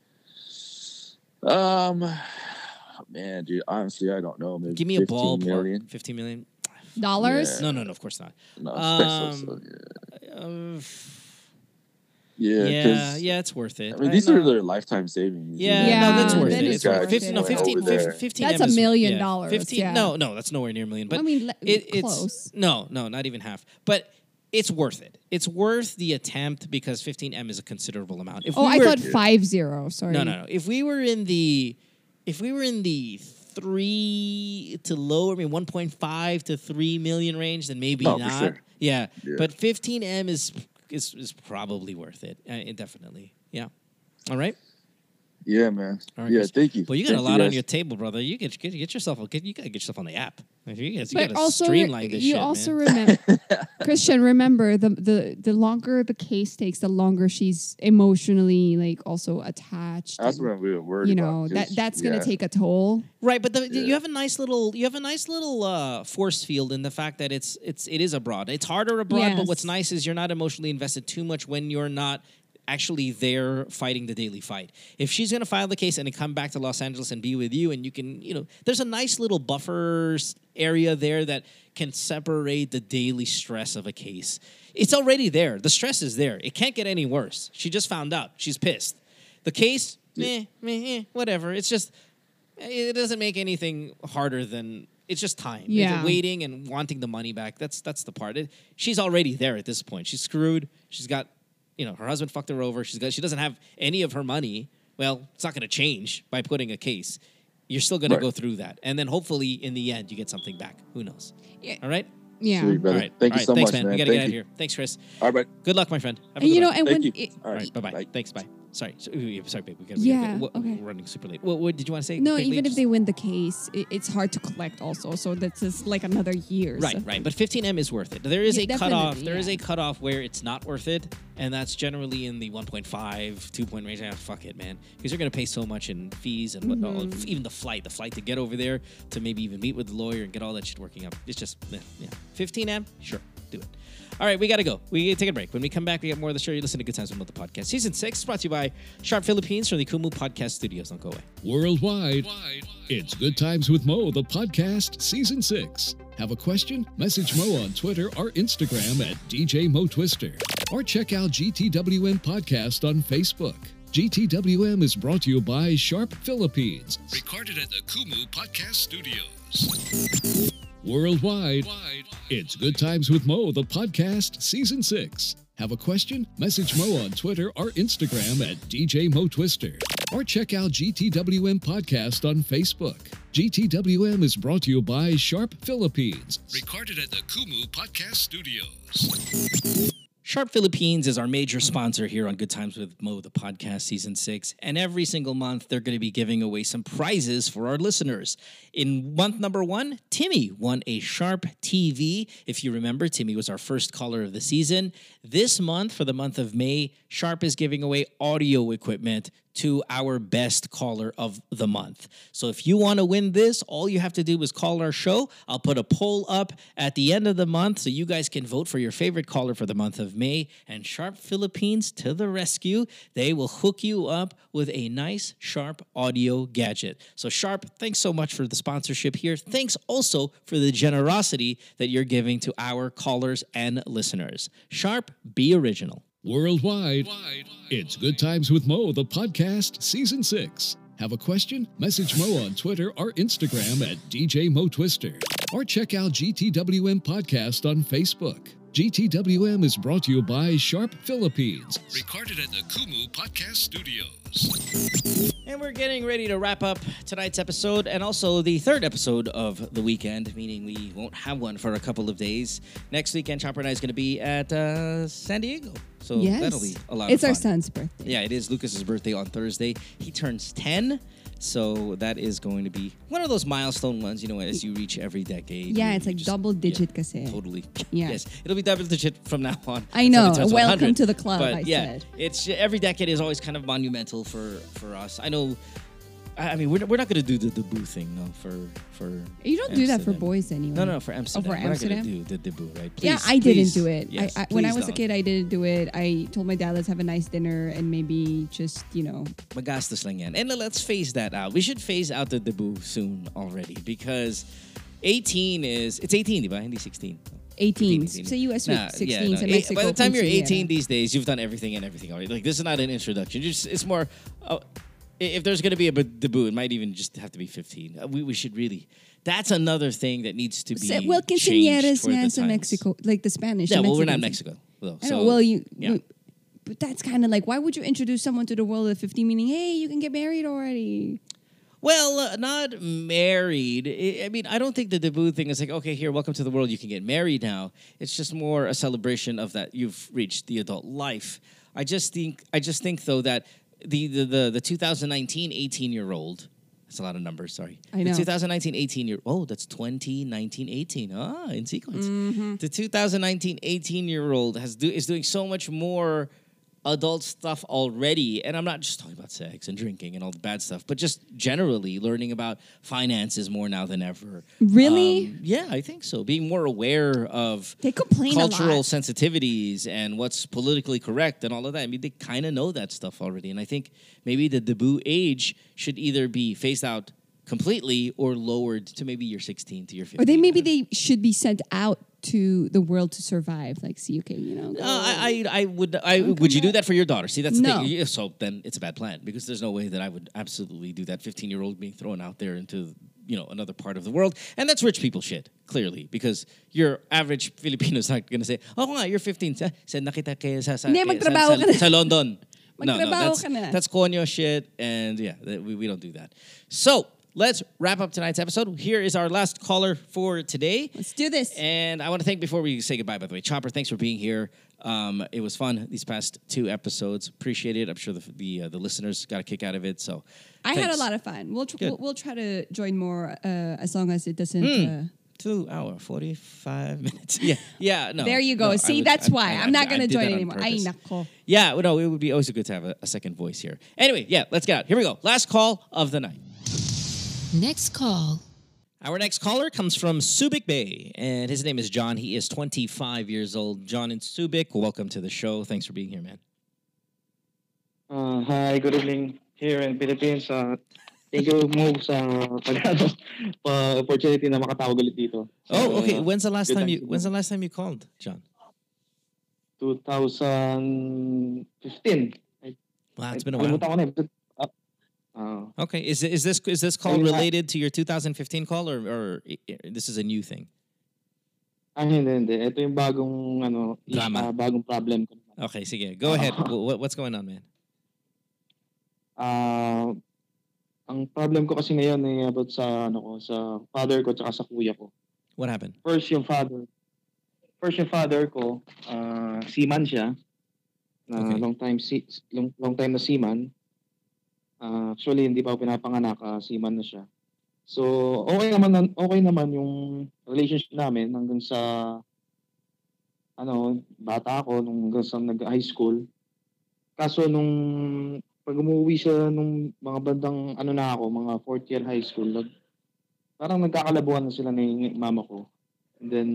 Speaker 11: Um, man, dude, honestly, I don't know. Maybe
Speaker 4: Give me a
Speaker 11: 15
Speaker 4: ballpark.
Speaker 11: million?
Speaker 4: Fifteen million?
Speaker 9: dollars.
Speaker 4: No, no, no. Of course not.
Speaker 11: No, *laughs* it's pesos,
Speaker 4: Um,
Speaker 11: so, yeah.
Speaker 4: Uh,
Speaker 11: Yeah,
Speaker 4: yeah,
Speaker 11: 'cause,
Speaker 4: yeah, it's worth it.
Speaker 11: I mean, these are their lifetime savings. you
Speaker 4: Yeah.
Speaker 9: Yeah,
Speaker 4: no, that's worth
Speaker 9: that
Speaker 4: it.
Speaker 9: is
Speaker 4: It's worth
Speaker 9: worth
Speaker 4: 15,
Speaker 9: it.
Speaker 4: no, 15, 15, 15
Speaker 9: That's
Speaker 4: M
Speaker 9: a
Speaker 4: is-
Speaker 9: million
Speaker 4: yeah,
Speaker 9: dollars,
Speaker 4: 15,
Speaker 9: yeah.
Speaker 4: No, no, that's nowhere near a million. But
Speaker 9: I mean,
Speaker 4: it, it's
Speaker 9: close.
Speaker 4: no, no, not even half. But it's worth it. It's worth the attempt because 15M is a considerable amount. If
Speaker 9: Oh,
Speaker 4: we
Speaker 9: I
Speaker 4: were,
Speaker 9: thought five zero. Sorry.
Speaker 4: No, no, no. If we were in the, if we were in the three to low, I mean, 1.5 to 3 million range, then maybe
Speaker 11: Oh, for
Speaker 4: not.
Speaker 11: sure.
Speaker 4: Yeah.
Speaker 11: Yeah.
Speaker 4: But 15M is is is probably worth it. Uh, it definitely. Yeah. All right.
Speaker 11: Yeah, man.
Speaker 4: All right,
Speaker 11: yeah, thank you.
Speaker 4: Well, you got
Speaker 11: Thank
Speaker 4: a lot on your table, brother. You get get, get yourself get you got to get yourself on the app. You guys, you
Speaker 9: but
Speaker 4: got to
Speaker 9: also
Speaker 4: streamline this
Speaker 9: you
Speaker 4: shit,
Speaker 9: also
Speaker 4: man.
Speaker 9: remember *laughs* Christian remember the the the longer the case takes the longer she's emotionally like also attached
Speaker 11: That's
Speaker 9: and,
Speaker 11: what I'm really worried
Speaker 9: you
Speaker 11: about,
Speaker 9: know that
Speaker 11: 'cause,
Speaker 9: that's
Speaker 11: yeah.
Speaker 9: gonna take a toll
Speaker 4: Right, but the, you have a nice little you have a nice little uh, force field in the fact that it's it's it is abroad. It's harder abroad, but what's nice is you're not emotionally invested too much when you're not actually there fighting the daily fight. If she's going to file the case and come back to Los Angeles and be with you and you can, you know, there's a nice little buffer area there that can separate the daily stress of a case. It's already there. The stress is there. It can't get any worse. She just found out. She's pissed. The case, meh, meh, eh, whatever. It's just it doesn't make anything harder than it's just time. It's
Speaker 9: Yeah.
Speaker 4: waiting and wanting the money back. That's that's the part. It, she's already there at this point. She's screwed. She's got, you know, her husband fucked her over. She's got she doesn't have any of her money. Well, it's not going to change by putting a case. You're still going to go through that, and then hopefully in the end you get something back. Who knows?
Speaker 9: Yeah.
Speaker 4: All right.
Speaker 9: yeah
Speaker 11: Sweet, brother.
Speaker 4: All right.
Speaker 11: Thank
Speaker 4: All
Speaker 11: you
Speaker 4: right.
Speaker 11: so
Speaker 4: Thanks,
Speaker 11: much,
Speaker 4: man.
Speaker 11: man.
Speaker 4: We got to
Speaker 11: Thank
Speaker 4: get out of here. Thanks, Chris.
Speaker 11: All right.
Speaker 4: Good luck, my friend. Have a
Speaker 9: and
Speaker 4: good
Speaker 9: you know
Speaker 4: one.
Speaker 9: and
Speaker 11: Thank
Speaker 9: when
Speaker 11: you.
Speaker 9: it,
Speaker 11: All
Speaker 4: All
Speaker 11: right.
Speaker 4: right. Bye bye.
Speaker 11: Bye.
Speaker 4: Thanks. Bye. Sorry. So- ooh, Sorry, babe. We got. We
Speaker 9: Yeah,
Speaker 4: We're,
Speaker 9: okay.
Speaker 4: we're running super late. What, what did you want to say?
Speaker 9: no
Speaker 4: quickly?
Speaker 9: even if they win the case it, it's hard to collect also so that's just like another year
Speaker 4: Right,
Speaker 9: so-
Speaker 4: right. But 15M is worth it. There is
Speaker 9: Yeah,
Speaker 4: a cutoff. There is
Speaker 9: yeah.
Speaker 4: a cutoff where it's not worth it, and that's generally in the 1.5, 2 point range. Ah, fuck it, man. Because you're going to pay so much in fees and whatnot.
Speaker 9: Mm-hmm.
Speaker 4: Even the flight, the flight to get over there, to maybe even meet with the lawyer and get all that shit working out. It's just, yeah. 15M, sure, do it. All right, we got to go. We gotta take a break. When we come back, we got more of the show. You listen to Good Times with Mo, the podcast. Season 6 brought to you by Sharp Philippines from the Kumu Podcast Studios. Don't go away.
Speaker 6: Worldwide, it's Good Times with Mo, the podcast, season six. Have a question? Message Mo on Twitter or Instagram at DJ Mo Twister. Or check out GTWM Podcast on Facebook. GTWM is brought to you by Sharp Philippines, recorded at the Kumu Podcast Studios. Worldwide, it's Good Times with Mo, the podcast, season six. Have a question? Message Mo on Twitter or Instagram at DJ Mo Twister. Or check out GTWM Podcast on Facebook. GTWM is brought to you by Sharp Philippines, recorded at the Kumu Podcast Studios.
Speaker 4: Sharp Philippines is our major sponsor here on Good Times with Mo, the podcast, season six. And every single month, they're going to be giving away some prizes for our listeners. In month number one, Timmy won a Sharp TV. If you remember, Timmy was our first caller of the season. This month, for the month of May, Sharp is giving away audio equipment to our best caller of the month. So if you want to win this, all you have to do is call our show. I'll put a poll up at the end of the month so you guys can vote for your favorite caller for the month of May. And Sharp Philippines to the rescue. They will hook you up with a nice Sharp audio gadget. So Sharp, thanks so much for the sponsorship here. Thanks also for the generosity that you're giving to our callers and listeners. Sharp, be original.
Speaker 6: Worldwide, it's Good Times with Mo, the podcast, season six. Have a question? Message Mo on Twitter or Instagram at DJ Mo Twister. Or check out GTWM Podcast on Facebook. GTWM is brought to you by Sharp Philippines, recorded at the Kumu Podcast Studios.
Speaker 4: And we're getting ready to wrap up tonight's episode and also the third episode of the weekend, meaning we won't have one for a couple of days. Next weekend, Chopper and I is going to be at uh, San Diego. So
Speaker 9: yes
Speaker 4: that'll be a lot
Speaker 9: it's
Speaker 4: of
Speaker 9: our son's birthday
Speaker 4: Yeah, it is Lucas's birthday on Thursday. He turns 10. So that is going to be one of those milestone ones, you know, as you reach every decade.
Speaker 9: yeah it's like
Speaker 4: just-
Speaker 9: double digit kasi
Speaker 4: Totally. *laughs*
Speaker 9: Yeah.
Speaker 4: Yes. It'll be double digit from now on.
Speaker 9: I know. Welcome to the club,
Speaker 4: But
Speaker 9: I
Speaker 4: yeah,
Speaker 9: said.
Speaker 4: it's every decade is always kind of monumental for for us. I know. I I mean, we're, we're not going to do the debut thing, no, for for.
Speaker 9: you don't do that for boys anyway
Speaker 4: No, no, for Amsterdam.
Speaker 9: for
Speaker 4: we're
Speaker 9: Amsterdam?
Speaker 4: not going to do the debut, right?
Speaker 9: Please, yeah,
Speaker 4: Please-
Speaker 9: I didn't do it.
Speaker 4: yes,
Speaker 9: I, I, when I was a
Speaker 4: don't.
Speaker 9: kid, I didn't do it. I told my dad, let's have a nice dinner and maybe just, you know,
Speaker 4: Magastos lang yan. And let's phase that out. We should phase out the debut soon already because 18 is, it's 18, di ba? Hindi 16.
Speaker 9: 18.
Speaker 4: 18.
Speaker 9: Sa US
Speaker 4: Nah,
Speaker 9: 16
Speaker 4: yeah, no.
Speaker 9: Mexico.
Speaker 4: By the time you're
Speaker 9: quinceañera.
Speaker 4: 18 these days, you've done everything and everything already. Like, this is not an introduction. Just, it's more, uh, if there's going to be a debut, it might even just have to be 15. Uh, We, we should really, that's another thing that needs to be
Speaker 9: well, quinceañeras
Speaker 4: for
Speaker 9: nga
Speaker 4: the
Speaker 9: sa
Speaker 4: times.
Speaker 9: Mexico, like the Spanish.
Speaker 4: Yeah,
Speaker 9: the
Speaker 4: well, we're not in Mexico. Though, so,
Speaker 9: know. Well, you.
Speaker 4: yeah.
Speaker 9: you- but that's kind of like, why would you introduce someone to the world at 15, meaning, hey, you can get married already?
Speaker 4: Well, uh, not married. I I mean, I don't think the debut thing is like, okay, here, welcome to the world. You can get married now. It's just more a celebration of that you've reached the adult life. I just think, I just think though that the the the, the 2019 18 year old. That's a lot of numbers. Sorry.
Speaker 9: I know.
Speaker 4: The 2019 18 year. Oh, that's 2019 18. Ah, in sequence.
Speaker 9: Mm-hmm.
Speaker 4: The 2019 18 year old has do is doing so much more adult stuff already. And i'm not just talking about sex and drinking and all the bad stuff but just generally learning about finances more now than ever.
Speaker 9: Really?
Speaker 4: Um, yeah i think so. Being more aware of
Speaker 9: They complain
Speaker 4: cultural sensitivities and what's politically correct and all of that. I mean they kind of know that stuff already. And i think maybe the debut age should either be phased out completely or lowered to maybe you're 16 to your 15
Speaker 9: Or they maybe they should be sent out to the world to survive. Like, see, okay, you know.
Speaker 4: Uh, I, I, I would, I would you do that for your daughter? See, that's the
Speaker 9: No.
Speaker 4: thing. So then it's a bad plan because there's no way that I would absolutely do that. Fifteen year old being thrown out there into you know another part of the world, and that's rich people shit. Clearly, because your average Filipino is not gonna say, "Oh, nga, you're 15. Sa, sa nakita kayo sa sa, sa, sa, sa London." *laughs* no, no, that's that's konyo shit, and yeah, we, we don't do that. So. Let's wrap up tonight's episode. Here is our last caller for today.
Speaker 9: Let's do this.
Speaker 4: And I want to thank before we say goodbye. By the way, Chopper, thanks for being here. Um, it was fun these past two episodes. Appreciate it. I'm sure the the, uh, the listeners got a kick out of it. So
Speaker 9: I had a lot of fun. We'll, tr- we'll we'll try to join more uh, as long as it doesn't.
Speaker 4: Hmm.
Speaker 9: Uh,
Speaker 4: Two hour forty five minutes. Yeah, yeah. No,
Speaker 9: there you go.
Speaker 4: I
Speaker 9: See,
Speaker 4: would-
Speaker 9: that's
Speaker 4: I-
Speaker 9: why
Speaker 4: I-
Speaker 9: I'm not going to join anymore. Ay, nako.
Speaker 4: Yeah, no, it would be always good to have a, a second voice here. Anyway, yeah, let's get out. Here we go. Last call of the night.
Speaker 3: Next call.
Speaker 4: Our next caller comes from Subic Bay, and his name is John. He is 25 years old. John in Subic, welcome to the show. Thanks for being here, man.
Speaker 12: Uh, hi, good evening here in Philippines. Uh, thank you mo sa pag pa opportunity na makatawag ulit dito.
Speaker 4: Oh, okay.
Speaker 12: uh,
Speaker 4: When's the last time
Speaker 12: time
Speaker 4: you When's the last time you called, John?
Speaker 12: 2015. I,
Speaker 4: Wow, it's
Speaker 12: I-
Speaker 4: been a while.
Speaker 12: Eh. Uh, uh,
Speaker 4: Okay, is is this is this call related to your 2015 call, or or this is a new thing?
Speaker 12: ah, hindi, hindi. Ito yung bagong, ano,
Speaker 4: Drama.
Speaker 12: ah, bagong problem ko.
Speaker 4: Okay, sige, go ahead. Wh- what, what's going on, man?
Speaker 12: Ah, ang problem ko kasi ngayon ay about sa, ano ko, sa father ko tsaka sa kuya ko.
Speaker 4: What happened?
Speaker 12: First yung father. First yung father ko, ah, seaman siya. Na
Speaker 4: Okay.
Speaker 12: long time si long, long time na seaman. Ah, actually hindi pa ako pinapanganak, ah, seaman na siya. So, okay naman okay naman yung relationship namin hanggang sa ano, bata ako nung hanggang sa nag-high school. Kaso nung pag umuwi siya nung mga bandang ano na ako, mga fourth year high school, nag, parang nagkakalabuhan na sila ni mama ko. And then,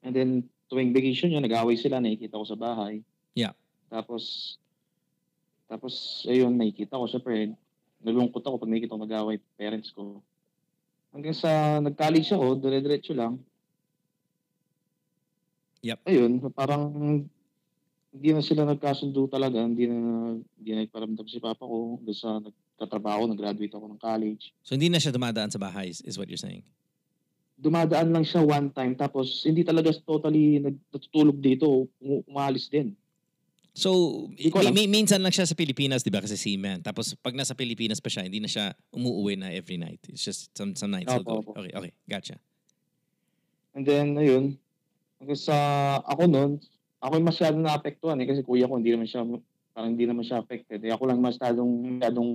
Speaker 12: and then tuwing vacation niya, nag-away sila, nakikita ko sa bahay.
Speaker 4: Yeah.
Speaker 12: Tapos, tapos, ayun, nakikita ko, syempre, nalungkot ako pag nakikita ko nag-away parents ko. Hanggang sa nag-college ako, dire-diretso lang.
Speaker 4: Yep.
Speaker 12: Ayun, parang hindi na sila nagkasundo talaga, hindi na, hindi na nagparamdam si papa ko. Hanggang sa nagtatrabaho, nag-graduate ako ng college.
Speaker 4: So hindi na siya dumadaan sa bahay, is, what you're saying?
Speaker 12: dumadaan lang siya one time tapos hindi talaga totally nag- natutulog dito, um- umalis din.
Speaker 4: So, mi- mi- minsan lang siya sa Pilipinas, di ba? Kasi seaman. Tapos, pag nasa Pilipinas pa siya, hindi na siya umuwi na every night. It's just some, some nights.
Speaker 12: Opo, opo.
Speaker 4: Okay, okay. Gotcha.
Speaker 12: And then, ayun, hanggang sa ako noon, ako yung masyadong naapektuhan eh, kasi kuya ko hindi naman siya, parang hindi naman siya affected. Eh, ako lang masyadong, masyadong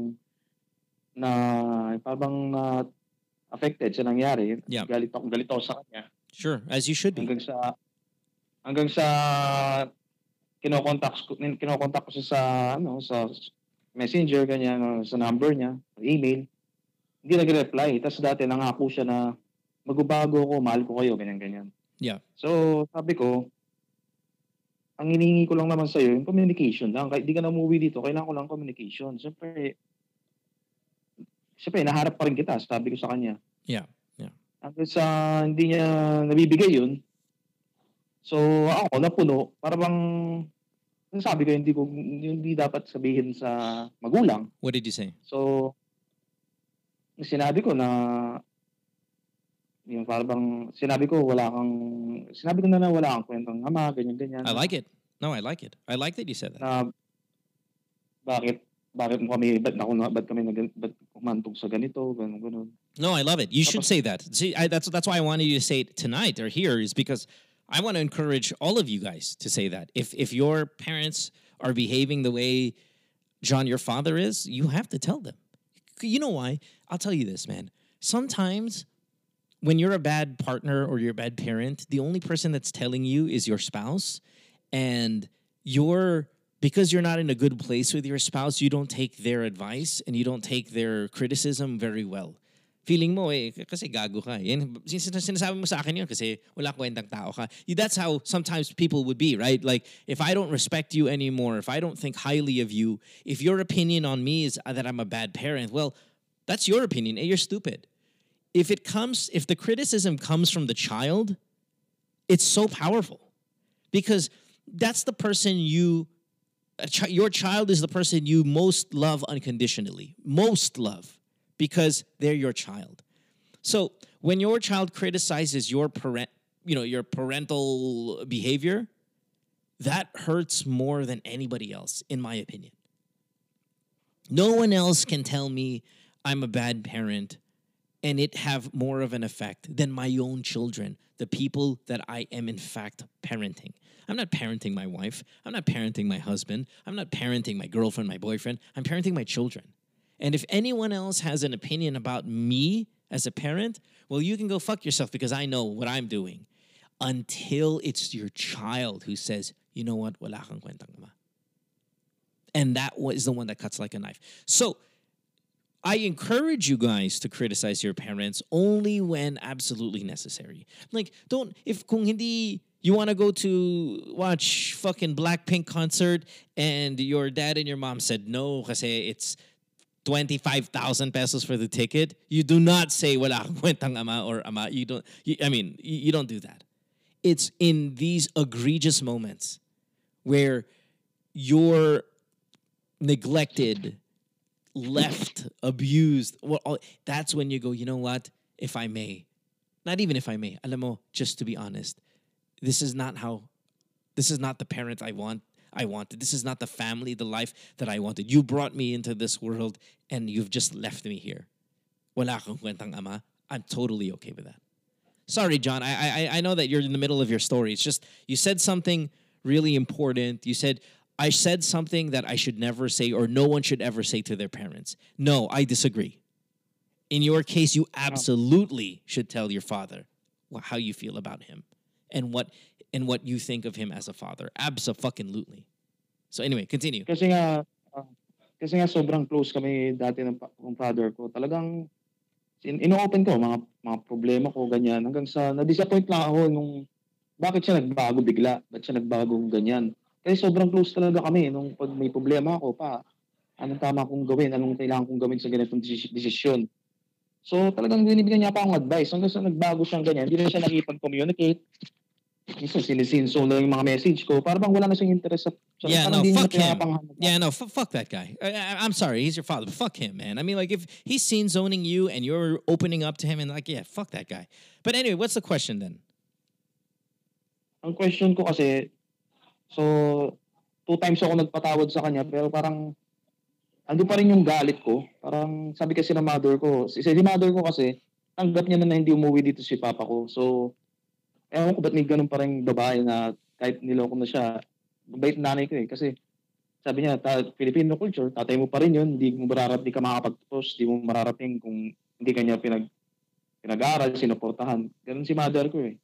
Speaker 12: na, parang na affected sa nangyari.
Speaker 4: Yeah.
Speaker 12: Galit ako, galit ako sa kanya.
Speaker 4: Sure, as you should be.
Speaker 12: Hanggang sa, hanggang sa, kinokontak ko, kinokontak ko siya sa, ano, sa messenger, ganyan, sa number niya, email. Hindi nag-reply. Tapos dati nangako siya na magbabago ako, mahal ko kayo, ganyan-ganyan.
Speaker 4: Yeah.
Speaker 12: So, sabi ko, ang hinihingi ko lang naman sa'yo, yung communication lang. Kahit di ka na umuwi dito, kailangan ko lang communication. Siyempre, siyempre, naharap pa rin kita, sabi ko sa kanya.
Speaker 4: Yeah, yeah.
Speaker 12: Hanggang sa hindi niya nabibigay yun, so ako, napuno, para bang, ang sabi ko, hindi ko, hindi dapat sabihin sa magulang.
Speaker 4: What did you say?
Speaker 12: So, sinabi ko na, yung parang sinabi ko wala kang, sinabi ko na na wala kang kwentang ama, ganyan-ganyan.
Speaker 4: I like it. No, I like it. I like that you said that.
Speaker 12: Na, bakit? bakit mo kami, ba't ako na, ba't kami nag, ba't umantog sa ganito, ganun, ganun.
Speaker 4: No, I love it. You should say that. See, I, that's that's why I wanted you to say it tonight or here is because I want to encourage all of you guys to say that. If if your parents are behaving the way John, your father is, you have to tell them. You know why? I'll tell you this, man. Sometimes when you're a bad partner or you're a bad parent, the only person that's telling you is your spouse, and you're because you're not in a good place with your spouse, you don't take their advice and you don't take their criticism very well. Feeling mo eh, kasi gago ka. Yan, sin- sinasabi mo sa akin yun kasi wala kwentang tao ka. That's how sometimes people would be, right? Like, if I don't respect you anymore, if I don't think highly of you, if your opinion on me is uh, that I'm a bad parent, well, that's your opinion and you're stupid. If it comes, if the criticism comes from the child, it's so powerful because that's the person you your child is the person you most love unconditionally most love because they're your child so when your child criticizes your parent you know your parental behavior that hurts more than anybody else in my opinion no one else can tell me i'm a bad parent and it have more of an effect than my own children, the people that I am in fact parenting. I'm not parenting my wife. I'm not parenting my husband. I'm not parenting my girlfriend, my boyfriend. I'm parenting my children. And if anyone else has an opinion about me as a parent, well, you can go fuck yourself because I know what I'm doing. Until it's your child who says, you know what. And that is the one that cuts like a knife. So, I encourage you guys to criticize your parents only when absolutely necessary. Like, don't if kung hindi you want to go to watch fucking Blackpink concert and your dad and your mom said no kasi it's 25,000 pesos for the ticket, you do not say wala kwentang ama or ama. You don't you, I mean, you, you don't do that. It's in these egregious moments where you're neglected left, abused, well, all, that's when you go, you know what? If I may, not even if I may, alam mo, just to be honest, this is not how, this is not the parent I want. I wanted. This is not the family, the life that I wanted. You brought me into this world and you've just left me here. Wala kang kwentang ama. I'm totally okay with that. Sorry, John. I, I I know that you're in the middle of your story. It's just you said something really important. You said I said something that I should never say or no one should ever say to their parents. No, I disagree. In your case, you absolutely should tell your father how you feel about him and what and what you think of him as a father. Absolutely. So anyway, continue.
Speaker 12: Kasi nga, ah, kasi nga sobrang close kami dati ng, ng father ko. Talagang in, ino-open ko mga mga problema ko ganyan hanggang sa na-disappoint lang ako nung bakit siya nagbago bigla? Ba't siya nagbago ganyan? Kasi sobrang close talaga kami nung pag may problema ako pa. Anong tama kong gawin? Anong kailangan kong gawin sa ganitong desis- desisyon? So talagang binibigyan niya pa akong advice. Hanggang sa nagbago siyang ganyan, hindi na siya nakipag-communicate. Minsan sinisinso na yung mga message ko. Para bang wala na siyang interest sa... sa
Speaker 4: Yeah, no, fuck him. Yeah, no, f- fuck that guy. I, I, I'm sorry, he's your father, but fuck him, man. I mean, like, if he's seen zoning you and you're opening up to him, and like, yeah, fuck that guy. But anyway, what's the question then?
Speaker 12: Ang question ko kasi, so, two times ako nagpatawad sa kanya, pero parang, ando pa rin yung galit ko. Parang, sabi kasi ng mother ko, si, si mother ko kasi, tanggap niya na na hindi umuwi dito si papa ko. So, ewan ko ba't may ganun pa rin babae na kahit niloko na siya, mabait na nanay ko eh. Kasi, sabi niya, ta- Filipino culture, tatay mo pa rin yun, hindi mo mararating, hindi ka makakapagtapos, hindi mo mararating kung hindi kanya pinag, pinag-aaral, sinuportahan. Ganun si mother ko eh.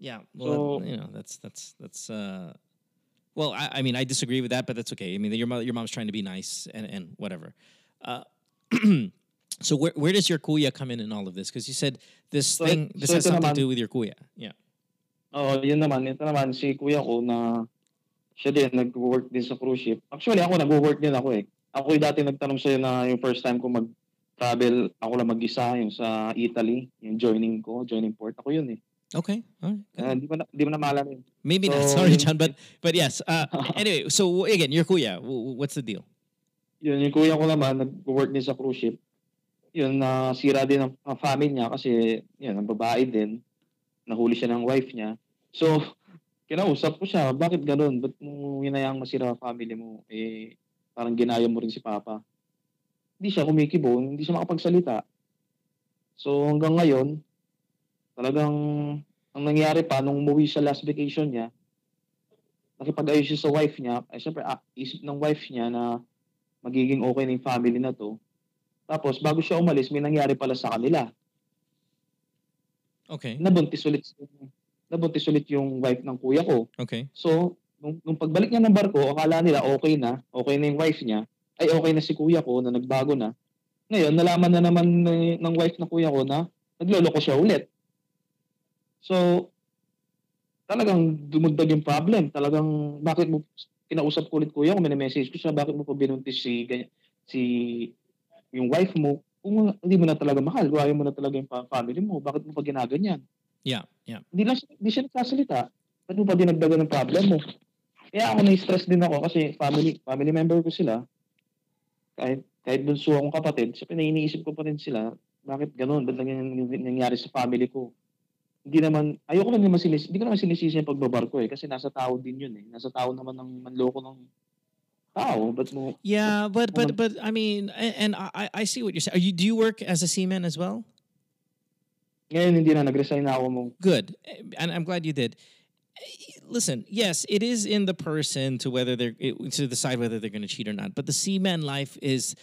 Speaker 4: Yeah, well,
Speaker 12: So-
Speaker 4: you know, that's that's that's. uh Well, I, I mean, I disagree with that, but that's okay. I mean, your mother, your mom's trying to be nice and and whatever. Uh, *clears throat* so where where does your kuya come in in all of this? Because you said this
Speaker 12: So,
Speaker 4: thing this
Speaker 12: so
Speaker 4: has something to do with your kuya. Yeah.
Speaker 12: Oo, yun naman. Ito naman, si kuya ko na siya din, nag-work din sa cruise ship. Actually, ako nag-work din ako eh. Ako yung dati nagtanong sa'yo na yung first time ko mag-travel, ako lang mag-isa, yung sa Italy, yung joining ko, joining port. Ako yun eh.
Speaker 4: Okay. All right.
Speaker 12: Uh, di mo na, di mo na maalala yun.
Speaker 4: Maybe not.
Speaker 12: So,
Speaker 4: Sorry,
Speaker 12: yun-
Speaker 4: John, but *laughs* but yes. Uh, *laughs* anyway, so again, your kuya. What's the deal?
Speaker 12: Yun, yung kuya ko naman, nag-work din sa cruise ship. Yun, nasira din ang, ang family niya kasi, yun, ang babae din. Nahuli siya ng wife niya. So, kinausap ko siya, bakit ganun? Ba't mo hinayang masira ang family mo? Eh, parang ginaya mo rin si Papa. Hindi siya kumikibo, hindi siya makapagsalita. So hanggang ngayon, talagang ang nangyari pa nung umuwi siya last vacation niya, nakipag-ayos siya sa wife niya. Ay syempre, ah, isip ng wife niya na magiging okay na yung family na to. Tapos bago siya umalis, may nangyari pala sa kanila.
Speaker 4: Okay.
Speaker 12: Nabuntis ulit nabuntis ulit yung wife ng kuya ko.
Speaker 4: Okay.
Speaker 12: So, nung, nung pagbalik niya ng barko, akala nila okay na, okay na yung wife niya, ay okay na si kuya ko na nagbago na. Ngayon, nalaman na naman ni- ng wife ng kuya ko na nagloloko siya ulit. So, talagang dumagdag yung problem. Talagang, bakit mo, kinausap ko ulit kuya ko, may message ko siya, bakit mo pa binuntis si, si, yung wife mo, kung hindi mo na talaga mahal, kung ayaw mo na talaga yung family mo, bakit mo pa ginaganyan?
Speaker 4: Yeah, yeah.
Speaker 12: Hindi lang siya, hindi siya nagsasalita. Ba't mo pa dinagdagan ng problem mo? Kaya ako na-stress din ako kasi family family member ko sila. Kahit kahit bunso akong kapatid, siyempre naiiniisip ko pa rin sila, bakit ganun? Ba't nangyayari sa family ko? Hindi naman, ayoko lang naman sinis, hindi ko naman sinisisi yung pagbabarko eh, kasi nasa tao din yun eh. Nasa tao naman ng manloko ng tao. Ba't
Speaker 4: Yeah, but but but I mean, and I I see what you're saying. Are you do you work as a seaman as well?
Speaker 12: ngayon hindi na, nag-resign na ako mo.
Speaker 4: Good, eh, and I'm glad you did. Eh, listen, yes, it is in the person to whether they're to decide whether they're going to cheat or not. But the seaman life is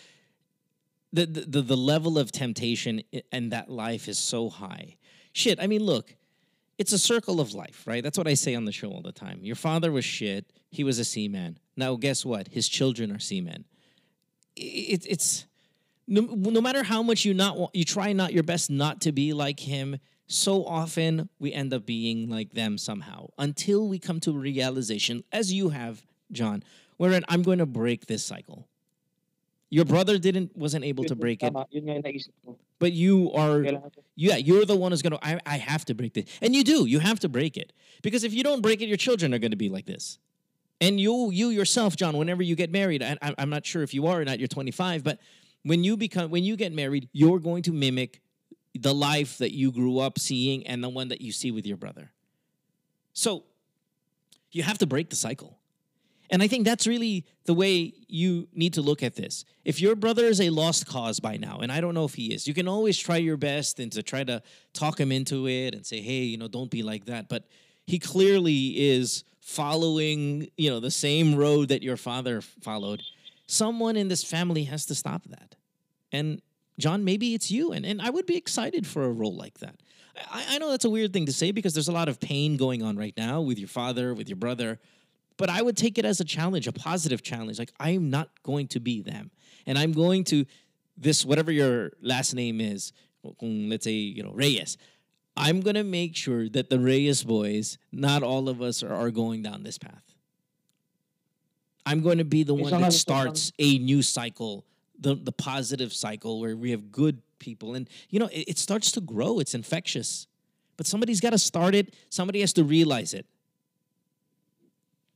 Speaker 4: the, the the level of temptation and that life is so high. Shit, I mean, look, it's a circle of life, right? That's what I say on the show all the time. Your father was shit. He was a seaman. Now, guess what? His children are seamen. It, it's no, no matter how much you not you try not your best not to be like him. So often we end up being like them somehow until we come to a realization, as you have, John, wherein I'm going to break this cycle. Your brother didn't wasn't able to break it, but you are yeah, you're the one who's gonna. I, I have to break this, and you do. You have to break it because if you don't break it, your children are gonna be like this. And you, you yourself, John, whenever you get married, I, I'm not sure if you are or not. You're 25, but when you become, when you get married, you're going to mimic the life that you grew up seeing and the one that you see with your brother. So you have to break the cycle. And I think that's really the way you need to look at this. If your brother is a lost cause by now, and I don't know if he is, you can always try your best and to try to talk him into it and say, hey, you know, don't be like that. But he clearly is following, you know, the same road that your father followed. Someone in this family has to stop that. And John, maybe it's you. And, and I would be excited for a role like that. I, I know that's a weird thing to say because there's a lot of pain going on right now with your father, with your brother. But I would take it as a challenge, a positive challenge. Like, I'm not going to be them. And I'm going to, this, whatever your last name is, let's say, you know, Reyes, I'm going to make sure that the Reyes boys, not all of us are, are going down this path. I'm going to be the one that starts a new cycle, the, the positive cycle where we have good people. And, you know, it, it starts to grow, it's infectious. But somebody's got to start it, somebody has to realize it.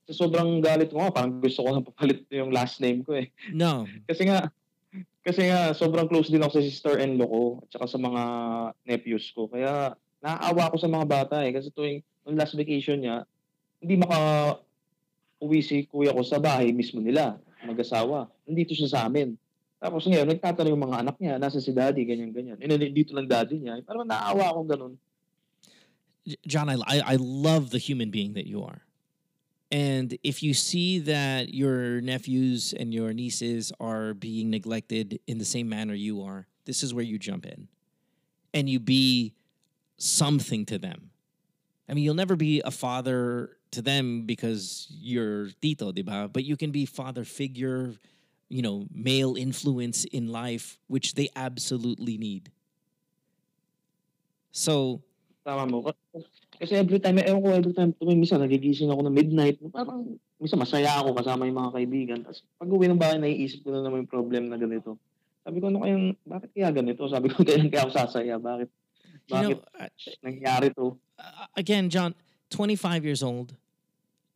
Speaker 12: Sa sobrang galit ko nga, parang gusto ko na papalit *laughs* yung last name ko eh.
Speaker 4: No. *laughs*
Speaker 12: Kasi nga, kasi nga sobrang close din ako sa sister-in-law ko at saka sa mga nephews ko. Kaya naaawa ako sa mga bata eh. Kasi tuwing nung last vacation niya, hindi maka uwi si kuya ko sa bahay mismo nila, mag-asawa. Nandito siya sa amin. Tapos ngayon, nagtatanong yung mga anak niya, nasa si daddy, ganyan-ganyan. Eh, nandito lang daddy niya. Parang naaawa akong ganun.
Speaker 4: John, I I love the human being that you are. And if you see that your nephews and your nieces are being neglected in the same manner you are, this is where you jump in and you be something to them. I mean, you'll never be a father to them because you're tito, diba? But you can be father figure, you know, male influence in life, which they absolutely need. So,
Speaker 12: Tama mo. Kasi every time, ewan ko, every time tuwing minsan nagigising ako na midnight, parang minsan masaya ako kasama yung mga kaibigan. Tapos pag uwi ng bahay, naiisip ko na naman yung problem na ganito. Sabi ko, ano kayang, bakit kaya ganito? Sabi ko, *laughs* kailan kaya ako sasaya? Bakit,
Speaker 4: You know,
Speaker 12: nangyari to?
Speaker 4: again, John, 25 years old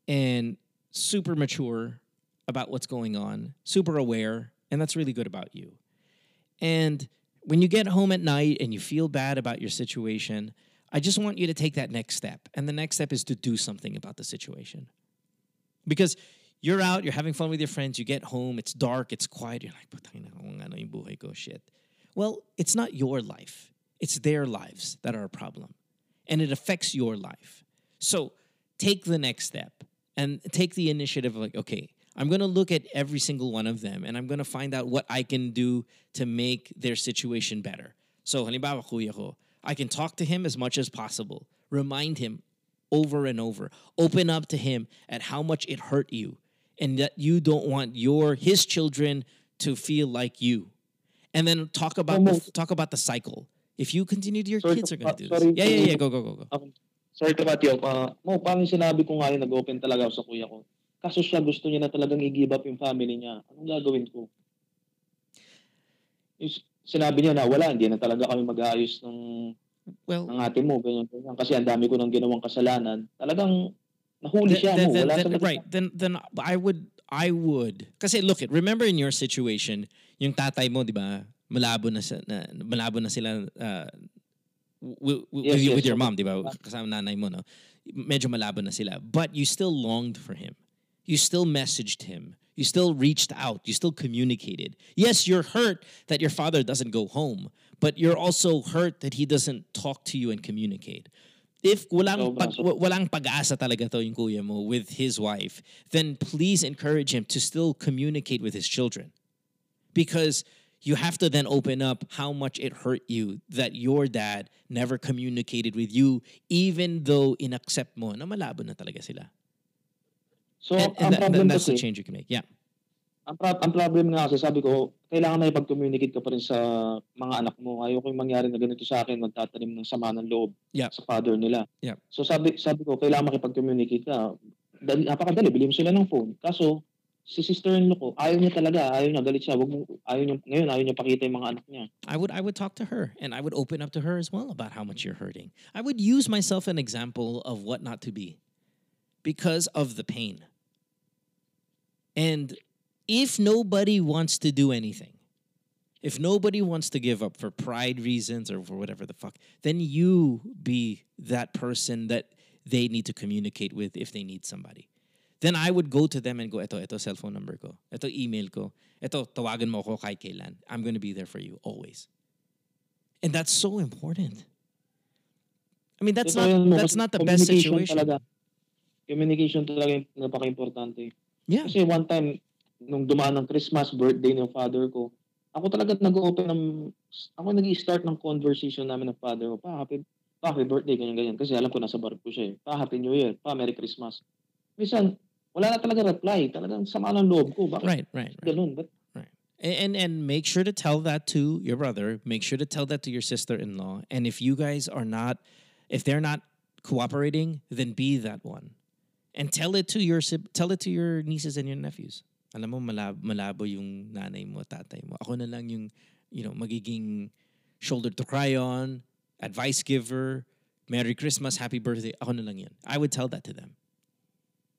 Speaker 4: and super mature about what's going on, super aware, and that's really good about you. And when you get home at night and you feel bad about your situation, I just want you to take that next step. And the next step is to do something about the situation. Because you're out, you're having fun with your friends, you get home, it's dark, it's quiet, you're like, putang ina, kung ano yung buhay ko, shit. Well, it's not your life. It's their lives that are a problem. And it affects your life. So take the next step and take the initiative of like, okay, I'm going to look at every single one of them and I'm going to find out what I can do to make their situation better. So, halimbawa, kuya ko, I can talk to him as much as possible, remind him over and over, open up to him at how much it hurt you and that you don't want your his children to feel like you. And then talk about the, talk about the cycle. If you continue to your
Speaker 12: Sorry
Speaker 4: kids
Speaker 12: to-
Speaker 4: are going to do
Speaker 12: sorry
Speaker 4: this. Yeah, yeah, yeah, go go go go.
Speaker 12: Ako, sorry to cut you off. Ah, mo, parang sinabi ko nga yun, nag-open talaga ako sa kuya ko. Kaso siya gusto niya na talagang i-give up yung family niya. Anong gagawin ko? Yung sinabi niya na wala, hindi na talaga kami mag-aayos ng,
Speaker 4: well,
Speaker 12: ng ate mo. Ganyan, ganyan. Kasi ang dami ko nang ginawang kasalanan. Talagang nahuli siya
Speaker 4: then,
Speaker 12: mo.
Speaker 4: then,
Speaker 12: Wala
Speaker 4: then,
Speaker 12: sa
Speaker 4: right then then I would I would kasi look it remember in your situation yung tatay mo di ba malabo na, sa, na malabo na sila uh, w- w-
Speaker 12: Yes,
Speaker 4: with, you-
Speaker 12: yes,
Speaker 4: with your mom di ba? Kasama nanay mo no? Medyo malabo na sila. But you still longed for him. You still messaged him. You still reached out. You still communicated. Yes you're hurt that your father doesn't go home but you're also hurt that he doesn't talk to you and communicate. If walang pag, walang pag-asa talaga to yung kuya mo with his wife, then please encourage him to still communicate with his children. Because you have to then open up how much it hurt you that your dad never communicated with you even though inaccept mo na malabo na talaga sila.
Speaker 12: So,
Speaker 4: and, and
Speaker 12: ang
Speaker 4: that-
Speaker 12: problem
Speaker 4: that's the change you can make. Yeah.
Speaker 12: ang, pro- ang problem nga kasi sabi ko, kailangan na ipag-communicate ka pa rin sa mga anak mo. Ayoko yung mangyari na ganito sa akin, magtatanim ng sama ng loob
Speaker 4: Yeah.
Speaker 12: sa father nila.
Speaker 4: Yeah.
Speaker 12: So sabi sabi ko, kailangan makipag-communicate ka. Dali, napakadali, bili mo sila ng phone. Kaso, si sister-in-law ko, ayaw niya talaga, ayaw niya, galit siya. Wag mo, ayaw niya, ngayon, ayaw niya pakita yung mga anak niya.
Speaker 4: I would I would talk to her and I would open up to her as well about how much you're hurting. I would use myself an example of what not to be because of the pain. And if nobody wants to do anything, if nobody wants to give up for pride reasons or for whatever the fuck, then you be that person that they need to communicate with if they need somebody. Then I would go to them and go, ito, ito cellphone number ko. Ito email ko. Ito, tawagan mo ako kahit kailan. I'm going to be there for you always. And that's so important. I mean, that's
Speaker 12: yun
Speaker 4: not that's not the best situation.
Speaker 12: Talaga, communication talaga yung napaka-importante.
Speaker 4: Yeah.
Speaker 12: Kasi one time, nung dumaan ng Christmas, birthday ng father ko, ako talaga nag-open ng, ako nag-start ng conversation namin ng father ko, pa, happy, pa, happy birthday, ganyan-ganyan. Kasi alam ko nasa bar ko siya eh. Pa, happy new year. Pa, merry Christmas. Minsan, wala na talaga reply. Talagang sama ng loob ko. Bakit?
Speaker 4: Right, right, right.
Speaker 12: Ganun. But,
Speaker 4: And, and and make sure to tell that to your brother. Make sure to tell that to your sister-in-law. And if you guys are not, if they're not cooperating, then be that one, and tell it to your tell it to your nieces and your nephews. Alam mo malab- malabo yung nanay mo, tatay mo. Ako na lang yung you know magiging shoulder to cry on, advice giver, Merry Christmas, Happy Birthday. Ako na lang yan. I would tell that to them.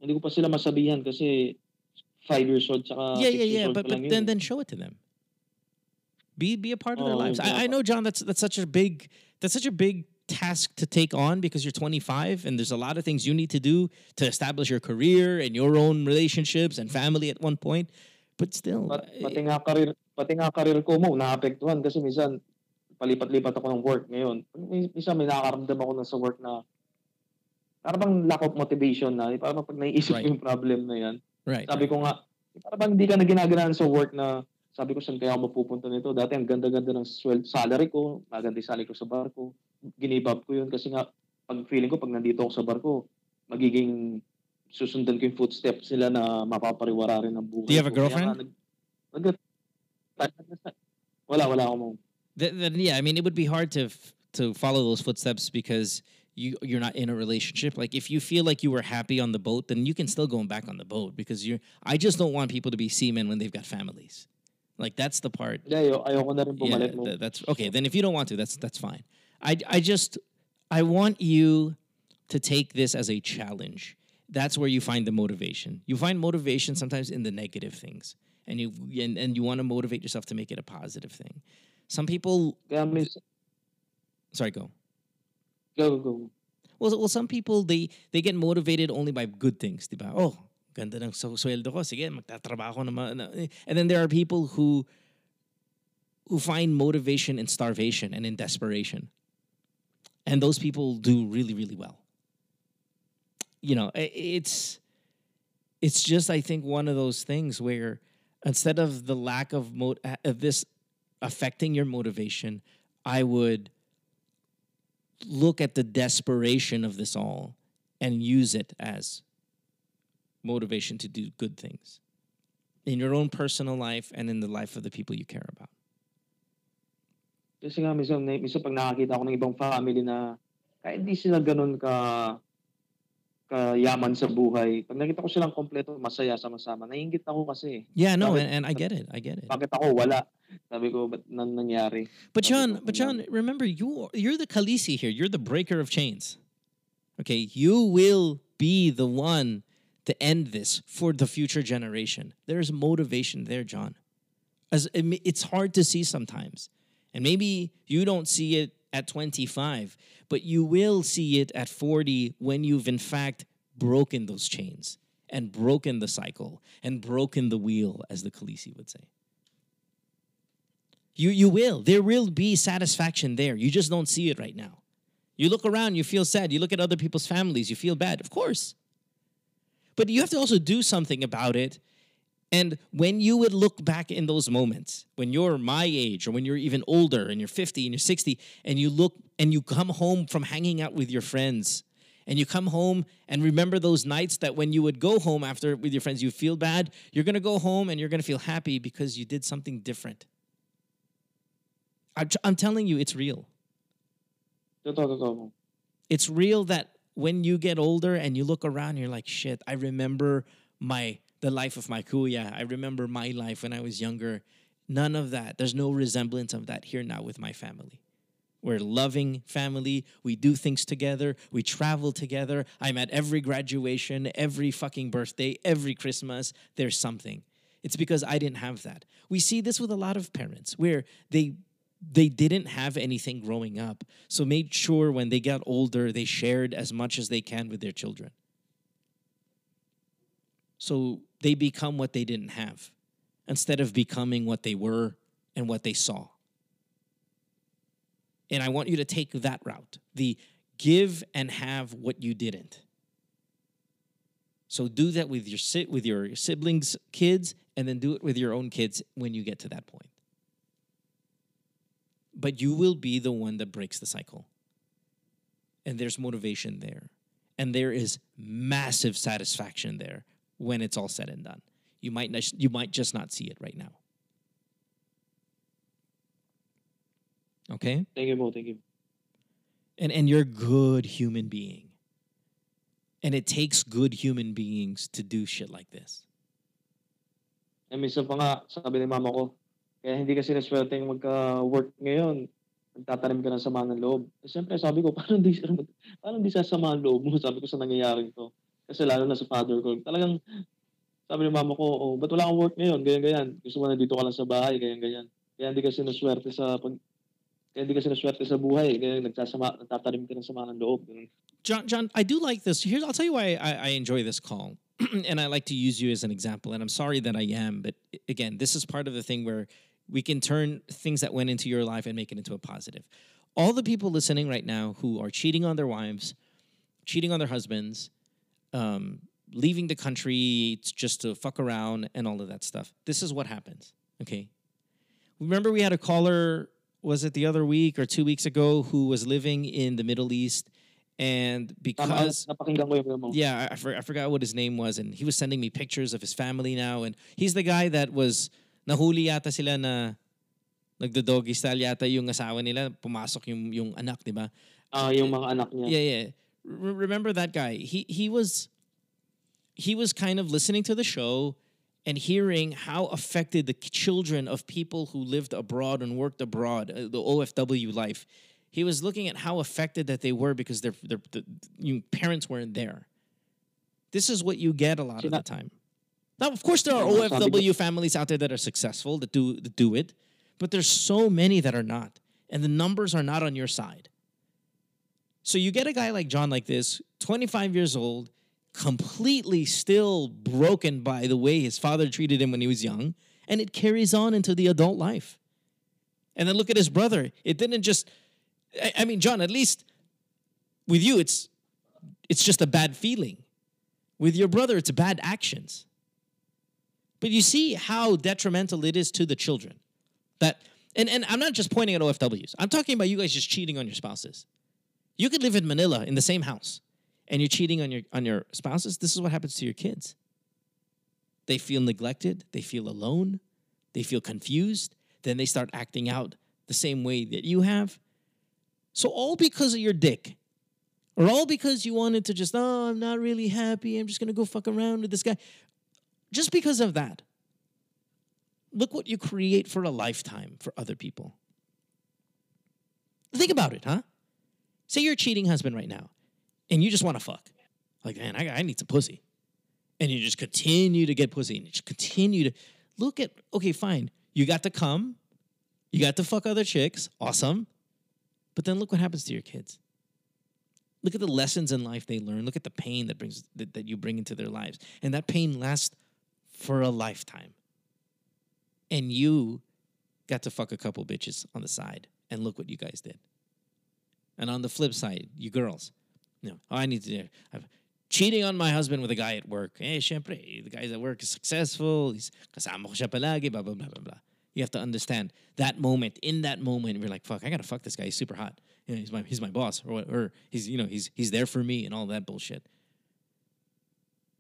Speaker 12: Hindi ko pa sila masabihan kasi five years old tsaka
Speaker 4: yeah,
Speaker 12: six
Speaker 4: yeah,
Speaker 12: years
Speaker 4: yeah.
Speaker 12: old
Speaker 4: But but
Speaker 12: yun
Speaker 4: then
Speaker 12: eh.
Speaker 4: then show it to them. Be be a part of their
Speaker 12: Oh,
Speaker 4: lives.
Speaker 12: yeah.
Speaker 4: I, I know, John. That's that's such a big that's such a big task to take on because you're 25 and there's a lot of things you need to do to establish your career and your own relationships and family at one point. But still,
Speaker 12: Pat, pati nga career, pati nga career ko mo naapektuhan kasi minsan palipat-lipat ako ng work ngayon. Min- Minsan may nakakaramdam ako na sa work na parang bang lack of motivation na. Parang pag naiisip
Speaker 4: Right.
Speaker 12: yung problem na yan.
Speaker 4: right.
Speaker 12: Sabi ko nga, parang bang hindi ka na ginaganahan sa work na sabi ko saan kaya ako mapupunta nito. Dati ang ganda-ganda ng sweld, salary ko, maganda yung salary ko sa bar ko. Give up ko yun kasi nga pag feeling ko pag nandito ako sa bar ko, magiging susundan ko yung footsteps nila na mapapariwara rin ng buhay
Speaker 4: Do you have a.
Speaker 12: Kaya
Speaker 4: girlfriend?
Speaker 12: nga, nag, nag, wala, wala ako mo.
Speaker 4: Then, then yeah, I mean, it would be hard to to follow those footsteps because you you're not in a relationship. Like if you feel like you were happy on the boat, then you can still go back on the boat because you're. I just don't want people to be seamen when they've got families. Like that's the part.
Speaker 12: Hindi, ayo, ayoko na rin
Speaker 4: Yeah, th- that's okay. Then if you don't want to, that's that's fine. I I just I want you to take this as a challenge. That's where you find the motivation. You find motivation sometimes in the negative things, and you and, and you want to motivate yourself to make it a positive thing. Some people.
Speaker 12: Mis-
Speaker 4: Sorry, go.
Speaker 12: Go, go.
Speaker 4: Well, well, some people they they get motivated only by good things. Diba? Oh, ganda ng sweldo ko, sige, magtatrabaho naman. Eh. And then there are people who who find motivation in starvation and in desperation. And those people do really, really well. You know, it's it's just I think one of those things where instead of the lack of mo- uh, of this affecting your motivation, I would look at the desperation of this all and use it as motivation to do good things in your own personal life and in the life of the people you care about.
Speaker 12: Kasi nga, minsan, minsan pag nakakita ako ng ibang family na kahit hindi sila ganun ka kayaman sa buhay, pag nakita ko silang kompleto, masaya, sama-sama, naiingit ako kasi. Eh.
Speaker 4: Yeah, no,
Speaker 12: Bakit-
Speaker 4: and, and I get it. I get it.
Speaker 12: Bakit ako wala? Sabi ko, ba't nan nangyari?
Speaker 4: But John, but John, remember you you're the Khaleesi here. You're the breaker of chains. Okay, you will be the one to end this for the future generation. There's motivation there, John. As it's hard to see sometimes. And maybe you don't see it at 25, but you will see it at 40 when you've in fact broken those chains and broken the cycle and broken the wheel as the Khaleesi would say. You you will. There will be satisfaction there. You just don't see it right now. You look around, you feel sad. You look at other people's families, you feel bad. Of course. But you have to also do something about it. And when you would look back in those moments, when you're my age or when you're even older and you're 50 and you're 60, and you look and you come home from hanging out with your friends, and you come home and remember those nights that when you would go home after with your friends, you feel bad, you're gonna go home and you're gonna feel happy because you did something different. I'm, I'm telling you, it's real. It's real that when you get older and you look around, you're like, shit, I remember my the life of my kuya. I remember my life when I was younger. None of that. There's no resemblance of that here now with my family. We're loving family. We do things together. We travel together. I'm at every graduation, every fucking birthday, every Christmas. There's something. It's because I didn't have that. We see this with a lot of parents where they they didn't have anything growing up. So made sure when they got older they shared as much as they can with their children. So they become what they didn't have instead of becoming what they were and what they saw. And I want you to take that route the give and have what you didn't. So do that with your si- with your siblings' kids, and then do it with your own kids when you get to that point. But you will be the one that breaks the cycle. And there's motivation there. And there is massive satisfaction there when it's all said and done. You might not, you might just not see it right now. Okay?
Speaker 12: Thank you po, thank you.
Speaker 4: And and you're a good human being. And it takes good human beings to do shit like this.
Speaker 12: Eh, minsan pa nga, sabi ni mama ko, kaya hindi kasi naswerte yung magka-work ngayon. Nagtatanim ka ng sama ng loob. Eh, Siyempre, sabi ko, paano di, paano di sasama ang loob mo? Sabi ko sa nangyayaring to. Kasi lalo na sa father ko, talagang, sabi mama ko, oh, ba't wala work ngayon? Ganyan-ganyan. Gusto mo na dito ka lang sa bahay, ganyan-ganyan. Kaya hindi kasi naswerte sa pag, kaya hindi kasi naswerte sa buhay. Nagsasama, ka ng sama ng loob.
Speaker 4: John, John, I do like this. Here's, I'll tell you why I, I enjoy this call, *clears throat* and I like to use you as an example. And I'm sorry that I am, but again, this is part of the thing where we can turn things that went into your life and make it into a positive. All the people listening right now who are cheating on their wives, cheating on their husbands, um, leaving the country just to fuck around and all of that stuff. This is what happens. Okay. Remember, we had a caller, was it the other week or two weeks ago, who was living in the Middle East. And because
Speaker 12: Tama, napakinggan ko yung mo.
Speaker 4: yeah, I, for, I forgot what his name was, and he was sending me pictures of his family now, and he's the guy that was nahuli yata sila na nagdo-doggy style yata yung asawa nila, pumasok yung yung anak, di ba?
Speaker 12: Ah, yung mga anak niya.
Speaker 4: Yeah, yeah. R- remember that guy? He he was he was kind of listening to the show and hearing how affected the children of people who lived abroad and worked abroad, uh, the OFW life. He was looking at how affected that they were because their their, the, you, parents weren't there. This is what you get a lot of the time. Now, of course, there are
Speaker 12: Yeah, sabi ko-
Speaker 4: OFW families out there that are successful that do that do it, but there's so many that are not, and the numbers are not on your side. So you get a guy like John like this, 25 years old, completely still broken by the way his father treated him when he was young, and it carries on into the adult life. And then look at his brother. It didn't just I, mean, John, at least with you it's it's just a bad feeling. With your brother, it's bad actions. But you see how detrimental it is to the children. That and, and I'm not just pointing at OFWs. I'm talking about you guys just cheating on your spouses. You could live in Manila in the same house and you're cheating on your on your spouses. This is what happens to your kids. They feel neglected, they feel alone, they feel confused, then they start acting out the same way that you have. So all because of your dick. Or all because you wanted to just, oh, I'm not really happy. I'm just to go fuck around with this guy. Just because of that. Look what you create for a lifetime for other people. Think about it, huh? Say you're a cheating husband right now and you just want to fuck. Like, man, I, I need some pussy. And you just continue to get pussy and you just continue to look at, okay, fine. You got to come, you got to fuck other chicks. Awesome. But then look what happens to your kids. Look at the lessons in life they learn. Look at the pain that brings that, that you bring into their lives. And that pain lasts for a lifetime. And you got to fuck a couple bitches on the side. And look what you guys did. And on the flip side, you girls, you know, oh, I need to I'm cheating on my husband with a guy at work. Eh, syempre, the guy at work is successful. He's kasama siya palagi, blah, blah, blah, blah, blah. You have to understand that moment. In that moment, you're like, fuck, I gotta fuck this guy. He's super hot. You know, he's my he's my boss, or or he's you know he's he's there for me and all that bullshit.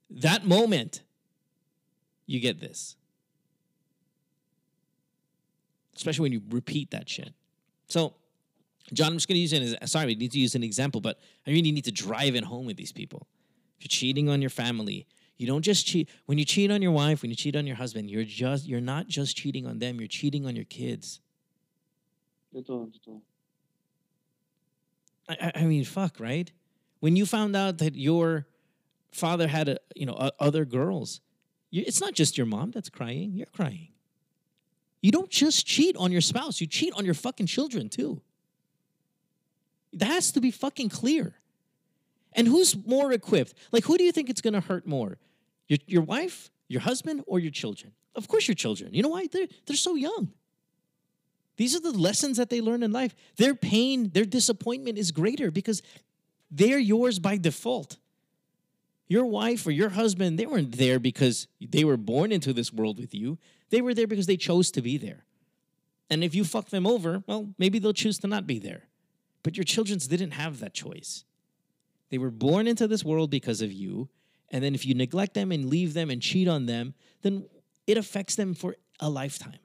Speaker 4: That moment, you get this. Especially when you repeat that shit. So, John, I'm just going to use it as sorry, we need to use an example, but I really need to drive it home with these people. If you're cheating on your family, you don't just cheat when you cheat on your wife, when you cheat on your husband, you're just you're not just cheating on them, you're cheating on your kids. I, I- I mean, fuck, right? When you found out that your father had a, you know o- other girls, you, it's not just your mom that's crying. You're crying. You don't just cheat on your spouse; you cheat on your fucking children too. That has to be fucking clear. And who's more equipped? Like, who do you think it's going to hurt more? Your, your wife, your husband, or your children? Of course, your children. You know why? They're, they're so young. These are the lessons that they learn in life. Their pain, their disappointment is greater because they're yours by default. Your wife or your husband, they weren't there because they were born into this world with you. They were there because they chose to be there. And if you fuck them over, well, maybe they'll choose to not be there. But your children's didn't have that choice. They were born into this world because of you. And then if you neglect them and leave them and cheat on them, then it affects them for a lifetime.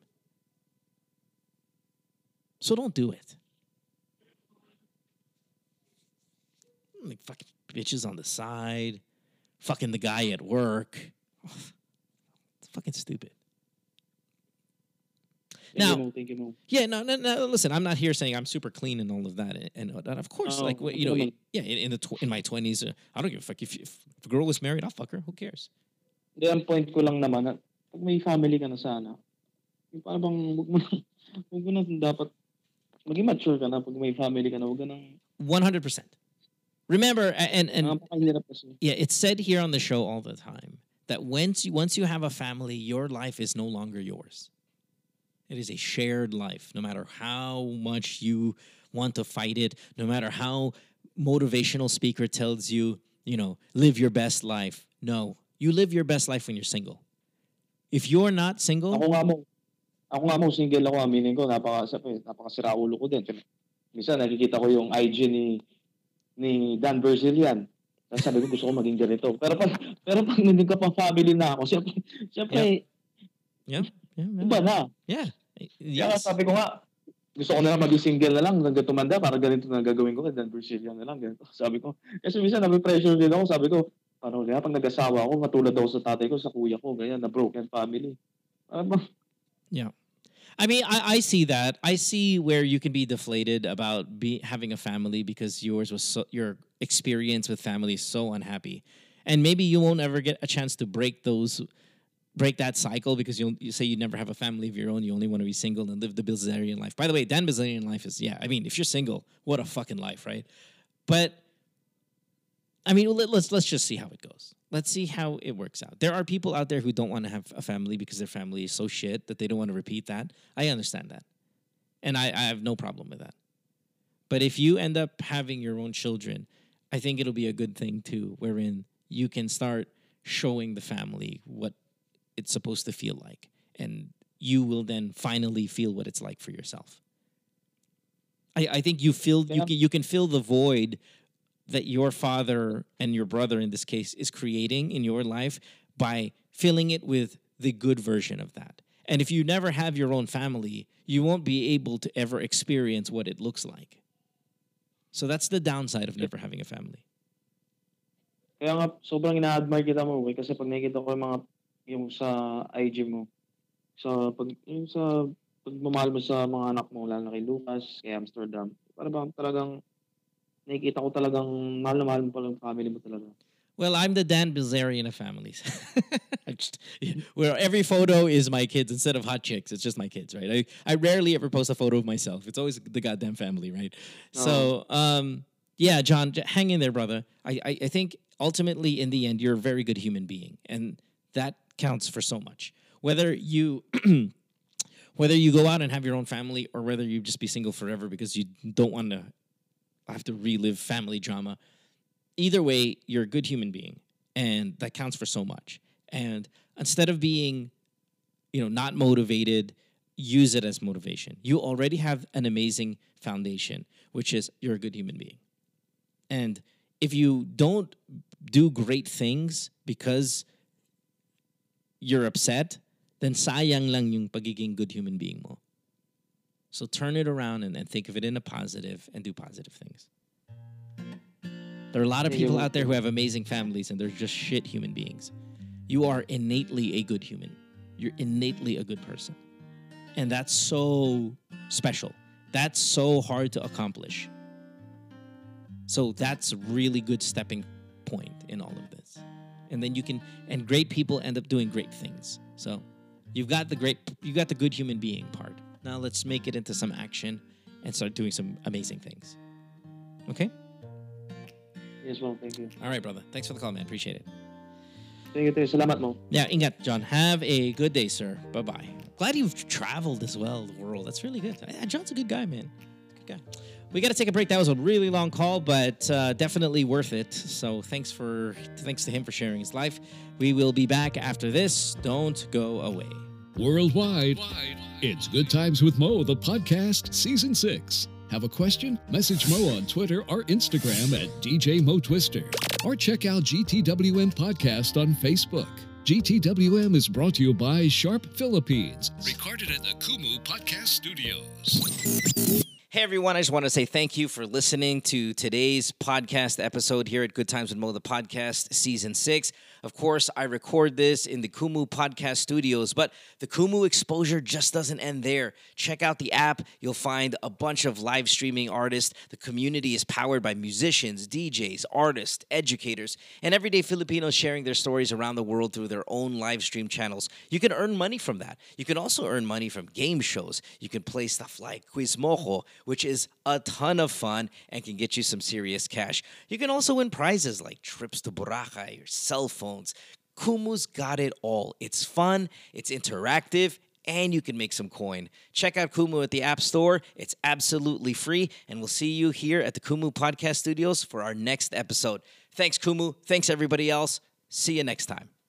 Speaker 4: So don't do it. Like fucking bitches on the side, fucking the guy at work. *laughs* It's fucking stupid. Now-
Speaker 12: you, Mo. Thank you, Mo.
Speaker 4: Yeah, no, no, no. Listen, I'm not here saying I'm super clean and all of that, and, and, and of course,
Speaker 12: Oh,
Speaker 4: like you know,
Speaker 12: naman.
Speaker 4: yeah, in, in the tw- in my twenties, uh, I don't give a fuck if, if a girl is married, I'll fuck her. Who cares?
Speaker 12: Hindi, ang point ko lang naman, na pag may family ka na sana, yung parang bang, wag mo *laughs* wag mo na dapat, maging mature ka na pag may family ka na, wag ka nang,
Speaker 4: One hundred percent. Remember, and and yeah, it's said here on the show all the time that once you once you have a family, your life is no longer yours. It is a shared life, no matter how much you want to fight it, no matter how motivational speaker tells you, you know, live your best life. No, you live your best life when you're single. If you're not single,
Speaker 12: Ako nga mo, ako nga mo, single ako, aminin ko, napaka, napakasira ulo ko din. Minsan nakikita ko yung IG ni ni Dan Bilzerian. Tapos sabi ko, gusto ko maging ganito. Pero pag, pero pag nandun ka pang family na ako, siyempre, siyempre,
Speaker 4: yeah, yeah,
Speaker 12: iba na.
Speaker 4: yeah.
Speaker 12: Kaya sabi ko nga, gusto ko na lang maging single na lang hanggang tumanda para ganito na gagawin ko Dan Bilzerian na lang. Ganito. *laughs* Sabi ko. Kasi minsan nabi-pressure din ako. Sabi ko, ano kaya pag nag-asawa ako, matulad daw sa tatay ko, sa kuya ko, ganyan, na broken family. Ano ba?
Speaker 4: Yeah. I mean, I, I see that. I see where you can be deflated about be, having a family because yours was so, your experience with family is so unhappy, and maybe you won't ever get a chance to break those, break that cycle because you'll, you say you never have a family of your own. You only want to be single and live the Bilzerian life. By the way, Dan Bilzerian life is yeah. I mean, if you're single, what a fucking life, right? But I mean, let, let's let's just see how it goes. let's see how it works out. There are people out there who don't want to have a family because their family is so shit that they don't want to repeat that. I understand that. And I, I have no problem with that. But if you end up having your own children, I think it'll be a good thing too, wherein you can start showing the family what it's supposed to feel like. And you will then finally feel what it's like for yourself. I, I think you feel you can you can fill the void that your father and your brother in this case is creating in your life by filling it with the good version of that. And if you never have your own family, you won't be able to ever experience what it looks like. So that's the downside of never having a family.
Speaker 12: Kaya nga, sobrang ina-admire kita mo, eh, kasi pag nakikita ko yung mga, yung sa IG mo, sa, pag, yung sa, pagmamahal mo sa mga anak mo, lalo na kay Lucas, kay Amsterdam, para bang talagang, nakikita ko talagang mahal na mahal mo palang family mo talaga.
Speaker 4: Well, I'm the Dan Bilzerian of families. *laughs* Just, where every photo is my kids instead of hot chicks. It's just my kids, right? I, I rarely ever post a photo of myself. It's always the goddamn family, right? So, um, yeah, John, hang in there, brother. I, I, I think ultimately, in the end, you're a very good human being, and that counts for so much. Whether you *clears throat* whether you go out and have your own family or whether you just be single forever because you don't want to have to relive family drama either way you're a good human being and that counts for so much. And instead of being you know not motivated use it as motivation. You already have an amazing foundation which is you're a good human being. And if you don't do great things because you're upset then sayang lang yung pagiging good human being mo. So turn it around and, and think of it in a positive and do positive things. There are a lot of people out there who have amazing families and they're just shit human beings. You are innately a good human. You're innately a good person. And that's so special. That's so hard to accomplish. So that's a really good stepping point in all of this. And then you can and great people end up doing great things. So you've got the great you got the good human being part. Now let's make it into some action and start doing some amazing things. Okay?
Speaker 12: Yes, well, thank you.
Speaker 4: All right, brother. Thanks for the call, man. Appreciate it.
Speaker 12: Thank you, tayo. Salamat mo.
Speaker 4: Yeah, ingat, John. Have a good day, sir. Bye bye. Glad you've traveled as well the world. That's really good. Uh, John's a good guy, man. Good guy. We got to take a break. That was a really long call, but uh, definitely worth it. So thanks for thanks to him for sharing his life. We will be back after this. Don't go away.
Speaker 6: Worldwide, it's Good Times with Mo, the podcast, Season 6. Have a question? Message Mo on Twitter or Instagram at DJ Mo Twister. Or check out GTWM Podcast on Facebook. GTWM is brought to you by Sharp Philippines. Recorded at the Kumu Podcast Studios.
Speaker 4: Hey everyone, I just want to say thank you for listening to today's podcast episode here at Good Times with Mo, the podcast, season six. Of course, I record this in the Kumu podcast studios, but the Kumu exposure just doesn't end there. Check out the app. You'll find a bunch of live streaming artists. The community is powered by musicians, DJs, artists, educators, and everyday Filipinos sharing their stories around the world through their own live stream channels. You can earn money from that. You can also earn money from game shows. You can play stuff like Quiz Mojo, which is a ton of fun and can get you some serious cash. You can also win prizes like trips to Boracay or cell phones. Kumu's got it all. It's fun, it's interactive, and you can make some coin. Check out Kumu at the App Store. It's absolutely free, and we'll see you here at the Kumu Podcast Studios for our next episode. Thanks, Kumu. Thanks, everybody else. See you next time.